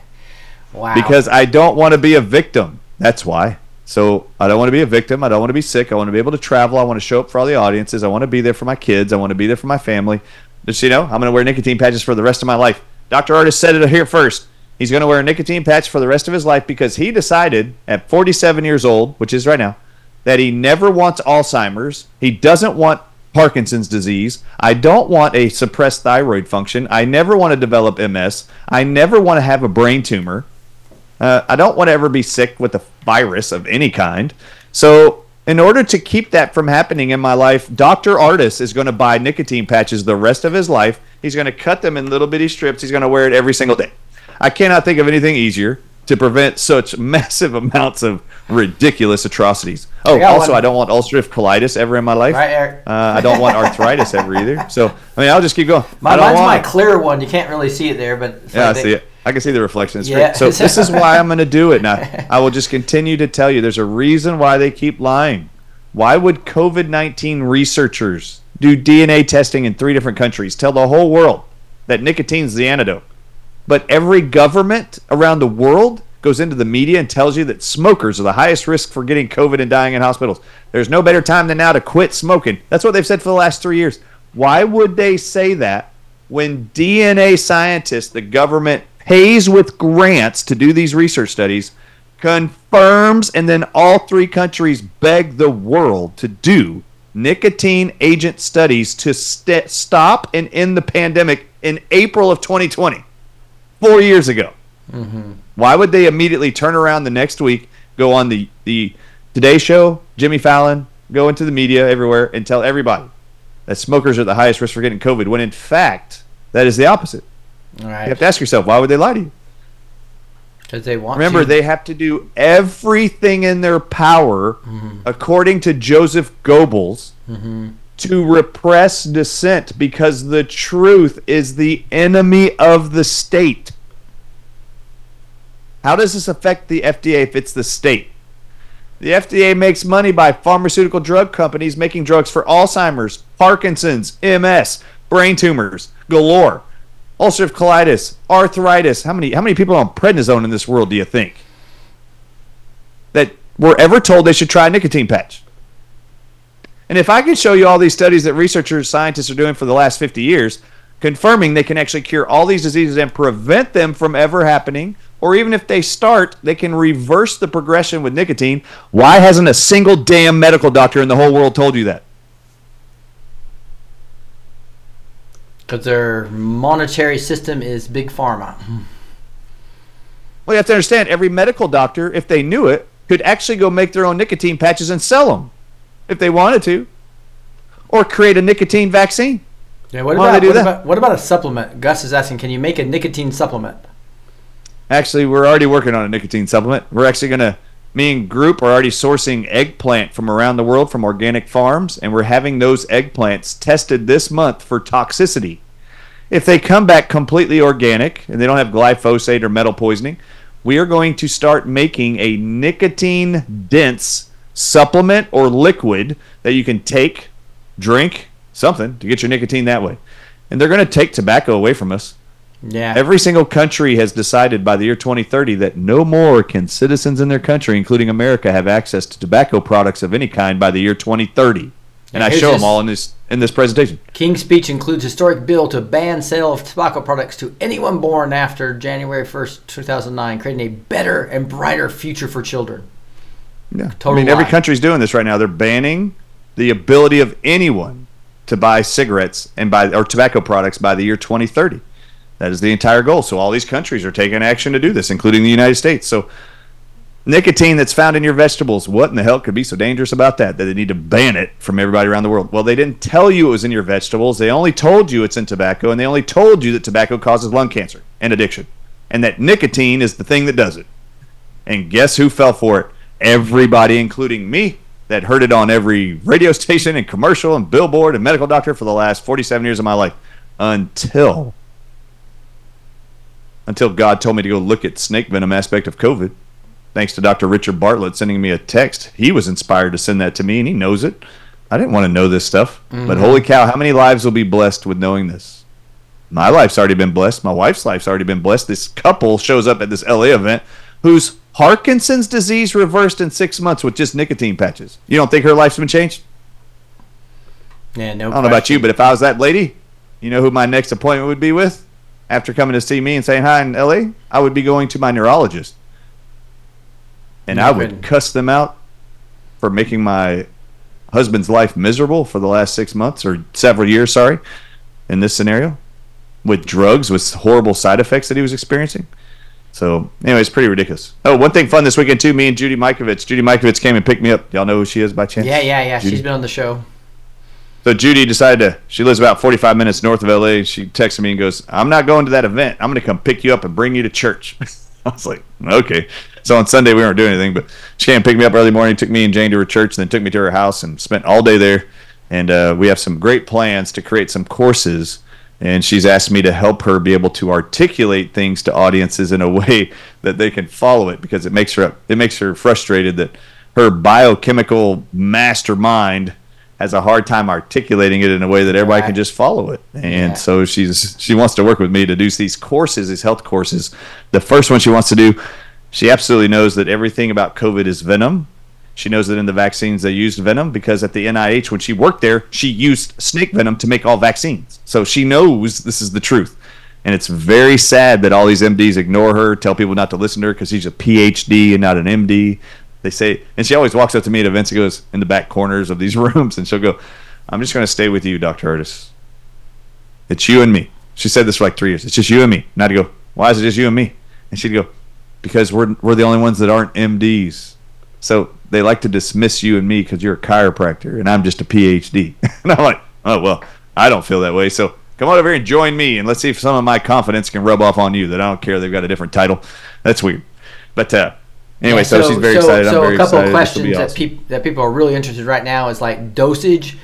Wow. because I don't want to be a victim. That's why. So I don't want to be a victim. I don't want to be sick. I want to be able to travel. I want to show up for all the audiences. I want to be there for my kids. I want to be there for my family. Just you know, I'm going to wear nicotine patches for the rest of my life. Dr. Ardis said it here first. He's going to wear a nicotine patch for the rest of his life because he decided at 47 years old, which is right now, that he never wants Alzheimer's. He doesn't want Parkinson's disease. I don't want a suppressed thyroid function. I never want to develop MS. I never want to have a brain tumor. Uh, I don't want to ever be sick with a virus of any kind. So, in order to keep that from happening in my life, Dr. Ardis is going to buy nicotine patches the rest of his life. He's going to cut them in little bitty strips. He's going to wear it every single day. I cannot think of anything easier to prevent such massive amounts of ridiculous atrocities. Oh, I also, one. I don't want ulcerative colitis ever in my life. Right, Eric. Uh, I don't want arthritis ever either. So, I mean, I'll just keep going. My, I mine's my clear one. You can't really see it there, but Yeah, I like see it. I can see the reflection. It's Yeah. great. So this is why I'm going to do it now. I will just continue to tell you. There's a reason why they keep lying. Why would COVID-19 researchers do DNA testing in three different countries, tell the whole world that nicotine's the antidote, but every government around the world goes into the media and tells you that smokers are the highest risk for getting COVID and dying in hospitals. There's no better time than now to quit smoking. That's what they've said for the last three years. Why would they say that when DNA scientists, the government pays with grants to do these research studies, confirms, and then all three countries beg the world to do nicotine agent studies to st- stop and end the pandemic in April of 2020, four years ago? Mm-hmm. Why would they immediately turn around the next week, go on the, the Today Show, Jimmy Fallon, go into the media everywhere and tell everybody that smokers are the highest risk for getting COVID, when in fact, that is the opposite. All You have to ask yourself, why would they lie to you? Because they want Remember, to. they have to do everything in their power, mm-hmm. according to Joseph Goebbels, mm-hmm. To repress dissent because the truth is the enemy of the state. How does this affect the FDA if it's the state? The FDA makes money by pharmaceutical drug companies making drugs for Alzheimer's, Parkinson's, MS, brain tumors, galore, ulcerative colitis, arthritis. How many how many people on prednisone in this world do you think? That were ever told they should try a nicotine patch? And if I could show you all these studies that researchers, scientists are doing for the last 50 years, confirming they can actually cure all these diseases and prevent them from ever happening, or even if they start, they can reverse the progression with nicotine. Why hasn't a single damn medical doctor in the whole world told you that? Because their monetary system is big pharma. Well, you have to understand every medical doctor, if they knew it, could actually go make their own nicotine patches and sell them if they wanted to, or create a nicotine vaccine. Yeah, what Why about, they do what, about what about a supplement? Gus is asking, can you make a nicotine supplement? Actually, we're already working on a nicotine supplement. We're actually going to, me and group are already sourcing eggplant from around the world from organic farms, and we're having those eggplants tested this month for toxicity. If they come back completely organic and they don't have glyphosate or metal poisoning, we are going to start making a nicotine dense supplement or liquid that you can take, drink, something to get your nicotine that way. And they're going to take tobacco away from us. Yeah. Every single country has decided by the year 2030 that no more can citizens in their country, including America, have access to tobacco products of any kind by the year 2030. And I show them all in this in this presentation. King's speech includes historic bill to ban sale of tobacco products to anyone born after January 1st, 2009, creating a better and brighter future for children. Yeah. Total I mean, every lie. country's doing this right now. They're banning the ability of anyone to buy cigarettes and buy or tobacco products by the year 2030. That is the entire goal. So all these countries are taking action to do this, including the United States. So nicotine that's found in your vegetables, what in the hell could be so dangerous about that that they need to ban it from everybody around the world? Well, they didn't tell you it was in your vegetables. They only told you it's in tobacco, and they only told you that tobacco causes lung cancer and addiction, and that nicotine is the thing that does it. And guess who fell for it? Everybody, including me, that heard it on every radio station and commercial and billboard and medical doctor for the last 47 years of my life until until God told me to go look at snake venom aspect of COVID. Thanks to Dr. Richard Bartlett sending me a text. He was inspired to send that to me and he knows it. I didn't want to know this stuff. But mm-hmm. holy cow, how many lives will be blessed with knowing this? My life's already been blessed. My wife's life's already been blessed. This couple shows up at this LA event whose Parkinson's disease reversed in six months with just nicotine patches. You don't think her life's been changed? Yeah, no. I don't know about you, but if I was that lady, you know who my next appointment would be with? After coming to see me and saying hi in LA, I would be going to my neurologist. And No I would kidding. cuss them out for making my husband's life miserable for the last six months or several years, sorry, in this scenario with drugs, with horrible side effects that he was experiencing. So, anyway, it's pretty ridiculous. Oh, one thing fun this weekend, too, me and Judy Mikovits. Judy Mikovits came and picked me up. Y'all know who she is by chance? Yeah, yeah, yeah. Judy. She's been on the show. So Judy decided to. She lives about 45 minutes north of LA. She texted me and goes, "I'm not going to that event. I'm going to come pick you up and bring you to church." I was like, "Okay." So on Sunday we weren't doing anything, but she came and picked me up early morning, took me and Jane to her church, and then took me to her house and spent all day there. And uh, we have some great plans to create some courses. And she's asked me to help her be able to articulate things to audiences in a way that they can follow it because it makes her it makes her frustrated that her biochemical mastermind has a hard time articulating it in a way that everybody Right. can just follow it. And Yeah. so she's she wants to work with me to do these courses, these health courses. The first one she wants to do, she absolutely knows that everything about COVID is venom. She knows that in the vaccines they used venom because at the NIH when she worked there, she used snake venom to make all vaccines. So she knows this is the truth. And it's very sad that all these MDs ignore her, tell people not to listen to her because she's a PhD and not an MD. They say, and she always walks up to me at events and goes in the back corners of these rooms, and she'll go, "I'm just going to stay with you, Doctor Ardis. It's you and me." She said this for like three years. It's just you and me. And I'd go, "Why is it just you and me?" And she'd go, "Because we're we're the only ones that aren't MDs. So they like to dismiss you and me because you're a chiropractor and I'm just a PhD." and I'm like, "Oh well, I don't feel that way. So come on over here and join me, and let's see if some of my confidence can rub off on you. That I don't care they've got a different title. That's weird." But uh, anyway, Yeah, so, she's very excited. So I'm very a couple excited. of This will be questions that, awesome. peop- that people are really interested right now is like dosage,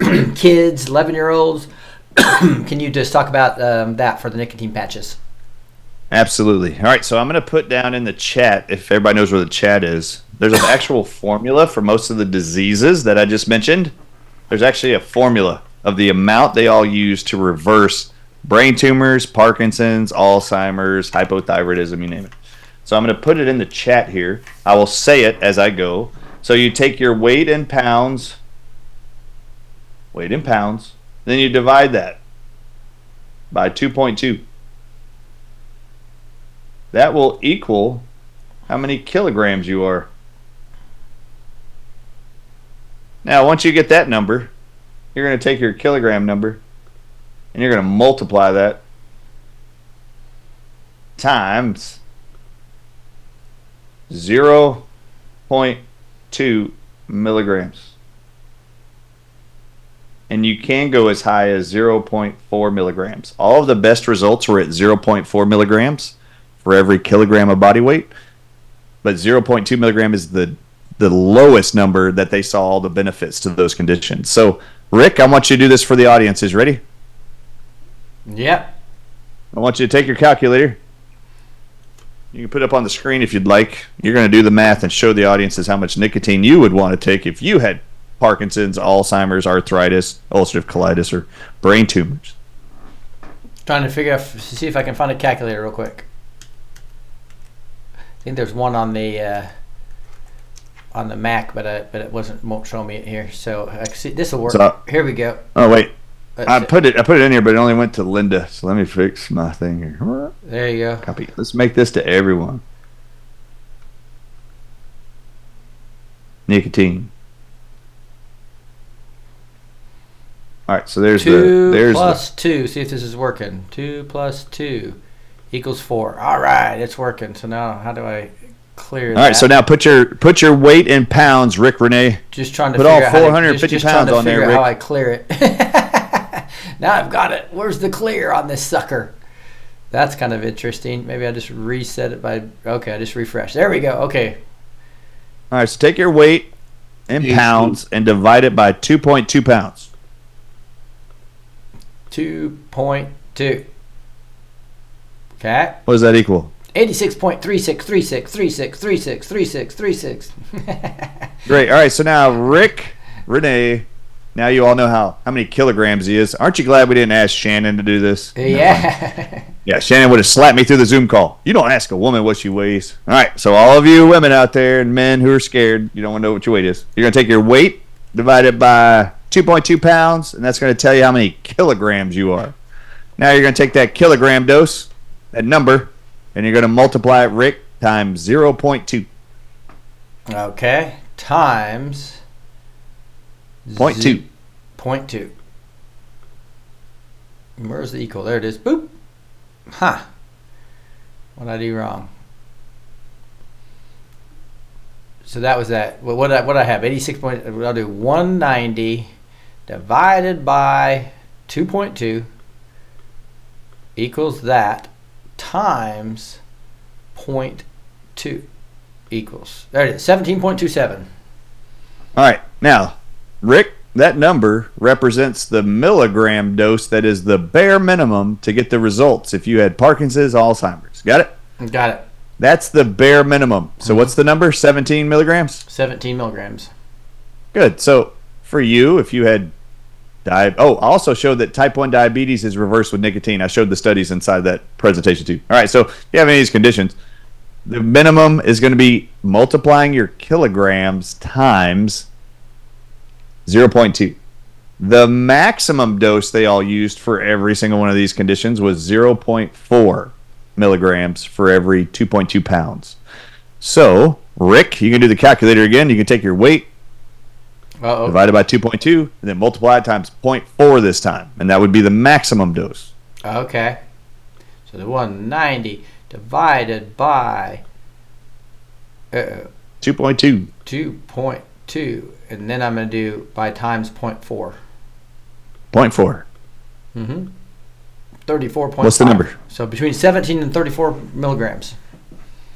kids, 11 year olds. Can you just talk about um, that for the nicotine patches? Absolutely. All right, so I'm going to put down in the chat, if everybody knows where the chat is, there's an actual formula for most of the diseases that I just mentioned. There's actually a formula of the amount they all use to reverse brain tumors, Parkinson's, Alzheimer's, hypothyroidism, you name it. So I'm going to put it in the chat here. I will say it as I go. So you take your weight in pounds, weight in pounds, then you divide that by 2.2. That will equal how many kilograms you are. Now, once you get that number, you're going to take your kilogram number and you're going to multiply that times 0.2 milligrams. And you can go as high as 0.4 milligrams. All of the best results were at 0.4 milligrams for every kilogram of body weight. But 0.2 milligram is the the lowest number that they saw all the benefits to those conditions. So, Rick, I want you to do this for the audience. Is ready? Yep. I want you to take your calculator. You can put it up on the screen if you'd like. You're going to do the math and show the audiences how much nicotine you would want to take if you had Parkinson's, Alzheimer's, arthritis, ulcerative colitis, or brain tumors. Trying to figure out, see if I can find a calculator real quick. I think there's one on the uh, on the Mac, but I, but it wasn't won't show me it here. So I see this will work. So- here we go. Oh wait, That's I it. put it. I put it in here, but it only went to Linda. So let me fix my thing here. there you go. Copy. Let's make this to everyone. Nicotine. All right, so there's Two the there's the, plus two. See if this is working. Two plus two equals four. All right, it's working. So now how do I clear All that? right, so now put your put your weight in pounds, Rick Renee. just trying to put all figure out how to- 450 just, just pounds to on there, figure out how I clear it. now I've got it. Where's the clear on this sucker? That's kind of interesting. Maybe I just reset it by okay. I just refresh. There we go. Okay, All right, so take your weight in pounds and divide it by 2.2 pounds. two point two. Okay. What does that equal? Eighty-six point three six three six three six three six three six three six. Great. All right, so now Rick Renee. Now you all know how how many kilograms he is. Aren't you glad we didn't ask Shannon to do this? Yeah. Yeah, Shannon would have slapped me through the Zoom call. You don't ask a woman what she weighs. All right, so all of you women out there and men who are scared, you don't want to know what your weight is. You're going to take your weight divided by 2.2 pounds, and that's going to tell you how many kilograms you are. Now you're going to take that kilogram dose, that number, and you're going to multiply it, Rick, times 0.2. okay. Times. Point z- two. Point two. Where's the equal? There it is. Boop. Huh. What did I do wrong? So that was that. What what did I, what did I have? Eighty six point. I'll do one ninety divided by two point two equals that times point two equals there it is seventeen point two seven. All right, now, Rick, that number represents the milligram dose that is the bare minimum to get the results if you had Parkinson's, Alzheimer's. Got it? Got it. That's the bare minimum. So mm-hmm. what's the number? 17 milligrams? 17 milligrams. Good. So for you, if you had di- oh, I also showed that type 1 diabetes is reversed with nicotine. I showed the studies inside that presentation too. All right, so if you have any of these conditions, the minimum is going to be multiplying your kilograms times 0.2. The maximum dose they all used for every single one of these conditions was 0.4 milligrams for every 2.2 pounds. So, Rick, you can do the calculator again. You can take your weight Uh-oh. divided by 2.2 and then multiply it times 0.4 this time. And that would be the maximum dose. Okay. So the 190 divided by uh, 2.2. 2.2. And then I'm going to do by times 0.4. 0.4. Mm-hmm. 34.5. What's the number? So between 17 and 34 milligrams.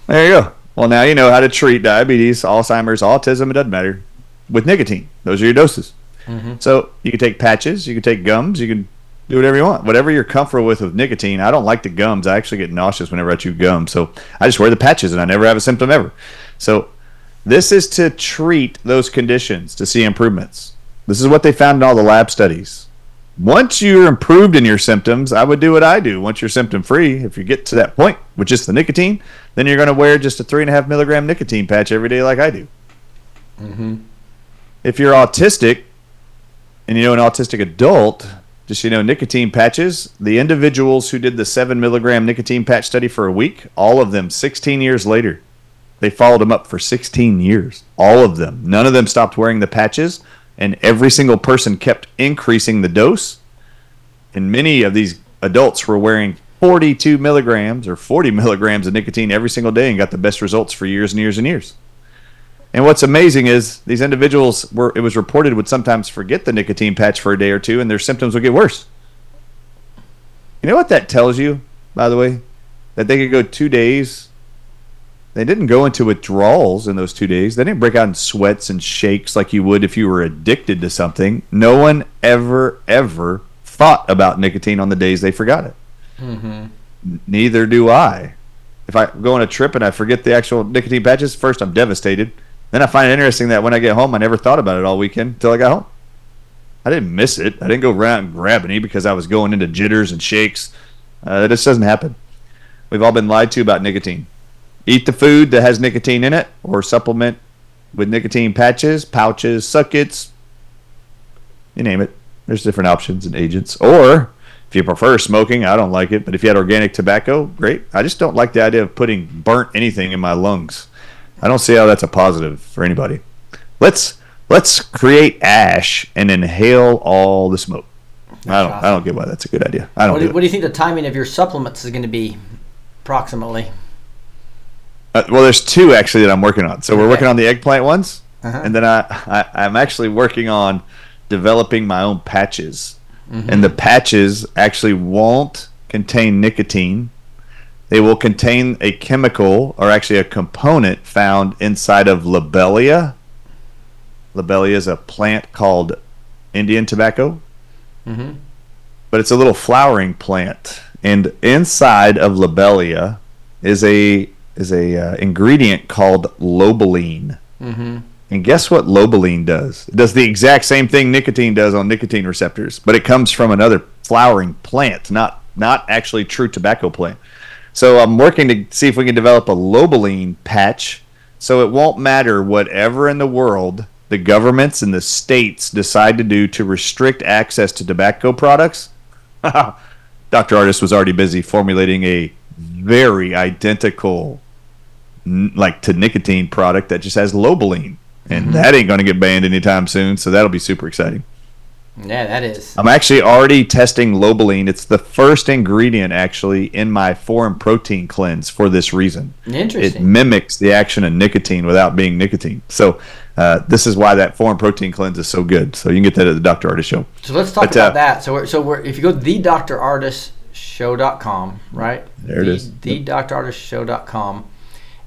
There you go. Well, now you know how to treat diabetes, Alzheimer's, autism. It doesn't matter with nicotine. Those are your doses. Mhm. So you can take patches, you can take gums, you can do whatever you want, whatever you're comfortable with with nicotine. I don't like the gums. I actually get nauseous whenever I chew gum, so I just wear the patches and I never have a symptom ever. So This is to treat those conditions to see improvements. This is what they found in all the lab studies. Once you're improved in your symptoms, I would do what I do. Once you're symptom free, if you get to that point with just the nicotine, then you're going to wear just a three and a half milligram nicotine patch every day, like I do. If you're autistic, and you know an autistic adult, just you know, nicotine patches. The individuals who did the seven milligram nicotine patch study for a week, all of them, 16 years later, they followed them up for 16 years. All of them. None of them stopped wearing the patches, and every single person kept increasing the dose. And many of these adults were wearing 42 milligrams or 40 milligrams of nicotine every single day and got the best results for years and years and years. And what's amazing is these individuals were it was reported would sometimes forget the nicotine patch for a day or two and their symptoms would get worse. You know what that tells you, by the way? That they could go 2 days they didn't go into withdrawals in those 2 days. They didn't break out in sweats and shakes like you would if you were addicted to something. No one ever ever thought about nicotine on the days they forgot it. Mm-hmm. Neither do I. If I go on a trip and I forget the actual nicotine patches, first I'm devastated. Then I find it interesting that when I get home, I never thought about it all weekend until I got home. I didn't miss it. I didn't go around and grab any because I was going into jitters and shakes. Uh, just doesn't happen. We've all been lied to about nicotine. Eat the food that has nicotine in it, or supplement with nicotine patches, pouches, suckets, you name it. There's different options and agents. Or if you prefer smoking, I don't like it. But if you had organic tobacco, great. I just don't like the idea of putting burnt anything in my lungs. I don't see how that's a positive for anybody. Let's let's create ash and inhale all the smoke. I don't I don't get why that's a good idea. I don't What do do, what do you think the timing of your supplements is going to be, approximately? Uh, well, there's two actually that I'm working on. So we're working on the eggplant ones, Uh-huh. and then I, I I'm actually working on developing my own patches, and the patches actually won't contain nicotine. They will contain a chemical or actually a component found inside of lobelia. Lobelia is a plant called Indian tobacco, but it's a little flowering plant, and inside of lobelia is a is a uh, ingredient called lobeline. And guess what lobeline does? It does the exact same thing nicotine does on nicotine receptors, but it comes from another flowering plant, not not actually true tobacco plant. So I'm working to see if we can develop a lobeline patch so it won't matter whatever in the world the governments and the states decide to do to restrict access to tobacco products. Dr. Ardis was already busy formulating a very identical like to nicotine product that just has lobeline and mm-hmm. that ain't going to get banned anytime soon so that'll be super exciting Yeah, that is. i'm actually already testing lobeline it's the first ingredient actually in my foreign protein cleanse for this reason Interesting. it mimics the action of nicotine without being nicotine so uh, this is why that foreign protein cleanse is so good so you can get that at the dr ardis show So let's talk But, about uh, that. So we're, so we're, if you go to the doctorardisshow.com, right? There it the, is. The doctorardisshow.com.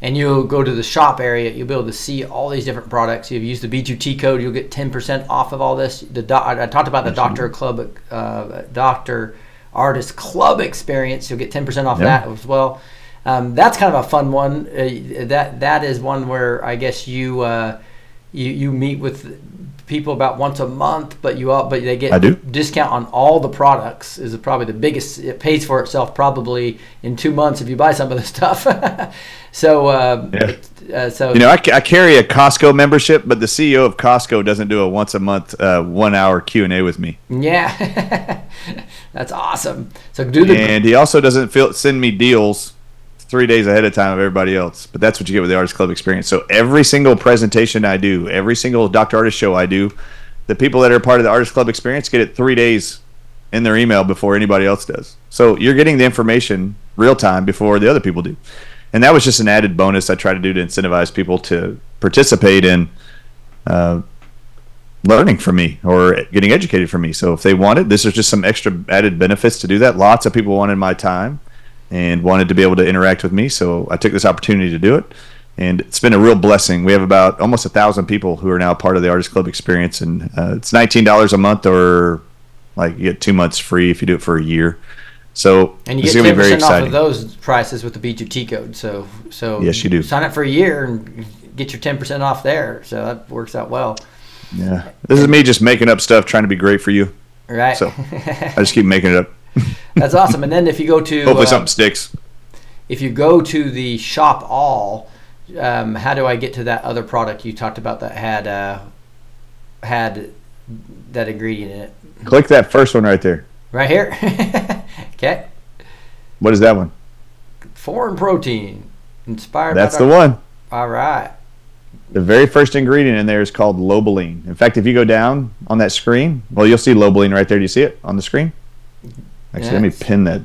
And you'll go to the shop area. You'll be able to see all these different products. If you use the B2T code, you'll get 10% off of all this. The I talked about the Doctor Club, uh, Doctor Ardis Club experience. You'll get 10% off Yeah. that as well. Um, that's kind of a fun one. Uh, that that is one where I guess you uh, you you meet with people about once a month, but you all but they get I do. discount on all the products is probably the biggest. It pays for itself probably in two months if you buy some of the stuff. so uh, Yeah. uh, so you know I, I carry a costco membership but the ceo of costco doesn't do a once a month uh, one hour q&a with me yeah, that's awesome. So do the and he also doesn't feel send me deals three days ahead of time of everybody else. But that's what you get with the Ardis Club experience. So every single presentation I do, every single Dr. Ardis show I do, the people that are part of the Ardis Club experience get it three days in their email before anybody else does. So you're getting the information real time before the other people do. And that was just an added bonus I try to do to incentivize people to participate in uh, learning from me or getting educated from me. So if they wanted, this is just some extra added benefits to do that. Lots of people wanted my time and wanted to be able to interact with me. So I took this opportunity to do it. And it's been a real blessing. We have about almost a thousand people who are now part of the Ardis Club experience, and uh, it's nineteen dollars a month, or like you get two months free if you do it for a year. So and you get ten be very percent off of those prices with the B2T code. So so Yes, you do. Sign up for a year and get your ten percent off there. So that works out well, Yeah. This is me just making up stuff, trying to be great for you. right? So I just keep making it up. That's awesome. And then if you go to Hopefully uh, something sticks. if you go to the shop all, um, how do I get to that other product you talked about that had uh, had that ingredient in it? Click that first one right there. Right here. okay. What is that one? Foreign protein inspired. That's by the Dr- one. All right. The very first ingredient in there is called lobeline. In fact, if you go down on that screen, well, you'll see lobeline right there. Do you see it on the screen? Actually, let me pin that.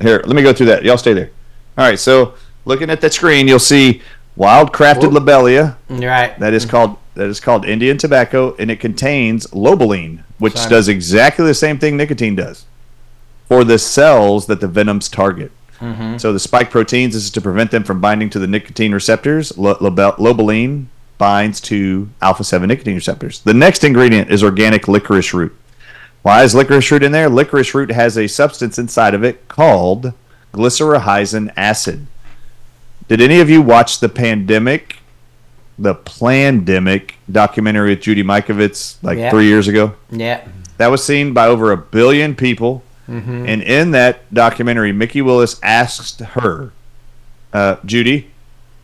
Here, let me go through that. Y'all stay there. All right, so looking at that screen, you'll see wild crafted Whoop. lobelia. Right. That is called that is called Indian tobacco, and it contains lobeline, which Simon. does exactly the same thing nicotine does for the cells that the venoms target. Mm-hmm. So the spike proteins is to prevent them from binding to the nicotine receptors. Lo- lobe- lobeline binds to alpha seven nicotine receptors. The next ingredient is organic licorice root. Why is licorice root in there? Licorice root has a substance inside of it called glycyrrhizin acid. Did any of you watch the pandemic, the Plandemic documentary with Judy Mikovits like Yeah. three years ago? Yeah. That was seen by over a billion people. And in that documentary, Mikki Willis asked her, uh, Judy,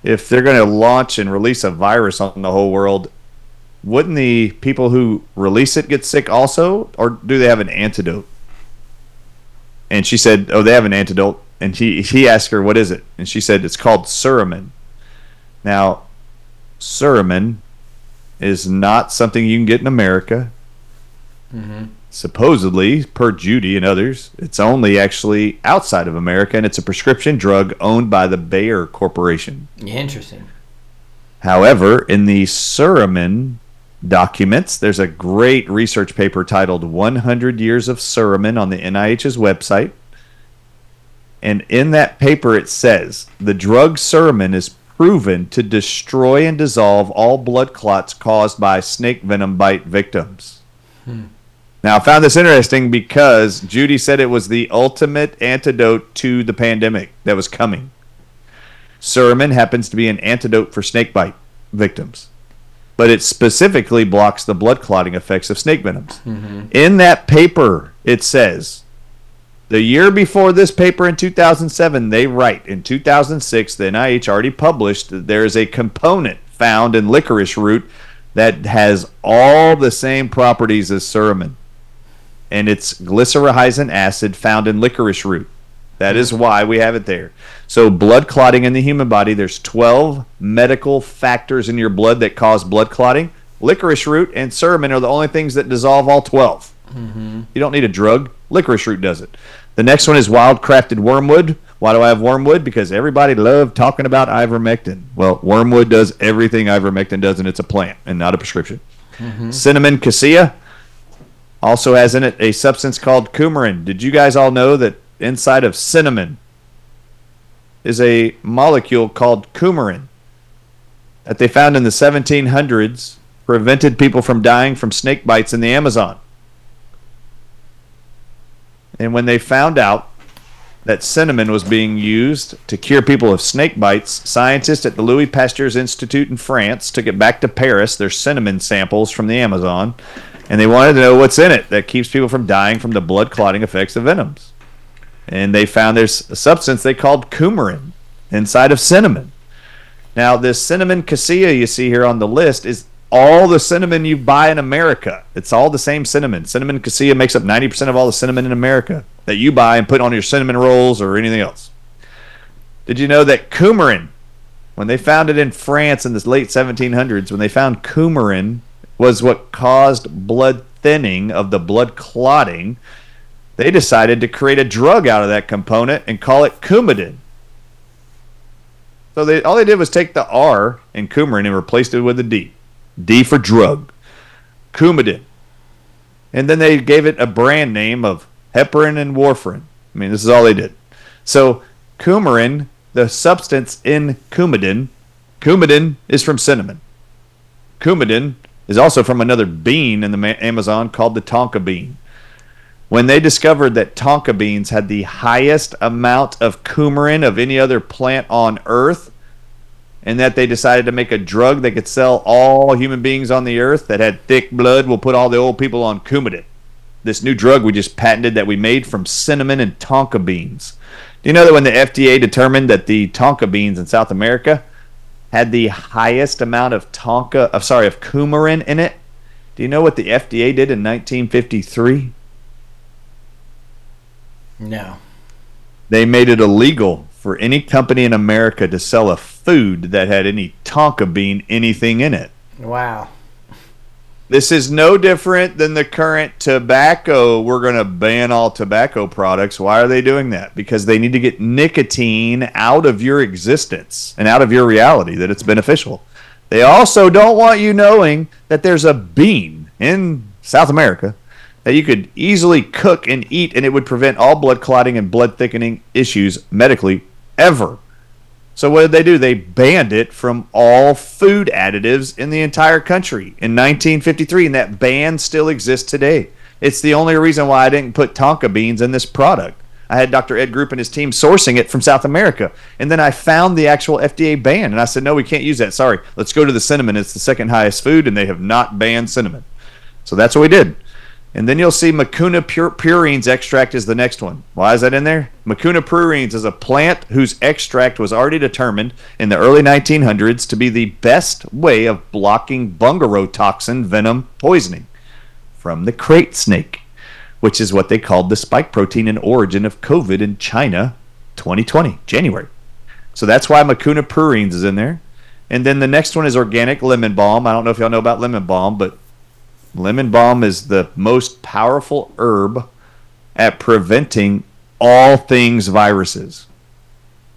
if they're going to launch and release a virus on the whole world, wouldn't the people who release it get sick also? Or do they have an antidote? And she said, Oh, they have an antidote. And he, he asked her, What is it? And she said, It's called Suramin. Now, Suramin is not something you can get in America mm-hmm. supposedly, per Judy and others, it's only actually outside of America, and it's a prescription drug owned by the Bayer Corporation. Interesting. However, in the Suramin documents, there's a great research paper titled 100 Years of Suramin on the NIH's website. And in that paper, it says the drug Suramin is proven to destroy and dissolve all blood clots caused by snake venom bite victims. Hmm. Now, I found this interesting because Judy said it was the ultimate antidote to the pandemic that was coming. Suramin happens to be an antidote for snakebite victims, but it specifically blocks the blood clotting effects of snake venoms. Mm-hmm. In that paper, it says the year before this paper in 2007, they write in 2006, the NIH already published that there is a component found in licorice root that has all the same properties as suramin and it's glycyrrhizin acid found in licorice root. That is why we have it there. So blood clotting in the human body, there's 12 medical factors in your blood that cause blood clotting. Licorice root and suramin are the only things that dissolve all 12. Mm-hmm. You don't need a drug. Licorice root does it. The next one is wild crafted wormwood. Why do I have wormwood? Because everybody loved talking about ivermectin. Well, wormwood does everything ivermectin does, and it's a plant and not a prescription. Mm-hmm. Cinnamon cassia also has in it a substance called coumarin. Did you guys all know that inside of cinnamon is a molecule called coumarin that they found in the 1700s prevented people from dying from snake bites in the Amazon? And when they found out that cinnamon was being used to cure people of snake bites, scientists at the Louis Pasteur's Institute in France took it back to Paris, their cinnamon samples from the Amazon, and they wanted to know what's in it that keeps people from dying from the blood clotting effects of venoms. And they found there's a substance they called coumarin inside of cinnamon. Now, this cinnamon cassia you see here on the list is all the cinnamon you buy in America. It's all the same cinnamon. Cinnamon cassia makes up 90% of all the cinnamon in America that you buy and put on your cinnamon rolls or anything else. Did you know that coumarin, when they found it in France in the late 1700s, when they found coumarin was what caused blood thinning of the blood clotting, they decided to create a drug out of that component and call it Coumadin. So they all they did was take the R in coumarin and replaced it with a D. D for drug. Coumadin. And then they gave it a brand name of heparin and warfarin. I mean, this is all they did. So coumarin, the substance in coumadin, coumadin is from cinnamon. Coumadin is also from another bean in the Amazon called the tonka bean. When they discovered that tonka beans had the highest amount of coumarin of any other plant on earth, and that they decided to make a drug that could sell all human beings on the earth that had thick blood will put all the old people on Coumadin. This new drug we just patented that we made from cinnamon and tonka beans. Do you know that when the FDA determined that the tonka beans in South America had the highest amount of tonka, of sorry, of coumarin in it? Do you know what the FDA did in 1953? No. They made it illegal for any company in America to sell a food that had any tonka bean anything in it. Wow. This is no different than the current tobacco. We're going to ban all tobacco products. Why are they doing that? Because they need to get nicotine out of your existence and out of your reality that it's beneficial. They also don't want you knowing that there's a bean in South America that you could easily cook and eat and it would prevent all blood clotting and blood thickening issues medically ever. So what did they do? They banned it from all food additives in the entire country in 1953, and that ban still exists today. It's the only reason why I didn't put tonka beans in this product. I had Dr. Ed Group and his team sourcing it from South America, and then I found the actual FDA ban, and I said, "No, we can't use that. Sorry, let's go to the cinnamon. It's the second highest food, and they have not banned cinnamon." So that's what we did. And then you'll see Mucuna pur- pruriens extract is the next one. Why is that in there? Mucuna pruriens is a plant whose extract was already determined in the early 1900s to be the best way of blocking bungarotoxin venom poisoning from the krait snake, which is what they called the spike protein in origin of COVID in China 2020, January. So that's why Mucuna pruriens is in there. And then the next one is organic lemon balm. I don't know if y'all know about lemon balm, but Lemon balm is the most powerful herb at preventing all things viruses.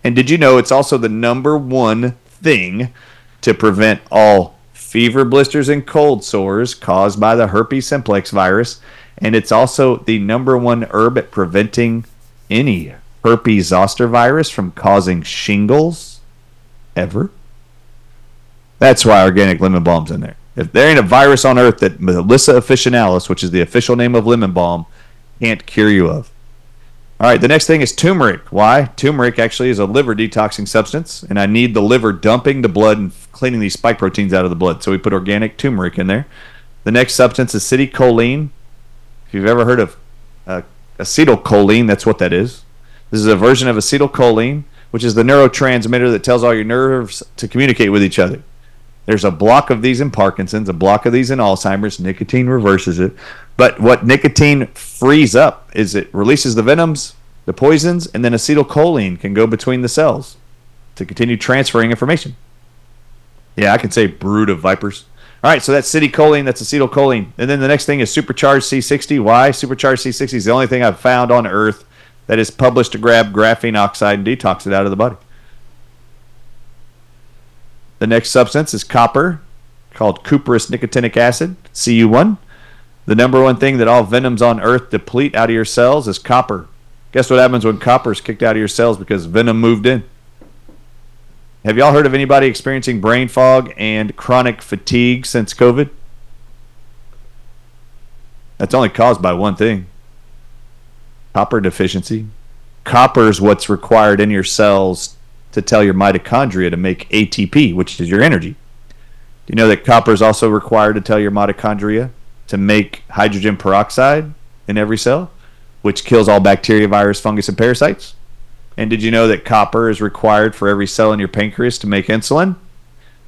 And did you know it's also the number one thing to prevent all fever blisters and cold sores caused by the herpes simplex virus? And it's also the number one herb at preventing any herpes zoster virus from causing shingles ever. That's why organic lemon balm's in there. If there ain't a virus on earth that Melissa officinalis, which is the official name of lemon balm, can't cure you of. All right, the next thing is turmeric. Why? Turmeric actually is a liver detoxing substance, and I need the liver dumping the blood and cleaning these spike proteins out of the blood. So we put organic turmeric in there. The next substance is acetylcholine. If you've ever heard of uh, acetylcholine, that's what that is. This is a version of acetylcholine, which is the neurotransmitter that tells all your nerves to communicate with each other. There's a block of these in Parkinson's, a block of these in Alzheimer's. Nicotine reverses it. But what nicotine frees up is it releases the venoms, the poisons, and then acetylcholine can go between the cells to continue transferring information. Yeah, I can say brood of vipers. All right, so that's acetylcholine, that's acetylcholine. And then the next thing is supercharged C60. Why? Supercharged C60 is the only thing I've found on Earth that is published to grab graphene oxide and detox it out of the body. The next substance is copper, called cuprous nicotinic acid, Cu1. The number one thing that all venoms on Earth deplete out of your cells is copper. Guess what happens when copper is kicked out of your cells because venom moved in? Have y'all heard of anybody experiencing brain fog and chronic fatigue since COVID? That's only caused by one thing copper deficiency. Copper is what's required in your cells to tell your mitochondria to make ATP, which is your energy. Do you know that copper is also required to tell your mitochondria to make hydrogen peroxide in every cell, which kills all bacteria, virus, fungus, and parasites? And did you know that copper is required for every cell in your pancreas to make insulin?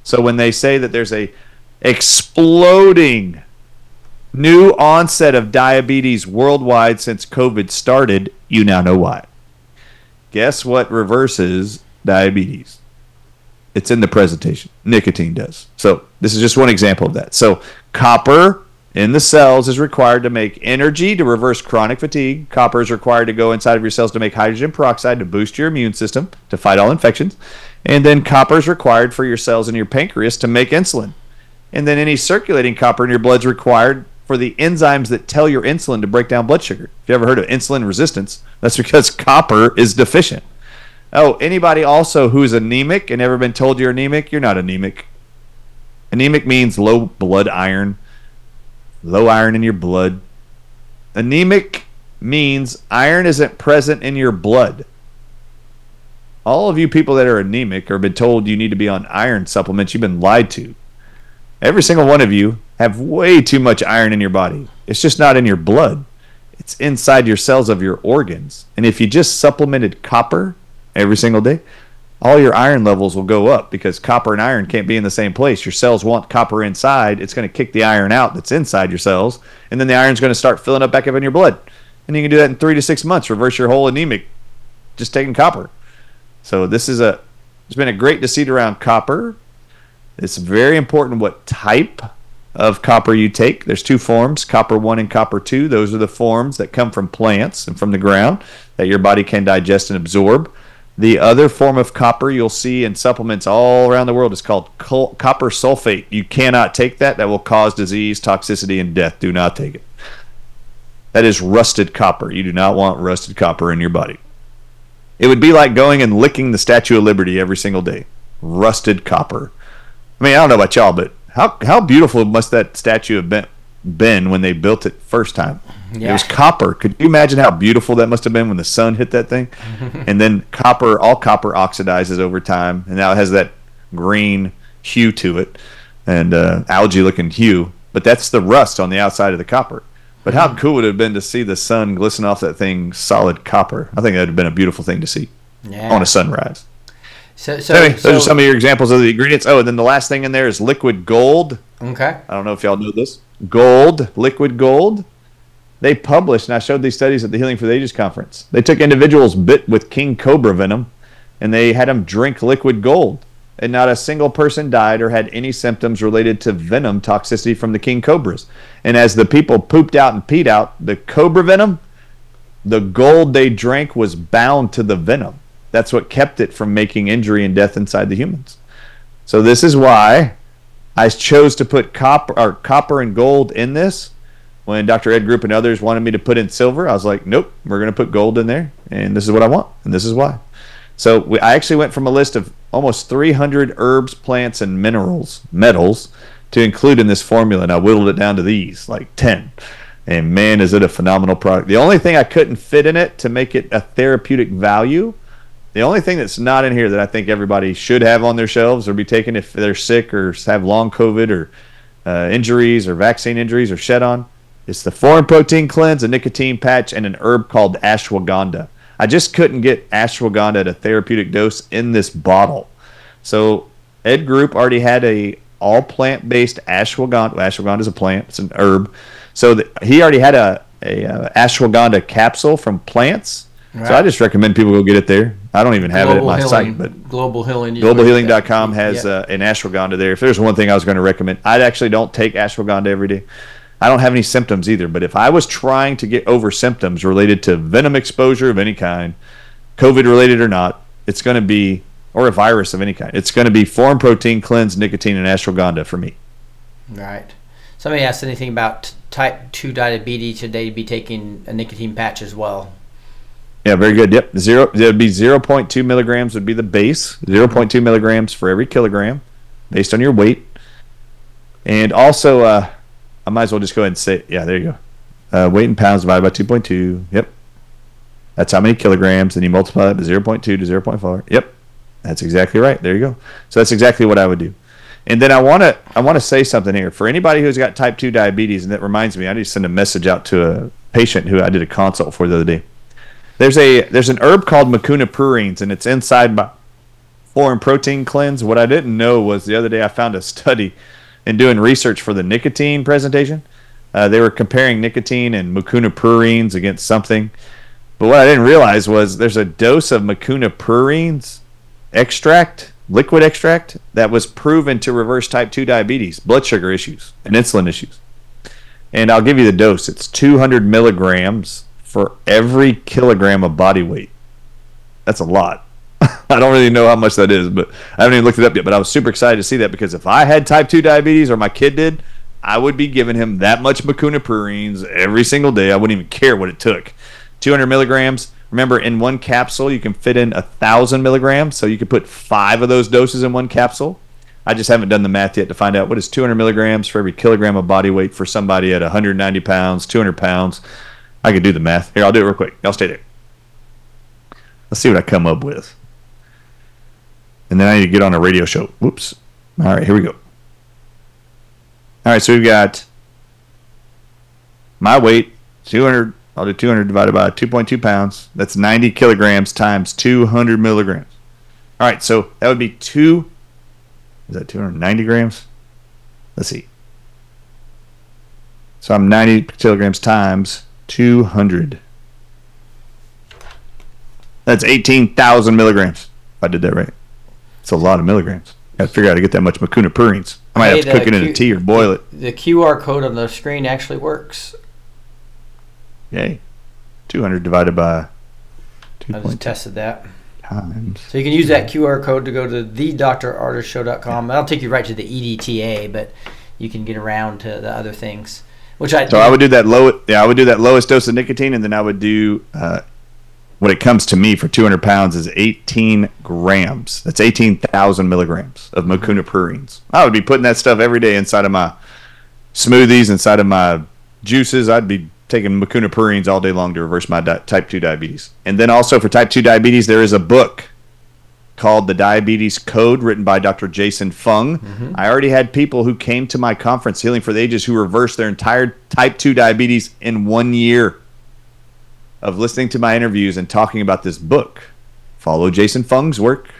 So when they say that there's a exploding new onset of diabetes worldwide since COVID started, you now know why. Guess what reverses diabetes? It's in the presentation. Nicotine does. So this is just one example of that. So copper in the cells is required to make energy to reverse chronic fatigue. Copper is required to go inside of your cells to make hydrogen peroxide to boost your immune system to fight all infections. And then copper is required for your cells in your pancreas to make insulin. And then any circulating copper in your blood is required for the enzymes that tell your insulin to break down blood sugar. If you ever heard of insulin resistance, that's because copper is deficient. Oh, anybody also who's anemic and ever been told you're anemic, you're not anemic. Anemic means low blood iron, low iron in your blood. Anemic means iron isn't present in your blood. all of you people that are anemic or been told you need to be on iron supplements, you've been lied to. Every single one of you have way too much iron in your body. It's just not in your blood. It's inside your cells of your organs. And if you just supplemented copper every single day, all your iron levels will go up because copper and iron can't be in the same place. Your cells want copper inside. It's going to kick the iron out that's inside your cells, and then the iron's going to start filling up back up in your blood. And you can do that in three to six months. Reverse your whole anemic, just taking copper. So this is a. It's been a great deceit around copper. It's very important what type of copper you take. There's two forms, copper 1 and copper 2. Those are the forms that come from plants and from the ground that your body can digest and absorb. The other form of copper you'll see in supplements all around the world is called col- copper sulfate. You cannot take that. That will cause disease, toxicity, and death. Do not take it. That is rusted copper. You do not want rusted copper in your body. It would be like going and licking the Statue of Liberty every single day. Rusted copper. I mean, I don't know about y'all, but how how beautiful must that statue have been been when they built it first time? Yeah. It was copper. Could you imagine how beautiful that must have been when the sun hit that thing? and then copper, all copper oxidizes over time, and now it has that green hue to it and uh, algae looking hue. But that's the rust on the outside of the copper. But how cool would it have been to see the sun glisten off that thing solid copper? I think that would have been a beautiful thing to see Yeah. on a sunrise. so, so, Anyway, so those are some of your examples of the ingredients. Oh, and then the last thing in there is liquid gold. okay. I don't know if y'all know this. Gold, liquid gold. They published, and I showed these studies at the Healing for the Ages conference. They took individuals bit with king cobra venom, and they had them drink liquid gold, and not a single person died or had any symptoms related to venom toxicity from the king cobras. And as the people pooped out and peed out, the cobra venom, the gold they drank was bound to the venom. That's what kept it from making injury and death inside the humans. So this is why I chose to put copper or copper and gold in this. When Dr. Ed Group and others wanted me to put in silver, I was like, nope, we're going to put gold in there, and this is what I want, and this is why. So we, I actually went from a list of almost 300 herbs, plants, and minerals, metals, to include in this formula, and I whittled it down to these, like 10. And man, is it a phenomenal product. The only thing I couldn't fit in it to make it a therapeutic value the only thing that's not in here that I think everybody should have on their shelves or be taken if they're sick or have long COVID or uh, injuries or vaccine injuries or shed on is the foreign protein cleanse, a nicotine patch, and an herb called ashwagandha. I just couldn't get ashwagandha at a therapeutic dose in this bottle. So Ed Group already had a all plant based ashwagandha. Ashwagandha is a plant; it's an herb. So the, he already had a a uh, ashwagandha capsule from plants. So I just recommend people go get it there. I don't even have it at my healing, site, but global healing. globalhealing.com has Yeah. uh, an ashwagandha there. If there's one thing I was going to recommend, I actually don't take ashwagandha every day. I don't have any symptoms either, but if I was trying to get over symptoms related to venom exposure of any kind, COVID related or not, it's going to be, or a virus of any kind, it's going to be foreign protein cleanse, nicotine, and ashwagandha for me. Right. Somebody asked anything about type 2 diabetes. Should they be taking a nicotine patch as well? Yeah, very good. Yep, zero. It would be zero point two milligrams would be the base. Zero point two milligrams for every kilogram, based on your weight. And also, uh, I might as well just go ahead and say, yeah, there you go. Uh, weight in pounds divided by two point two. Yep, that's how many kilograms. And you multiply that by zero point two to zero point four. Yep, that's exactly right. There you go. So that's exactly what I would do. And then I want to I want to say something here for anybody who's got type two diabetes, and that reminds me, I need to send a message out to a patient who I did a consult for the other day. There's a there's an herb called Mucuna pruriens, and it's inside my foreign protein cleanse. What I didn't know was the other day I found a study in doing research for the nicotine presentation. Uh, they were comparing nicotine and Mucuna pruriens against something, but what I didn't realize was there's a dose of Mucuna pruriens extract, liquid extract, that was proven to reverse type 2 diabetes, blood sugar issues, and insulin issues. And I'll give you the dose. It's 200 milligrams for every kilogram of body weight. That's a lot. I don't really know how much that is, but I haven't even looked it up yet. But I was super excited to see that because if I had type 2 diabetes or my kid did, I would be giving him that much Mucuna pruriens every single day. I wouldn't even care what it took. 200 milligrams. Remember, in one capsule, you can fit in a thousand milligrams, so you could put five of those doses in one capsule. I just haven't done the math yet to find out what is 200 milligrams for every kilogram of body weight for somebody at 190 pounds, 200 pounds. I could do the math. Here, I'll do it real quick. Y'all stay there. Let's see what I come up with. and then I need to get on a radio show. Whoops. All right, here we go. All right, so we've got my weight, 200. I'll do 200 divided by 2.2 pounds. That's 90 kilograms times 200 milligrams. All right, so that would be two. Is that 290 grams? Let's see. So I'm 90 kilograms times 200. That's 18,000 milligrams. I did that right. It's a lot of milligrams. Got to figure out how to get that much mucuna pruriens. I might Hey, have to cook it in a tea or boil it. The QR code on the screen actually works. Yay. 200 divided by I just tested that. times. So you can use that QR code to go to thedrardisshow.com. That'll take you right to the EDTA, but you can get around to the other things. Which I So I would do that low. Yeah, I would do that lowest dose of nicotine, and then I would do uh, what it comes to me for 200 pounds is 18 grams. That's 18,000 milligrams of Mucuna pruriens. I would be putting that stuff every day inside of my smoothies, inside of my juices. I'd be taking Mucuna pruriens all day long to reverse my di- type 2 diabetes. And then also for type 2 diabetes, there is a book called The Diabetes Code, written by Dr. Jason Fung. Mm-hmm. I already had people who came to my conference, Healing for the Ages, who reversed their entire type 2 diabetes in one year of listening to my interviews and talking about this book. Follow Jason Fung's work.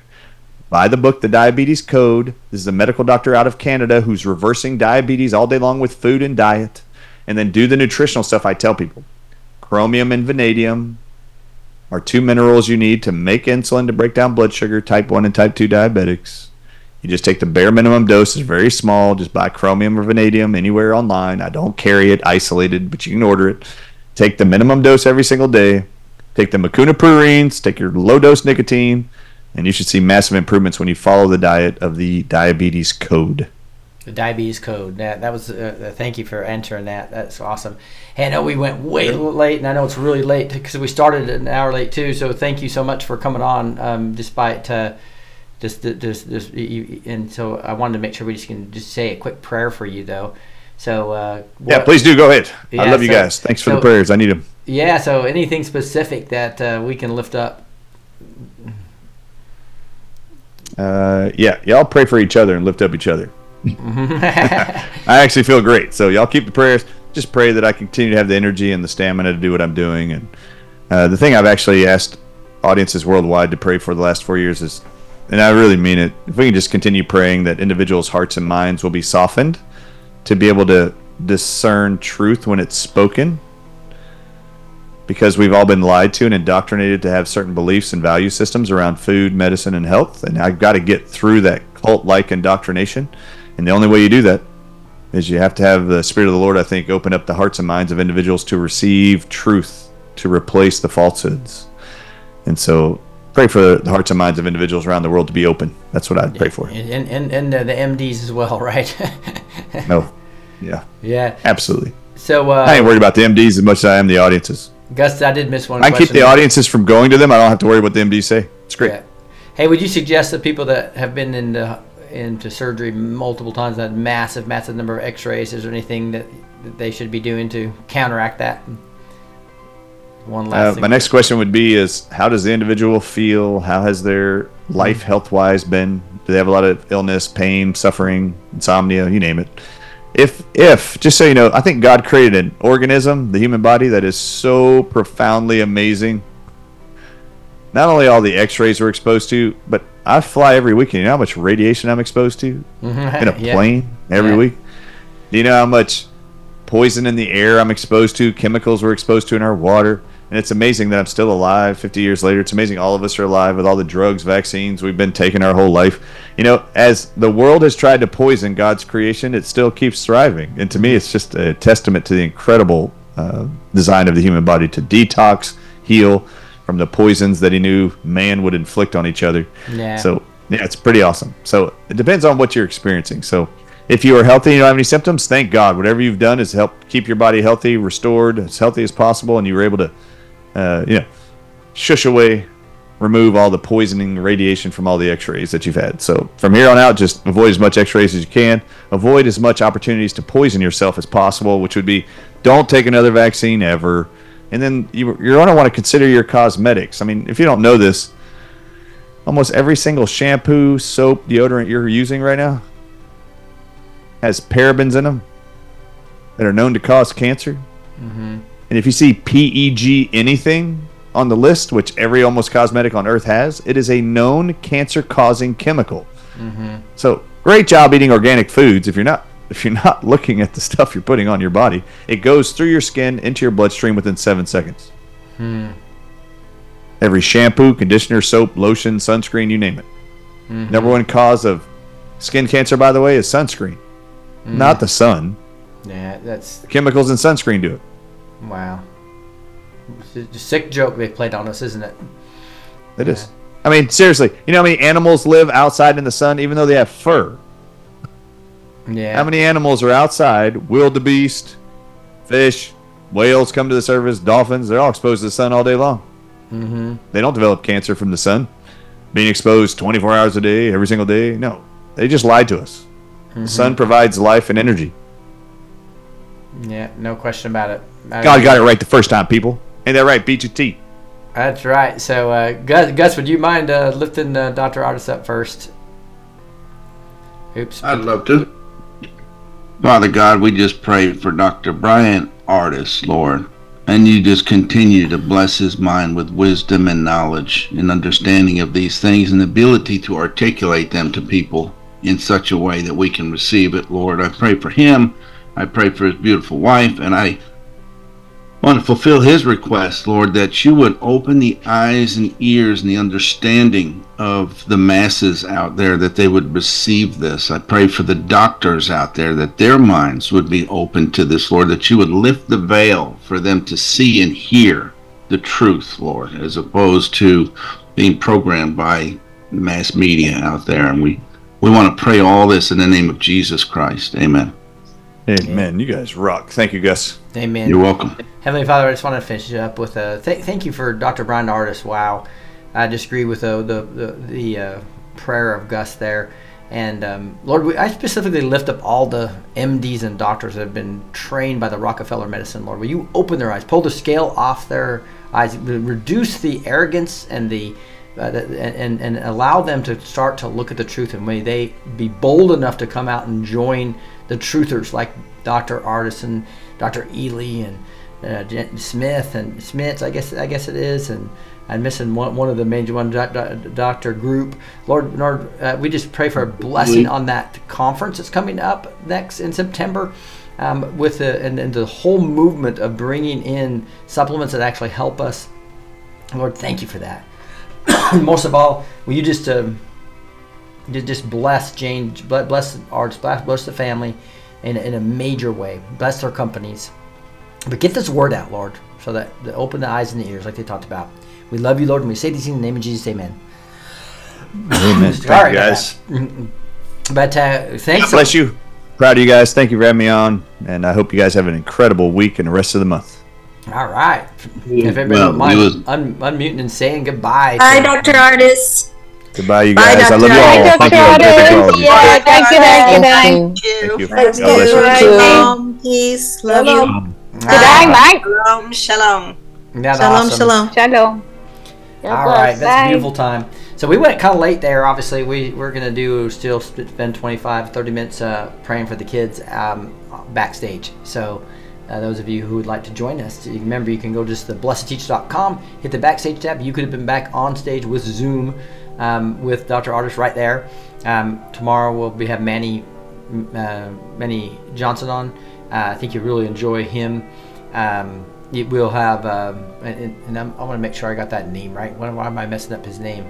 Buy the book, The Diabetes Code. This is a medical doctor out of Canada who's reversing diabetes all day long with food and diet. And then do the nutritional stuff I tell people. Chromium and vanadium, are two minerals you need to make insulin to break down blood sugar, type 1 and type 2 diabetics. You just take the bare minimum dose, it's very small. Just buy chromium or vanadium anywhere online. I don't carry it isolated, but you can order it. Take the minimum dose every single day. Take the Mucuna pruriens, take your low dose nicotine, and you should see massive improvements when you follow the diet of the diabetes code. The diabetes code. That that was. Uh, uh, thank you for entering that. That's awesome. Hey, I know we went way late, and I know it's really late because we started an hour late too. So thank you so much for coming on, um, despite uh, just just just. you- And so I wanted to make sure we just can just say a quick prayer for you though. So uh, Yeah, what- please do. Go ahead. I Yeah, love you guys. Thanks for so- the prayers. I need them. Yeah. So anything specific that uh, we can lift up. Uh, yeah, y'all pray for each other and lift up each other. I actually feel great. So y'all keep the prayers. Just pray that I continue to have the energy and the stamina to do what I'm doing. And uh, the thing I've actually asked audiences worldwide to pray for the last four years is, and I really mean it. If we can just continue praying that individuals' hearts and minds will be softened to be able to discern truth when it's spoken, because we've all been lied to and indoctrinated to have certain beliefs and value systems around food, medicine, and health. And I've got to get through that cult like indoctrination. And the only way you do that is you have to have the Spirit of the Lord, I think, open up the hearts and minds of individuals to receive truth, to replace the falsehoods. And so pray for the hearts and minds of individuals around the world to be open. That's what I'd pray for. And and and uh, the MDs as well, right? No. Yeah, yeah. absolutely. So uh, I ain't worried about the MDs as much as I am the audiences. Gus, I did miss one. I keep the audiences from going to them. I don't have to worry what the MDs say. It's great. Yeah. Hey, would you suggest that people that have been into into surgery multiple times, that massive, massive number of X-rays, is there anything that, that they should be doing to counteract that? One last Uh, my next question would be: Is how does the individual feel? How has their life, health wise, been? Do they have a lot of illness, pain, suffering, insomnia? You name it. If, if, just so you know, I think God created an organism, the human body, that is so profoundly amazing. Not only all the X-rays we're exposed to, but I fly every weekend. You know how much radiation I'm exposed to in a Yeah. plane every Yeah. week. Do you know how much poison in the air I'm exposed to, chemicals we're exposed to in our water? And it's amazing that I'm still alive 50 years later. It's amazing all of us are alive with all the drugs, vaccines we've been taking our whole life. You know, as the world has tried to poison God's creation, it still keeps thriving. And to me, it's just a testament to the incredible uh, design of the human body to detox, heal from the poisons that He knew man would inflict on each other. Yeah. So yeah, it's pretty awesome. So it depends on what you're experiencing. So if you are healthy and you don't have any symptoms, thank God. Whatever you've done has helped keep your body healthy, restored, as healthy as possible, and you were able to, uh, you know, shush away, remove all the poisoning radiation from all the X-rays that you've had. So from here on out, just avoid as much X-rays as you can. Avoid as much opportunities to poison yourself as possible, which would be don't take another vaccine ever. And then you, you're going to want to consider your cosmetics. I mean, if you don't know this, almost every single shampoo, soap, deodorant you're using right now has parabens in them that are known to cause cancer. Mm-hmm. And if you see PEG anything on the list, which every almost cosmetic on earth has, it is a known cancer causing chemical. Mm-hmm. So great job eating organic foods. If you're not if you're not looking at the stuff you're putting on your body, it goes through your skin into your bloodstream within seven seconds. Hmm. Every shampoo, conditioner, soap, lotion, sunscreen, you name it. Mm-hmm. Number one cause of skin cancer, by the way, is sunscreen, mm. not the sun. Yeah, that's The chemicals in sunscreen do it. wow. It's a sick joke they played on us, isn't it? It is. I mean, seriously, you know how many animals live outside in the sun, even though they have fur? Yeah. How many animals are outside? Wildebeest, fish, whales come to the surface, dolphins, they're all exposed to the sun all day long. Mm-hmm. They don't develop cancer from the sun. Being exposed 24 hours a day, every single day. No. They just lied to us. The sun provides life and energy. Yeah, no question about it. I God got it right the first time, people. Ain't that right? Beat your teeth. That's right. So, uh, Gus, Gus, would you mind uh, lifting uh, Dr. Ardis up first? Oops. I'd love to. Father God, we just pray for Dr. Bryan Ardis, Lord. And you just continue to bless his mind with wisdom and knowledge and understanding of these things and the ability to articulate them to people in such a way that we can receive it, Lord. I pray for him. I pray for his beautiful wife. And I want to fulfill his request, Lord, that you would open the eyes and ears and the understanding of the masses out there, that they would receive this. I pray for the doctors out there, that their minds would be open to this, Lord, that you would lift the veil for them to see and hear the truth, Lord, as opposed to being programmed by mass media out there. And we, we want to pray all this in the name of Jesus Christ. Amen. Amen. You guys rock. Thank you, Gus. Amen. You're welcome. Heavenly Father, I just want to finish up with a th- thank you for Dr. Bryan Ardis. Wow, I just agree with the the the, the uh, prayer of Gus there. And um, Lord, we, I specifically lift up all the MDs and doctors that have been trained by the Rockefeller Medicine. Lord, will you open their eyes, pull the scale off their eyes, reduce the arrogance and the uh, the- and, and allow them to start to look at the truth and may they be bold enough to come out and join the truthers like Dr. Ardis and Dr. Ely and uh, Smith and Smiths, I guess I guess it is, and I'm missing one, one of the major one doc, doc, doctor group. Lord, Lord, uh, we just pray for a blessing on that conference that's coming up next in September. Um, with the and, and the whole movement of bringing in supplements that actually help us, Lord, thank you for that. Most of all, will you just um, just bless Jane, ble- bless Arts, bless, bless the family in, in a major way. Bless their companies. But get this word out, Lord, so that, that open the eyes and the ears, like they talked about. We love you, Lord, and we say these in the name of Jesus. Amen. Amen. Thank Sorry you, about guys. But uh, thanks. Bless you. Proud of you guys. Thank you for having me on. And I hope you guys have an incredible week and the rest of the month. All right. If everybody Well, don't mind was- un- unmuting and saying goodbye. Bye, to- Dr. Ardis. Goodbye, you Bye, guys. I love you all. Bye, Thank you all. Thank you all you. Thank you, thank you, thank Thank you. Thank you. you. Shalom. Peace. Love you. Good night, Mike. Shalom, shalom. That's Shalom, awesome. shalom. Shalom. All right, that's a beautiful time. So we went kind of late there. Obviously, we we're gonna do still spend 25, 30 minutes uh, praying for the kids um, backstage. So uh, those of you who would like to join us, remember you can go just to blessed2teach.com, hit the backstage tab. You could have been back on stage with Zoom um, with Dr. Ardis right there. Um, tomorrow we'll be have Manny uh, Manny Johnson on. Uh, I think you'll really enjoy him. Um, it will have, um, and, and I want to make sure I got that name right. Why, why am I messing up his name?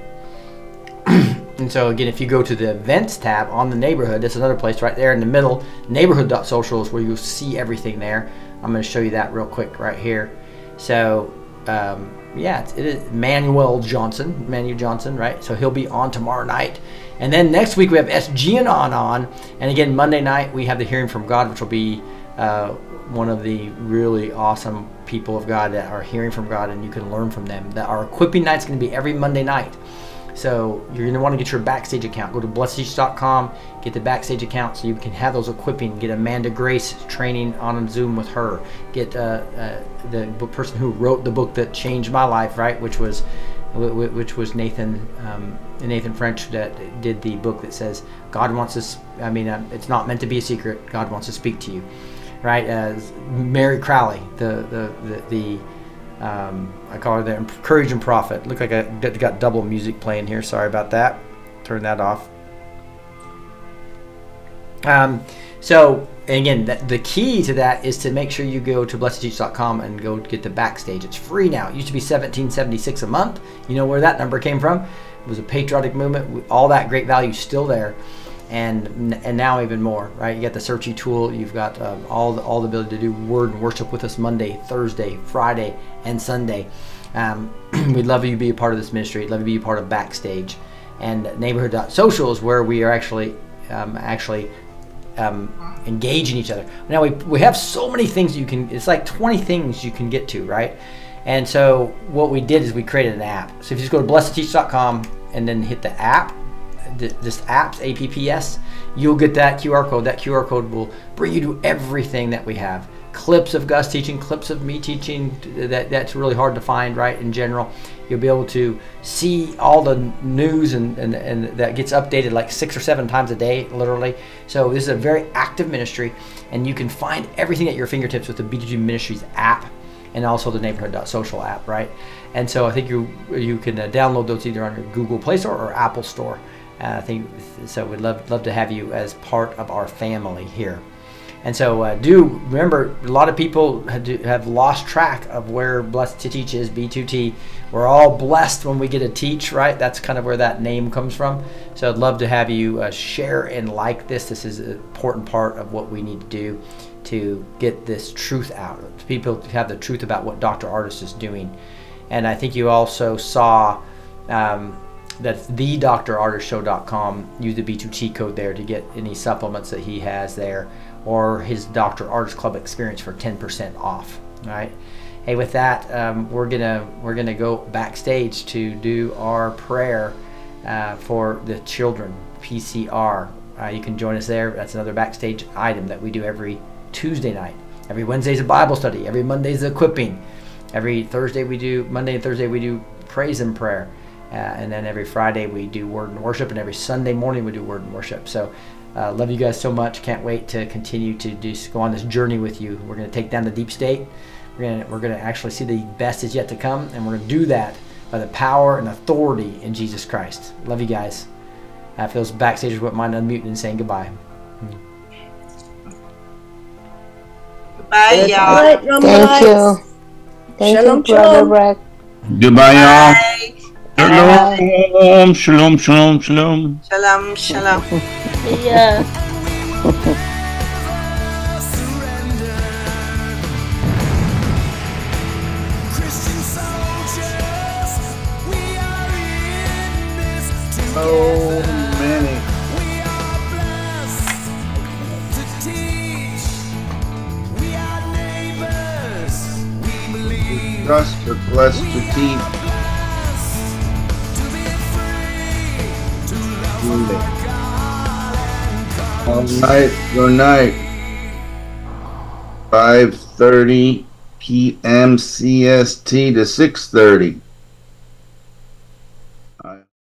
and so again, if you go to the events tab on the neighborhood, that's another place right there in the middle. Neighborhood.social is where you'll see everything there. I'm going to show you that real quick right here. So um, yeah, it is Manuel Johnson, Manuel Johnson, right? So he'll be on tomorrow night. And then next week we have SG Anon on. And again, Monday night we have the hearing from God, which will be uh, one of the really awesome people of God that are hearing from God, and you can learn from them. That our equipping night's going to be every Monday night. So you're want to get your backstage account. Go to blessed2teach.com, get the backstage account so you can have those equipping. Get Amanda Grace training on Zoom with her. Get uh, uh, the person who wrote the book that changed my life, right? Which was wh- wh- which was Nathan um, Nathan French that did the book that says God wants us. I mean, uh, it's not meant to be a secret. God wants to speak to you, right? As Mary Crowley, the the the, the um, I call her the encouraging prophet. Look like I got- double music playing here. Sorry about that. Turn that off. Um, so again, the key to that is to make sure you go to blessed2teach.com and go get the backstage. It's free now. It used to be 1776 a month. You know where that number came from? It was a patriotic movement. All that great value still there, and and now even more. Right? You got the searchy tool. You've got um, all the, all the ability to do word and worship with us Monday, Thursday, Friday, and Sunday. Um, we'd love you to be a part of this ministry. We'd love you to be a part of backstage. And neighborhood.social is where we are actually um, actually um, engaging each other. Now we, we have so many things you can. It's like 20 things you can get to, right? And so what we did is we created an app. So if you just go to blessed2teach.com and then hit the app, this app's apps, you'll get that QR code. That QR code will bring you to everything that we have. Clips of Gus teaching, clips of me teaching. That that's really hard to find, right? In general, you'll be able to see all the news and, and, and that gets updated like six or seven times a day, literally. So this is a very active ministry, and you can find everything at your fingertips with the B2T Ministries app and also the neighborhood.social app, right? And so I think you you can uh, download those either on your Google Play Store or Apple Store. Uh, I think so. We'd love love to have you as part of our family here. And so, uh, do remember, a lot of people have, lost track of where Blessed to Teach is, B2T. We're all blessed when we get to teach, right? That's kind of where that name comes from. So, I'd love to have you uh, share and like this. This is an important part of what we need to do to get this truth out. People have the truth about what Dr. Ardis is doing. And I think you also saw um, that's thedrardisshow.com. Use the B2T code there to get any supplements that he has there or his Dr. Ardis Club experience for 10% off. All right. Hey, with that, um, we're gonna we're gonna go backstage to do our prayer uh, for the children PCR. Uh, you can join us there. That's another backstage item that we do every Tuesday night. Every Wednesday's a Bible study. Every Monday Monday's equipping. Every Thursday we do Monday and Thursday we do praise and prayer. Uh, and then every Friday we do word and worship, and every Sunday morning we do word and worship. So, uh, love you guys so much. Can't wait to continue to do, go on this journey with you. We're going to take down the deep state. We're going to we're going to actually see the best is yet to come, and we're going to do that by the power and authority in Jesus Christ. Love you guys. If those backstagers wouldn't mind unmuting and saying goodbye. Bye, y'all. Thank you. Thank Shalom, you, Brother shalom. Goodbye, y'all. Bye. Shalom, shalom, shalom, shalom. Shalom, shalom. Yeah. Christian soldiers, we are in this So many. We are blessed to teach. We are neighbors. We believe. Trust are blessed to teach. Love All night, good night. 5.30 p.m. CST to 6.30.